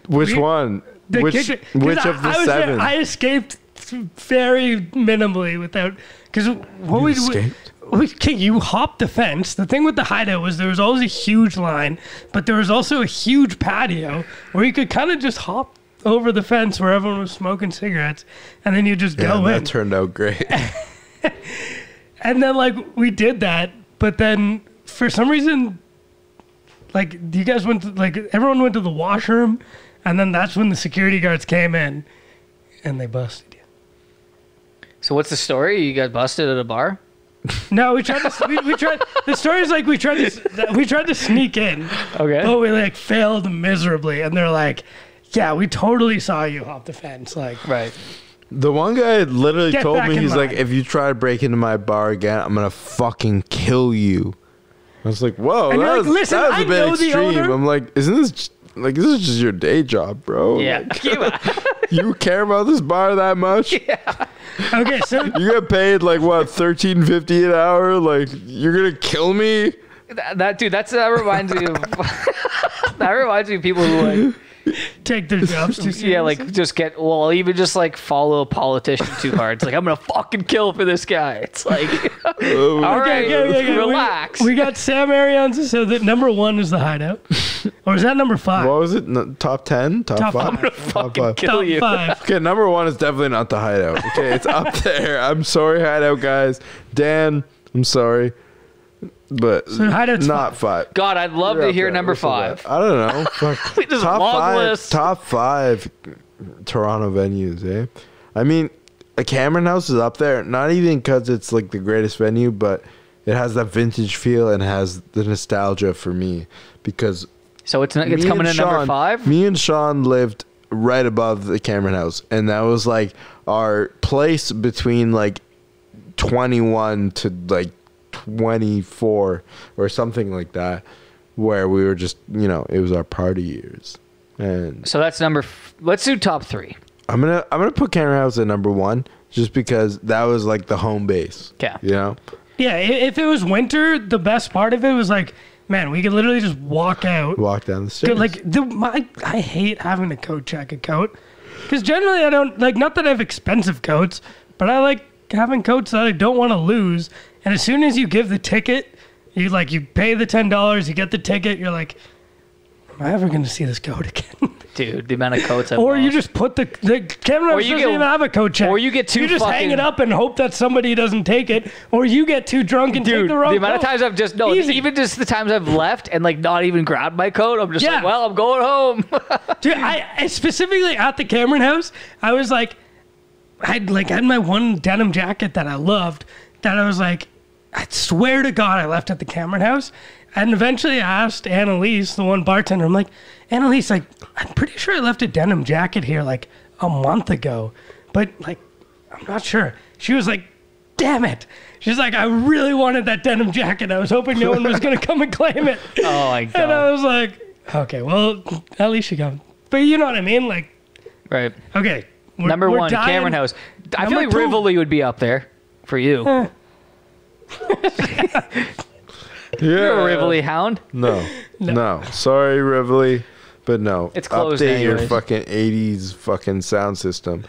[SPEAKER 3] Which
[SPEAKER 4] We-
[SPEAKER 3] one? Which
[SPEAKER 4] 'cause
[SPEAKER 3] which
[SPEAKER 4] I,
[SPEAKER 3] of the
[SPEAKER 4] I there-
[SPEAKER 3] seven?
[SPEAKER 4] I escaped very minimally without because what we, we,
[SPEAKER 3] escaped?
[SPEAKER 4] we you hopped the fence. The thing with the hideout was there was always a huge line, but there was also a huge patio where you could kind of just hop over the fence where everyone was smoking cigarettes, and then you just
[SPEAKER 3] yeah,
[SPEAKER 4] go in.
[SPEAKER 3] that turned out great.
[SPEAKER 4] And then like we did that, but then for some reason, like you guys went to, like everyone went to the washroom, and then that's when the security guards came in, and they busted you.
[SPEAKER 1] so what's the story? You got busted at a bar?
[SPEAKER 4] No, we tried to we, we tried. The story is like we tried to we tried to sneak in,
[SPEAKER 1] Okay.
[SPEAKER 4] but we like failed miserably, and they're like, "Yeah, we totally saw you hop the fence." Like,
[SPEAKER 1] Right.
[SPEAKER 3] The one guy literally
[SPEAKER 4] Get
[SPEAKER 3] told me
[SPEAKER 4] in
[SPEAKER 3] he's like, if you try to break into my bar again, I'm gonna fucking kill you. I was like, whoa,
[SPEAKER 4] And
[SPEAKER 3] that
[SPEAKER 4] you're like,
[SPEAKER 3] was,
[SPEAKER 4] "Listen,
[SPEAKER 3] that was
[SPEAKER 4] I
[SPEAKER 3] a bit
[SPEAKER 4] know the
[SPEAKER 3] extreme. I'm like, isn't this j- like this is just your day job, bro?
[SPEAKER 1] Yeah.
[SPEAKER 3] Like, you care about this bar that much? Yeah.
[SPEAKER 4] okay, so
[SPEAKER 3] You get paid like what, thirteen fifty an hour? Like you're gonna kill me?
[SPEAKER 1] that, that dude, that's that reminds me of that reminds me of people who like
[SPEAKER 4] take their jobs too seriously.
[SPEAKER 1] yeah like just get well even just like follow a politician too hard. It's like I'm gonna fucking kill for this guy. It's like
[SPEAKER 3] Oh,
[SPEAKER 1] all right,
[SPEAKER 4] okay, okay, okay. We-
[SPEAKER 1] relax.
[SPEAKER 4] We, got Sam Arion's. So the number one is the hideout, or is that number five?
[SPEAKER 3] What was it? No, top ten? Top,
[SPEAKER 4] Top
[SPEAKER 3] five?
[SPEAKER 4] five. I'm gonna
[SPEAKER 3] Top
[SPEAKER 1] fucking
[SPEAKER 3] five.
[SPEAKER 1] kill
[SPEAKER 4] Top
[SPEAKER 1] you.
[SPEAKER 4] five.
[SPEAKER 3] Okay, number one is definitely not the hideout. Okay, it's up there. I'm sorry, hideout guys. Dan, I'm sorry, but
[SPEAKER 4] So hideout's
[SPEAKER 3] not five.
[SPEAKER 1] God, I'd love
[SPEAKER 3] You're
[SPEAKER 1] to hear
[SPEAKER 3] there.
[SPEAKER 1] number
[SPEAKER 3] We'll
[SPEAKER 1] five.
[SPEAKER 3] that. I don't know. Fuck. Top
[SPEAKER 1] long
[SPEAKER 3] five.
[SPEAKER 1] list.
[SPEAKER 3] Top five Toronto venues. Eh. I mean, a Cameron House is up there. Not even because it's like the greatest venue, but it has that vintage feel and has the nostalgia for me because
[SPEAKER 1] So it's it's coming in
[SPEAKER 3] and
[SPEAKER 1] number five.
[SPEAKER 3] Me and Sean lived right above the Cameron House, and that was like our place between like 21 to like 24 or something like that, where we were just you know it was our party years. And
[SPEAKER 1] So that's number. F- let's do top three.
[SPEAKER 3] I'm gonna I'm gonna put Cameron House at number one just because that was like the home base.
[SPEAKER 1] Yeah.
[SPEAKER 3] You know.
[SPEAKER 4] Yeah, if it was winter, the best part of it was like, man, we could literally just walk out.
[SPEAKER 3] Walk down the stairs.
[SPEAKER 4] Dude, like the my, I hate having to coat check a coat because generally I don't like. Not that I have expensive coats, but I like having coats that I don't want to lose. And as soon as you give the ticket, you like you pay the ten dollars, you get the ticket. You're like, am I ever going to see this coat again?
[SPEAKER 1] Dude, the amount of coats I've
[SPEAKER 4] or you just put the the camera
[SPEAKER 1] Or
[SPEAKER 4] doesn't
[SPEAKER 1] you get-
[SPEAKER 4] even have a coat check.
[SPEAKER 1] or you get too
[SPEAKER 4] You just hang it up and hope that somebody doesn't take it, or you get too drunk and take
[SPEAKER 1] Dude,
[SPEAKER 4] the
[SPEAKER 1] the,
[SPEAKER 4] wrong.
[SPEAKER 1] The amount of times I've just no,
[SPEAKER 4] Easy.
[SPEAKER 1] even just the times I've left and like not even grabbed my coat, I'm just
[SPEAKER 4] Yeah.
[SPEAKER 1] like, well, I'm going home.
[SPEAKER 4] Dude, I, I specifically at the Cameron house, I was like, I'd like had my one denim jacket that I loved that I was like, I swear to God I left at the Cameron house. And eventually I asked Annalise, the one bartender, I'm like, Annalise, like, I'm pretty sure I left a denim jacket here like a month ago. But like, I'm not sure. She was like, damn it. She's like, I really wanted that denim jacket. I was hoping no one was gonna come and claim it.
[SPEAKER 1] oh my God.
[SPEAKER 4] And I was like, okay, well, at least you got. But you know what I mean? Like,
[SPEAKER 1] Right.
[SPEAKER 4] okay.
[SPEAKER 1] Number one,
[SPEAKER 4] dying-
[SPEAKER 1] Cameron House. I feel like
[SPEAKER 4] two-
[SPEAKER 1] Rivoli would be up there for you.
[SPEAKER 4] Eh.
[SPEAKER 1] You're a Rivoli hound.
[SPEAKER 3] No, no. Sorry, Rivoli, but no.
[SPEAKER 1] It's closed
[SPEAKER 3] Update your
[SPEAKER 1] anyways.
[SPEAKER 3] fucking '80s fucking sound system.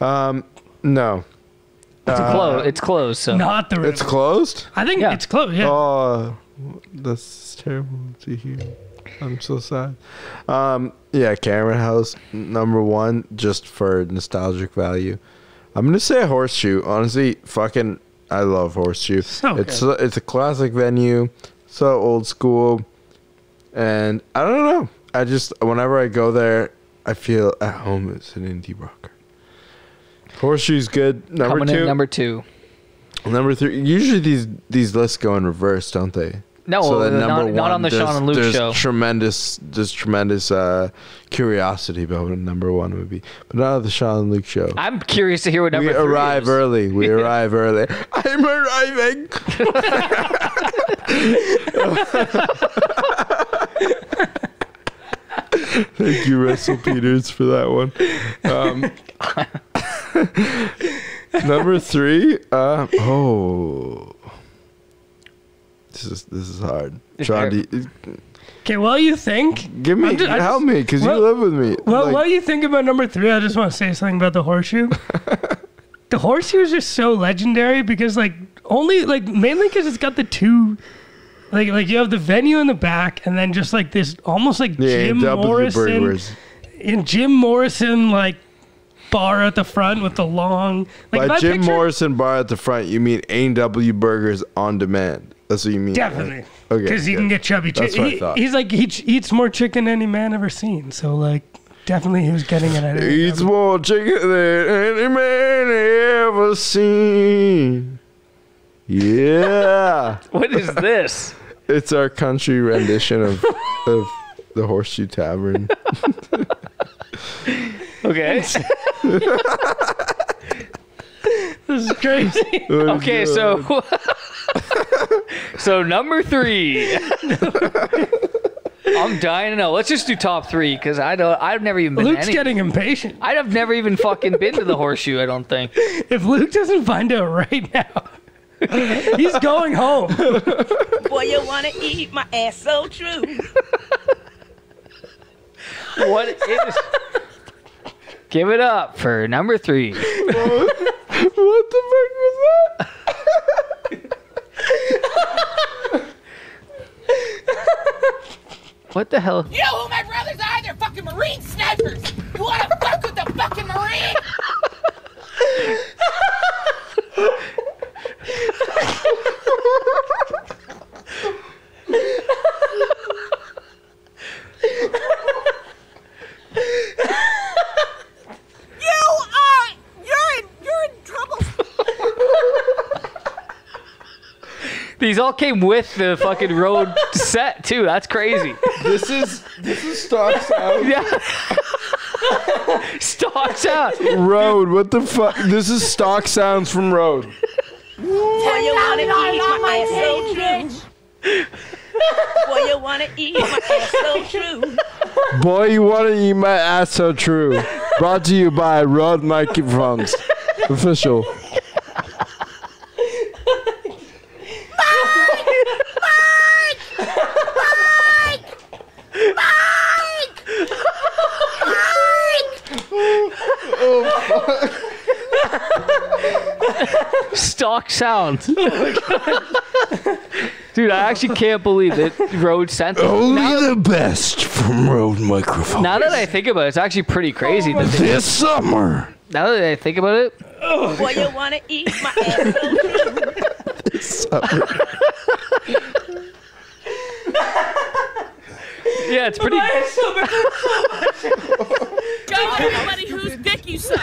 [SPEAKER 3] Um, no,
[SPEAKER 1] It's closed. It's closed. So
[SPEAKER 4] Not the.
[SPEAKER 3] it's
[SPEAKER 4] river.
[SPEAKER 3] closed.
[SPEAKER 4] I think
[SPEAKER 1] Yeah.
[SPEAKER 4] it's close. Yeah.
[SPEAKER 3] Oh, that's terrible to hear. I'm so sad. Um, yeah, Cameron House number one, just for nostalgic value. I'm gonna say a Horseshoe. Honestly, fucking, I love Horseshoe.
[SPEAKER 4] So
[SPEAKER 3] it's
[SPEAKER 4] good.
[SPEAKER 3] it's a classic venue, so old school, and I don't know. I just whenever I go there, I feel at home as an indie rocker. Horseshoe's good. Number
[SPEAKER 1] coming
[SPEAKER 3] two,
[SPEAKER 1] in number two.
[SPEAKER 3] number three. Usually these these lists go in reverse, don't they?
[SPEAKER 1] No,
[SPEAKER 3] So
[SPEAKER 1] not,
[SPEAKER 3] number
[SPEAKER 1] not on the Sean and Luke
[SPEAKER 3] there's
[SPEAKER 1] show.
[SPEAKER 3] Tremendous, there's tremendous uh, curiosity about what number one would be, but not on the Sean and Luke show.
[SPEAKER 1] I'm curious to hear what number
[SPEAKER 3] we arrive
[SPEAKER 1] is.
[SPEAKER 3] early. We arrive early. I'm arriving. Thank you, Russell Peters, for that one. Um, Number three. Uh, oh, this is this is hard. Do you-
[SPEAKER 4] Okay, while you think,
[SPEAKER 3] give me
[SPEAKER 4] just-
[SPEAKER 3] help
[SPEAKER 4] just-
[SPEAKER 3] me because you live with me.
[SPEAKER 4] well,
[SPEAKER 3] Like,
[SPEAKER 4] while you think about number three, I just want to say something about the horseshoe. the horseshoe is just so legendary because, like, only like mainly because it's got the two. Like, like you have the venue in the back, and then just like this, almost like
[SPEAKER 3] yeah,
[SPEAKER 4] Jim Morrison, in Jim Morrison like bar at the front with the long. Like
[SPEAKER 3] By Jim
[SPEAKER 4] picture-
[SPEAKER 3] Morrison Bar at the front, you mean A&W Burgers on demand. That's what you mean. right?
[SPEAKER 4] Definitely.
[SPEAKER 3] Okay.
[SPEAKER 4] Because he
[SPEAKER 3] good.
[SPEAKER 4] can get chubby
[SPEAKER 3] That's
[SPEAKER 4] chicken.
[SPEAKER 3] what I thought.
[SPEAKER 4] he's like, he ch- eats more chicken than any man ever seen. So, like, definitely he was getting it at
[SPEAKER 3] Eats
[SPEAKER 4] A&W.
[SPEAKER 3] more chicken than any man ever seen. Yeah.
[SPEAKER 1] What is this?
[SPEAKER 3] it's our country rendition of of the Horseshoe Tavern.
[SPEAKER 1] Okay.
[SPEAKER 4] This is crazy.
[SPEAKER 1] Okay, so so number three. I'm dying to know. Let's just do top three because I don't. I've never even been. to
[SPEAKER 4] Luke's
[SPEAKER 1] any,
[SPEAKER 4] getting impatient.
[SPEAKER 1] I've never even fucking been to the horseshoe. I don't think.
[SPEAKER 4] If Luke doesn't find out right now, he's going home.
[SPEAKER 5] Boy, you wanna eat my ass so true.
[SPEAKER 1] What is? Give it up for number three.
[SPEAKER 3] what the fuck was that?
[SPEAKER 1] What the hell?
[SPEAKER 6] You know who my brothers are? They're fucking Marine snipers. You wanna fuck with the fucking Marine? You are. You're in. You're in trouble.
[SPEAKER 1] These all came with the fucking Rode set too. That's crazy.
[SPEAKER 3] This is this is stock sound.
[SPEAKER 1] Yeah. stock out.
[SPEAKER 3] Rode. What the fuck? This is stock sounds from Rode.
[SPEAKER 5] Boy, you wanna eat my ass so true. Boy, you wanna eat my ass so true.
[SPEAKER 3] Boy, you want to eat my ass so true. Brought to you by Rode Microphones. Official.
[SPEAKER 1] Stock sound. Dude, I actually can't believe it. Rode sent.
[SPEAKER 3] Only
[SPEAKER 1] Now,
[SPEAKER 3] the best from Rode Microphones.
[SPEAKER 1] now that I think about it, it's actually pretty crazy. that they-
[SPEAKER 3] this summer.
[SPEAKER 1] now that I think about it,
[SPEAKER 5] Boy, you wanna eat my ass.
[SPEAKER 3] This summer.
[SPEAKER 1] yeah, it's pretty.
[SPEAKER 6] Go to somebody whose dick you suck.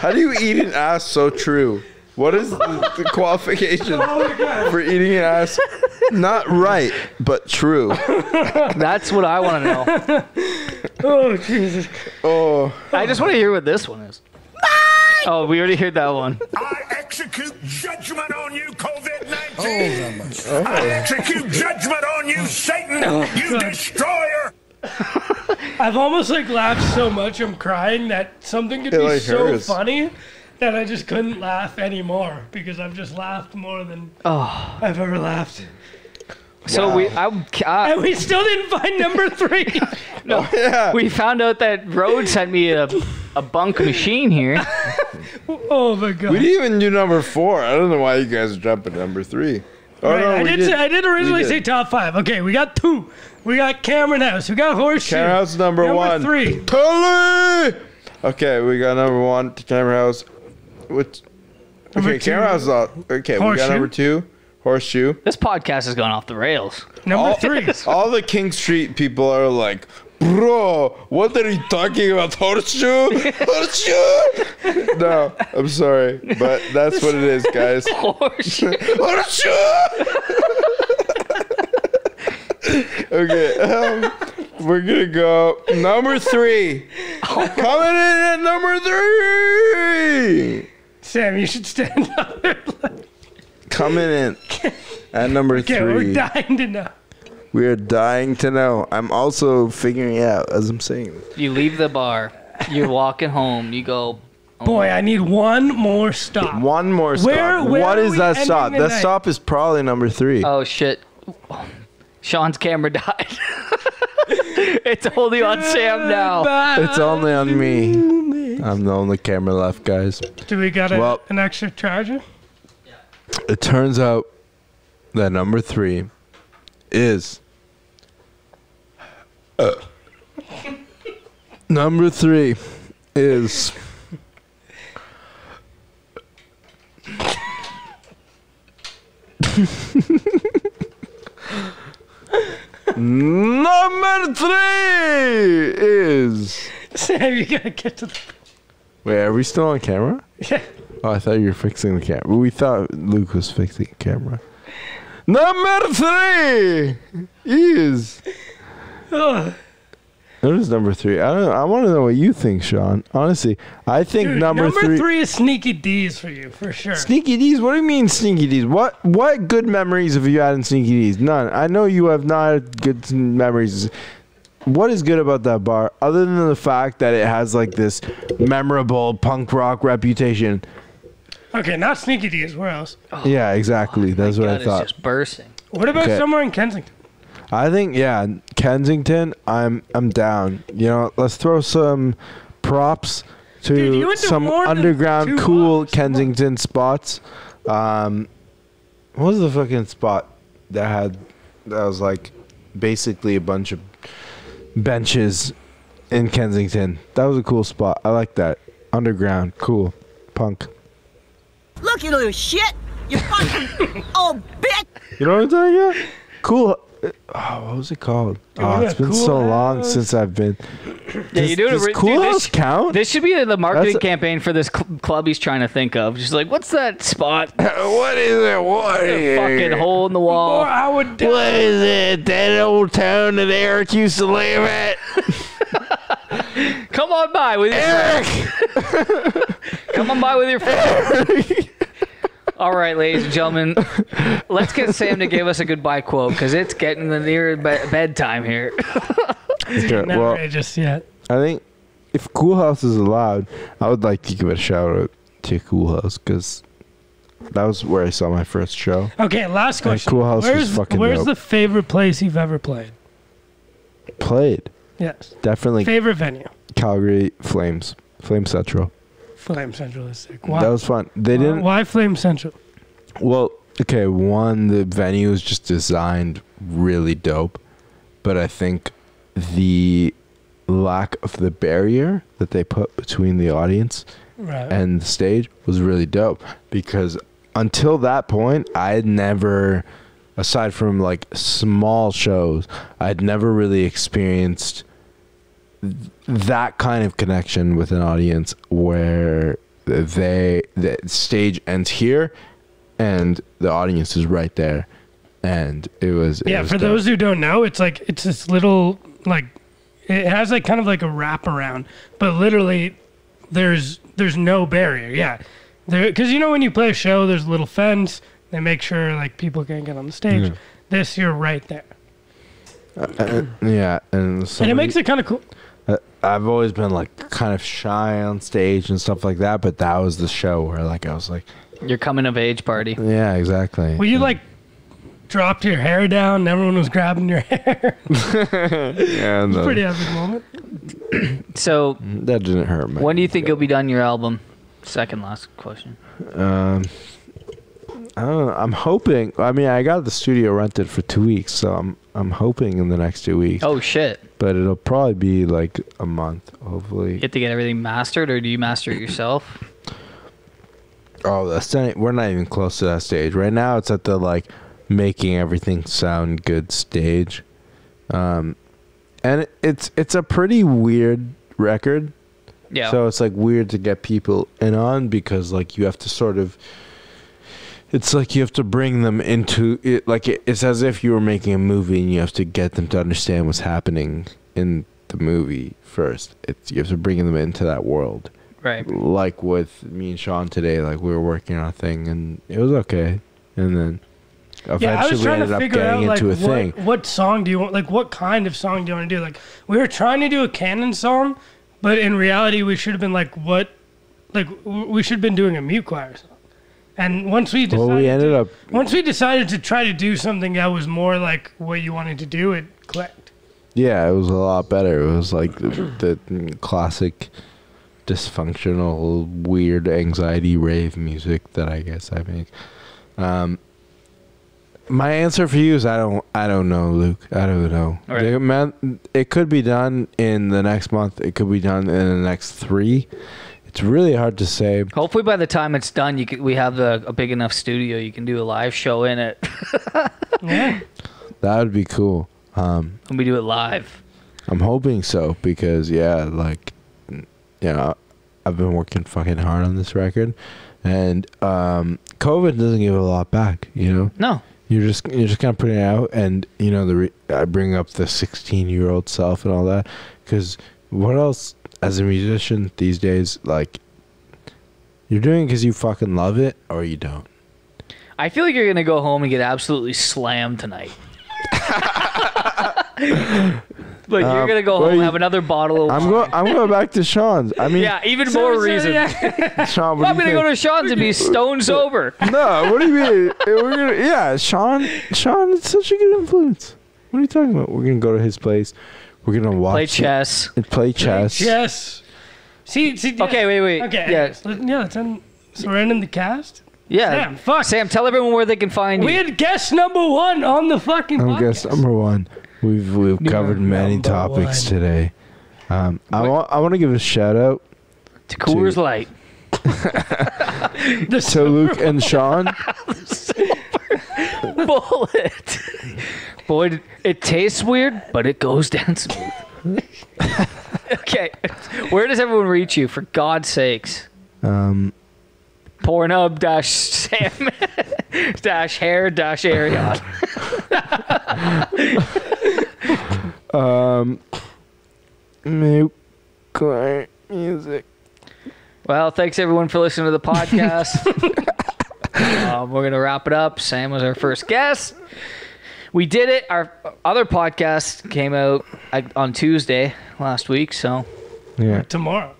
[SPEAKER 3] How do you eat an ass so true? What is the, the qualification oh for eating an ass? Not right, but true.
[SPEAKER 1] That's what I want to know.
[SPEAKER 4] Oh, Jesus.
[SPEAKER 3] Oh,
[SPEAKER 1] I just want to hear what this one is. Oh, we already heard that one.
[SPEAKER 7] I execute judgment on you, COVID 19. I execute judgment on you, Satan, oh, you destroyer.
[SPEAKER 4] I've almost like laughed so much I'm crying that something could
[SPEAKER 3] It,
[SPEAKER 4] be
[SPEAKER 3] like,
[SPEAKER 4] so
[SPEAKER 3] hurts.
[SPEAKER 4] funny that I just couldn't laugh anymore because I've just laughed more than
[SPEAKER 1] Oh,
[SPEAKER 4] I've ever laughed.
[SPEAKER 1] so we I, I
[SPEAKER 4] And we still didn't find number three.
[SPEAKER 3] Oh, yeah.
[SPEAKER 1] we found out that Rode sent me a a bunk machine here.
[SPEAKER 4] oh my god.
[SPEAKER 3] We didn't even do number four. I don't know why you guys are jumping number three. Oh,
[SPEAKER 4] Right,
[SPEAKER 3] no,
[SPEAKER 4] I
[SPEAKER 3] we
[SPEAKER 4] did,
[SPEAKER 3] did.
[SPEAKER 4] Say, I did originally
[SPEAKER 3] did.
[SPEAKER 4] say top five. Okay, we got two. We got Cameron House. We got Horseshoe.
[SPEAKER 3] Cameron House number,
[SPEAKER 4] Number
[SPEAKER 3] one.
[SPEAKER 4] three.
[SPEAKER 3] Tully! Okay, we got number one, Cameron House. Which,
[SPEAKER 4] Number
[SPEAKER 3] okay,
[SPEAKER 4] two.
[SPEAKER 3] Cameron House is okay, we
[SPEAKER 4] Horseshoe.
[SPEAKER 3] got number two, Horseshoe.
[SPEAKER 1] This podcast has gone off the rails.
[SPEAKER 4] Number
[SPEAKER 3] All,
[SPEAKER 4] three.
[SPEAKER 3] all the King Street people are like, bro, what are you talking about? Horseshoe? Horseshoe? no, I'm sorry, but that's what it is, guys.
[SPEAKER 1] Horseshoe.
[SPEAKER 3] Horseshoe! okay, um, we're gonna go number three. Coming in at number three.
[SPEAKER 4] Sam, you should stand up.
[SPEAKER 3] Coming in at number
[SPEAKER 4] Okay, we're dying to know.
[SPEAKER 3] We are dying to know. I'm also figuring it out as I'm saying. this.
[SPEAKER 1] You leave the bar. You're walking home. You go, oh
[SPEAKER 4] Boy, I need one more stop.
[SPEAKER 3] One more stop.
[SPEAKER 4] Where- where
[SPEAKER 3] what
[SPEAKER 4] are
[SPEAKER 3] is
[SPEAKER 4] we
[SPEAKER 3] that stop? That
[SPEAKER 4] night?
[SPEAKER 3] stop is probably number three.
[SPEAKER 1] Oh shit. Sean's camera died. it's only on Sam now.
[SPEAKER 3] It's only on me. I'm the only camera left, guys.
[SPEAKER 4] Do we got a,
[SPEAKER 3] Well-
[SPEAKER 4] an extra charger?
[SPEAKER 3] It turns out that number three is. Uh, number three is. Number three is.
[SPEAKER 4] Sam, you gotta get to the.
[SPEAKER 3] Wait, are we still on camera?
[SPEAKER 4] Yeah.
[SPEAKER 3] Oh, I thought you were fixing the camera. We thought Luke was fixing the camera. Number three is. What is number three? I don't. I want to know what you think, Sean. Honestly, I think
[SPEAKER 4] dude,
[SPEAKER 3] number,
[SPEAKER 4] number
[SPEAKER 3] three.
[SPEAKER 4] is Sneaky Dee's for you, for sure.
[SPEAKER 3] Sneaky Dee's. What do you mean Sneaky Dee's? What what good memories have you had in Sneaky Dee's? None. I know you have not had good memories. What is good about that bar, other than the fact that it has like this memorable punk rock reputation?
[SPEAKER 4] Okay, not Sneaky Dee's. Where else?
[SPEAKER 3] yeah, exactly. That's what
[SPEAKER 1] God,
[SPEAKER 3] I
[SPEAKER 1] it's
[SPEAKER 3] thought.
[SPEAKER 1] just bursting.
[SPEAKER 4] What about
[SPEAKER 3] Okay.
[SPEAKER 4] somewhere in Kensington?
[SPEAKER 3] I think yeah, Kensington. I'm I'm down. You know, let's throw some props to
[SPEAKER 4] Dude, you to
[SPEAKER 3] some underground cool
[SPEAKER 4] bars.
[SPEAKER 3] Kensington spots. Um, what was the fucking spot that had that was like basically a bunch of benches in Kensington? That was a cool spot. I like that. Underground, cool, punk.
[SPEAKER 5] Look, you little shit. You fucking old bitch.
[SPEAKER 3] You know what I'm talking about? Cool. Oh, what was it called? Oh, it's been
[SPEAKER 4] Cool
[SPEAKER 3] so long since I've been.
[SPEAKER 1] Yeah,
[SPEAKER 3] you
[SPEAKER 1] do doing
[SPEAKER 3] does
[SPEAKER 1] a re-
[SPEAKER 3] Cool
[SPEAKER 1] dude,
[SPEAKER 3] House
[SPEAKER 1] this,
[SPEAKER 3] count?
[SPEAKER 1] This should be the marketing
[SPEAKER 3] a-
[SPEAKER 1] campaign for this cl- club he's trying to think of. Just like, what's that spot?
[SPEAKER 3] what is it? What a
[SPEAKER 1] Fucking hole in the wall.
[SPEAKER 4] Or I would.
[SPEAKER 3] What is it? That old town that Eric used to live at?
[SPEAKER 1] Come on by with your
[SPEAKER 3] Eric!
[SPEAKER 1] Come on by with your friend. All right, ladies and gentlemen, let's get Sam to give us a goodbye quote because it's getting the near be- bedtime here.
[SPEAKER 3] Okay,
[SPEAKER 4] Never
[SPEAKER 3] well,
[SPEAKER 4] just yet.
[SPEAKER 3] I think if Cool House is allowed, I would like to give a shout out to Cool House because that was where I saw my first show.
[SPEAKER 4] Okay, last question.
[SPEAKER 3] Cool House was
[SPEAKER 4] where's
[SPEAKER 3] fucking
[SPEAKER 4] where's
[SPEAKER 3] dope.
[SPEAKER 4] the favorite place you've ever played?
[SPEAKER 3] Played.
[SPEAKER 4] Yes.
[SPEAKER 3] Definitely
[SPEAKER 4] Favorite venue?
[SPEAKER 3] Calgary Flames. Flame Central.
[SPEAKER 4] Flame Central is sick. Why?
[SPEAKER 3] That was fun. They
[SPEAKER 4] why,
[SPEAKER 3] didn't.
[SPEAKER 4] why Flame Central?
[SPEAKER 3] Well, okay, one, the venue is just designed really dope, but I think the lack of the barrier that they put between the audience
[SPEAKER 4] Right.
[SPEAKER 3] and the stage was really dope because until that point, I had never, aside from like small shows, I'd never really experienced that kind of connection with an audience where they the stage ends here and the audience is right there and it was it
[SPEAKER 4] yeah,
[SPEAKER 3] was
[SPEAKER 4] for
[SPEAKER 3] dope.
[SPEAKER 4] those who don't know, it's like it's this little like it has like kind of like a wraparound, but literally there's there's no barrier. Yeah, there because you know when you play a show, there's a little fence. They make sure like people can't get on the stage.
[SPEAKER 3] Yeah.
[SPEAKER 4] This you're right there,
[SPEAKER 3] Uh, yeah and,
[SPEAKER 4] and it makes it kind of cool.
[SPEAKER 3] I've always been like kind of shy on stage and stuff like that, but that was the show where like I was like,
[SPEAKER 1] Your coming of age party.
[SPEAKER 3] yeah, exactly.
[SPEAKER 4] Well, you like dropped your hair down, and everyone was grabbing your hair.
[SPEAKER 3] yeah, and, uh,
[SPEAKER 4] Pretty epic moment.
[SPEAKER 1] So,
[SPEAKER 3] that didn't hurt me.
[SPEAKER 1] when do you think you'll be done your album? Second last question.
[SPEAKER 3] Um, I don't know. I'm hoping. I mean, I got the studio rented for two weeks, so I'm I'm hoping in the next two weeks.
[SPEAKER 1] Oh shit!
[SPEAKER 3] But it'll probably be like a month, hopefully.
[SPEAKER 1] You have to get everything mastered, or do you master it yourself?
[SPEAKER 3] Oh, that's not, we're not even close to that stage. Right now, it's at the like making everything sound good stage. Um, and it, it's it's a pretty weird record.
[SPEAKER 1] Yeah.
[SPEAKER 3] So it's like weird to get people in on because like you have to sort of. It's like you have to bring them into it. Like it, it's as if you were making a movie and you have to get them to understand what's happening in the movie first. It's you have to bring them into that world
[SPEAKER 1] right.
[SPEAKER 3] like with me and Sean today, like we were working on a thing and it was okay, and then eventually
[SPEAKER 4] Yeah, I was
[SPEAKER 3] we
[SPEAKER 4] trying
[SPEAKER 3] ended
[SPEAKER 4] to
[SPEAKER 3] up
[SPEAKER 4] figure out
[SPEAKER 3] getting
[SPEAKER 4] like
[SPEAKER 3] into a
[SPEAKER 4] what,
[SPEAKER 3] thing.
[SPEAKER 4] what song do you want? Like, what kind of song do you want to do? Like, we were trying to do a canon song, but in reality, we should have been like, what, like we should have been doing a mute choir song. And once we decided,
[SPEAKER 3] Well, we ended
[SPEAKER 4] to,
[SPEAKER 3] up.
[SPEAKER 4] once we decided to try to do something that was more like what you wanted to do, it clicked.
[SPEAKER 3] Yeah, it was a lot better. It was like the, the classic dysfunctional, weird anxiety rave music that I guess I make. Um, my answer for you is I don't I don't know, Luke. I don't know.
[SPEAKER 1] All right.
[SPEAKER 3] The amount- it could be done in the next month. It could be done in the next three. It's really hard to say.
[SPEAKER 1] Hopefully, by the time it's done, you could, we have the, a big enough studio you can do a live show in it,
[SPEAKER 4] Yeah.
[SPEAKER 3] That would be cool. Um,
[SPEAKER 1] and we do it live.
[SPEAKER 3] I'm hoping so because yeah, like you know, I've been working fucking hard on this record, and um, COVID doesn't give a lot back. You know,
[SPEAKER 1] No,
[SPEAKER 3] you're just you're just kind of putting it out, and you know the re- I bring up the 16 year old self and all that because what else as a musician these days like you're doing it because you fucking love it or you don't.
[SPEAKER 1] I feel like you're gonna go home and get absolutely slammed tonight. like you're
[SPEAKER 3] Um,
[SPEAKER 1] gonna go home and
[SPEAKER 3] you-
[SPEAKER 1] have another bottle. Of
[SPEAKER 3] I'm going. I'm going back to Sean's. I mean,
[SPEAKER 1] yeah, even
[SPEAKER 4] So-
[SPEAKER 1] more
[SPEAKER 4] so,
[SPEAKER 1] reason.
[SPEAKER 4] yeah.
[SPEAKER 3] Sean. What
[SPEAKER 1] I'm gonna go to Sean's and be stone sober.
[SPEAKER 3] No, what do you mean? We're gonna, yeah, Sean. Sean is such a good influence. What are you talking about? We're gonna go to his place. We're gonna watch
[SPEAKER 1] Play
[SPEAKER 3] it
[SPEAKER 1] chess.
[SPEAKER 3] and play chess.
[SPEAKER 4] Yes. See, see. yeah.
[SPEAKER 1] Okay, wait, wait.
[SPEAKER 4] Okay.
[SPEAKER 1] Yeah,
[SPEAKER 4] Let- Yeah. Let's end, so we're ending the cast.
[SPEAKER 1] yeah.
[SPEAKER 4] Sam, fuck.
[SPEAKER 1] Sam, tell everyone where they can find you.
[SPEAKER 4] We had guest number one on the fucking
[SPEAKER 3] I'm
[SPEAKER 4] podcast.
[SPEAKER 3] guess number one. We've we've covered many
[SPEAKER 4] number
[SPEAKER 3] topics
[SPEAKER 4] one.
[SPEAKER 3] today. Um, I want I want to give a shout out
[SPEAKER 1] to Coors
[SPEAKER 3] to-
[SPEAKER 1] Light.
[SPEAKER 4] The
[SPEAKER 3] to Luke and Sean.
[SPEAKER 1] Bullet. Boy, it tastes weird, but it goes down smooth. okay, where does everyone reach you? For God's sakes.
[SPEAKER 3] Um,
[SPEAKER 1] Pornhub dash Sam dash hair dash Arion.
[SPEAKER 3] um, New Choir music.
[SPEAKER 1] Well, thanks everyone for listening to the podcast. Um, we're gonna wrap it up. Sam was our first guest. We did it. Our other podcast came out uh, on Tuesday last week, so
[SPEAKER 3] Yeah.
[SPEAKER 4] tomorrow.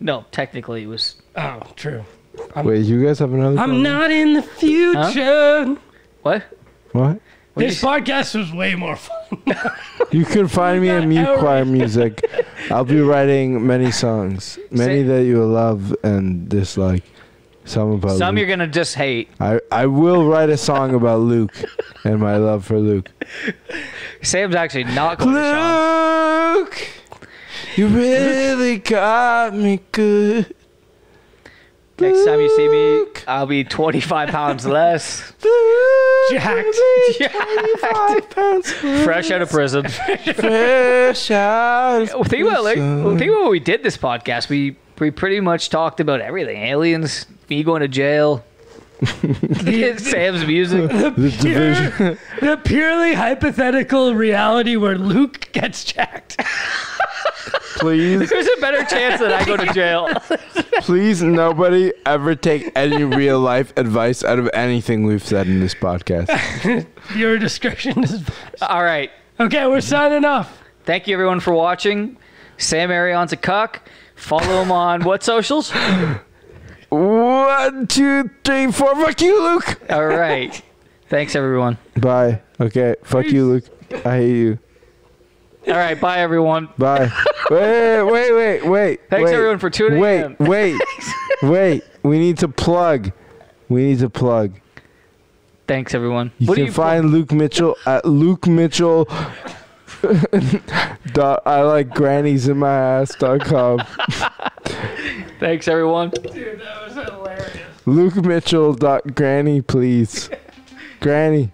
[SPEAKER 1] no, technically it was
[SPEAKER 4] Oh, true.
[SPEAKER 3] Wait, you guys have another?
[SPEAKER 4] I'm
[SPEAKER 3] podcast?
[SPEAKER 4] not in the future.
[SPEAKER 1] what?
[SPEAKER 3] What?
[SPEAKER 1] What
[SPEAKER 4] This podcast was way more fun.
[SPEAKER 3] You can find me in Mute Choir Music. I'll be writing many songs, many
[SPEAKER 1] Say-
[SPEAKER 3] that you will love and dislike. Some about
[SPEAKER 1] Some
[SPEAKER 3] Luke.
[SPEAKER 1] you're gonna just hate.
[SPEAKER 3] I I will write a song about Luke and my love for Luke.
[SPEAKER 1] Sam's actually not going to Sean.
[SPEAKER 3] Luke, you really got me good.
[SPEAKER 1] Next time you see me, I'll be 25 pounds less.
[SPEAKER 4] Jacked.
[SPEAKER 3] Five pounds
[SPEAKER 1] Fresh out of prison.
[SPEAKER 3] fresh out. of
[SPEAKER 1] Well, think about like think about when we did this podcast. We we pretty much talked about everything: aliens, me going to jail, Sam's music.
[SPEAKER 3] the division.
[SPEAKER 4] The purely hypothetical reality where Luke gets jacked.
[SPEAKER 3] Please,
[SPEAKER 1] There's a better chance that I go to jail.
[SPEAKER 3] please, nobody ever take any real life advice out of anything we've said in this podcast.
[SPEAKER 4] Your discretion is.
[SPEAKER 1] All right.
[SPEAKER 4] Okay, we're signing off.
[SPEAKER 1] Thank you everyone for watching. Sam Arion's a cuck. Follow him on what socials?
[SPEAKER 3] One, two, three, four. Fuck you, Luke.
[SPEAKER 1] All right. Thanks everyone.
[SPEAKER 3] Bye. Okay. Fuck you, Luke. I hate you.
[SPEAKER 1] All right. Bye everyone.
[SPEAKER 3] Bye. wait, wait, wait, wait.
[SPEAKER 1] Thanks,
[SPEAKER 3] wait,
[SPEAKER 1] everyone, for tuning
[SPEAKER 3] wait,
[SPEAKER 1] in.
[SPEAKER 3] Wait, wait, wait. We need to plug. We need to plug.
[SPEAKER 1] Thanks everyone.
[SPEAKER 3] You
[SPEAKER 1] What
[SPEAKER 3] can find Luke Mitchell at Luke Mitchell. dot I like grannies in my ass dot com.
[SPEAKER 1] Thanks everyone.
[SPEAKER 4] Dude, that was hilarious.
[SPEAKER 3] Luke Mitchell dot granny please. Granny.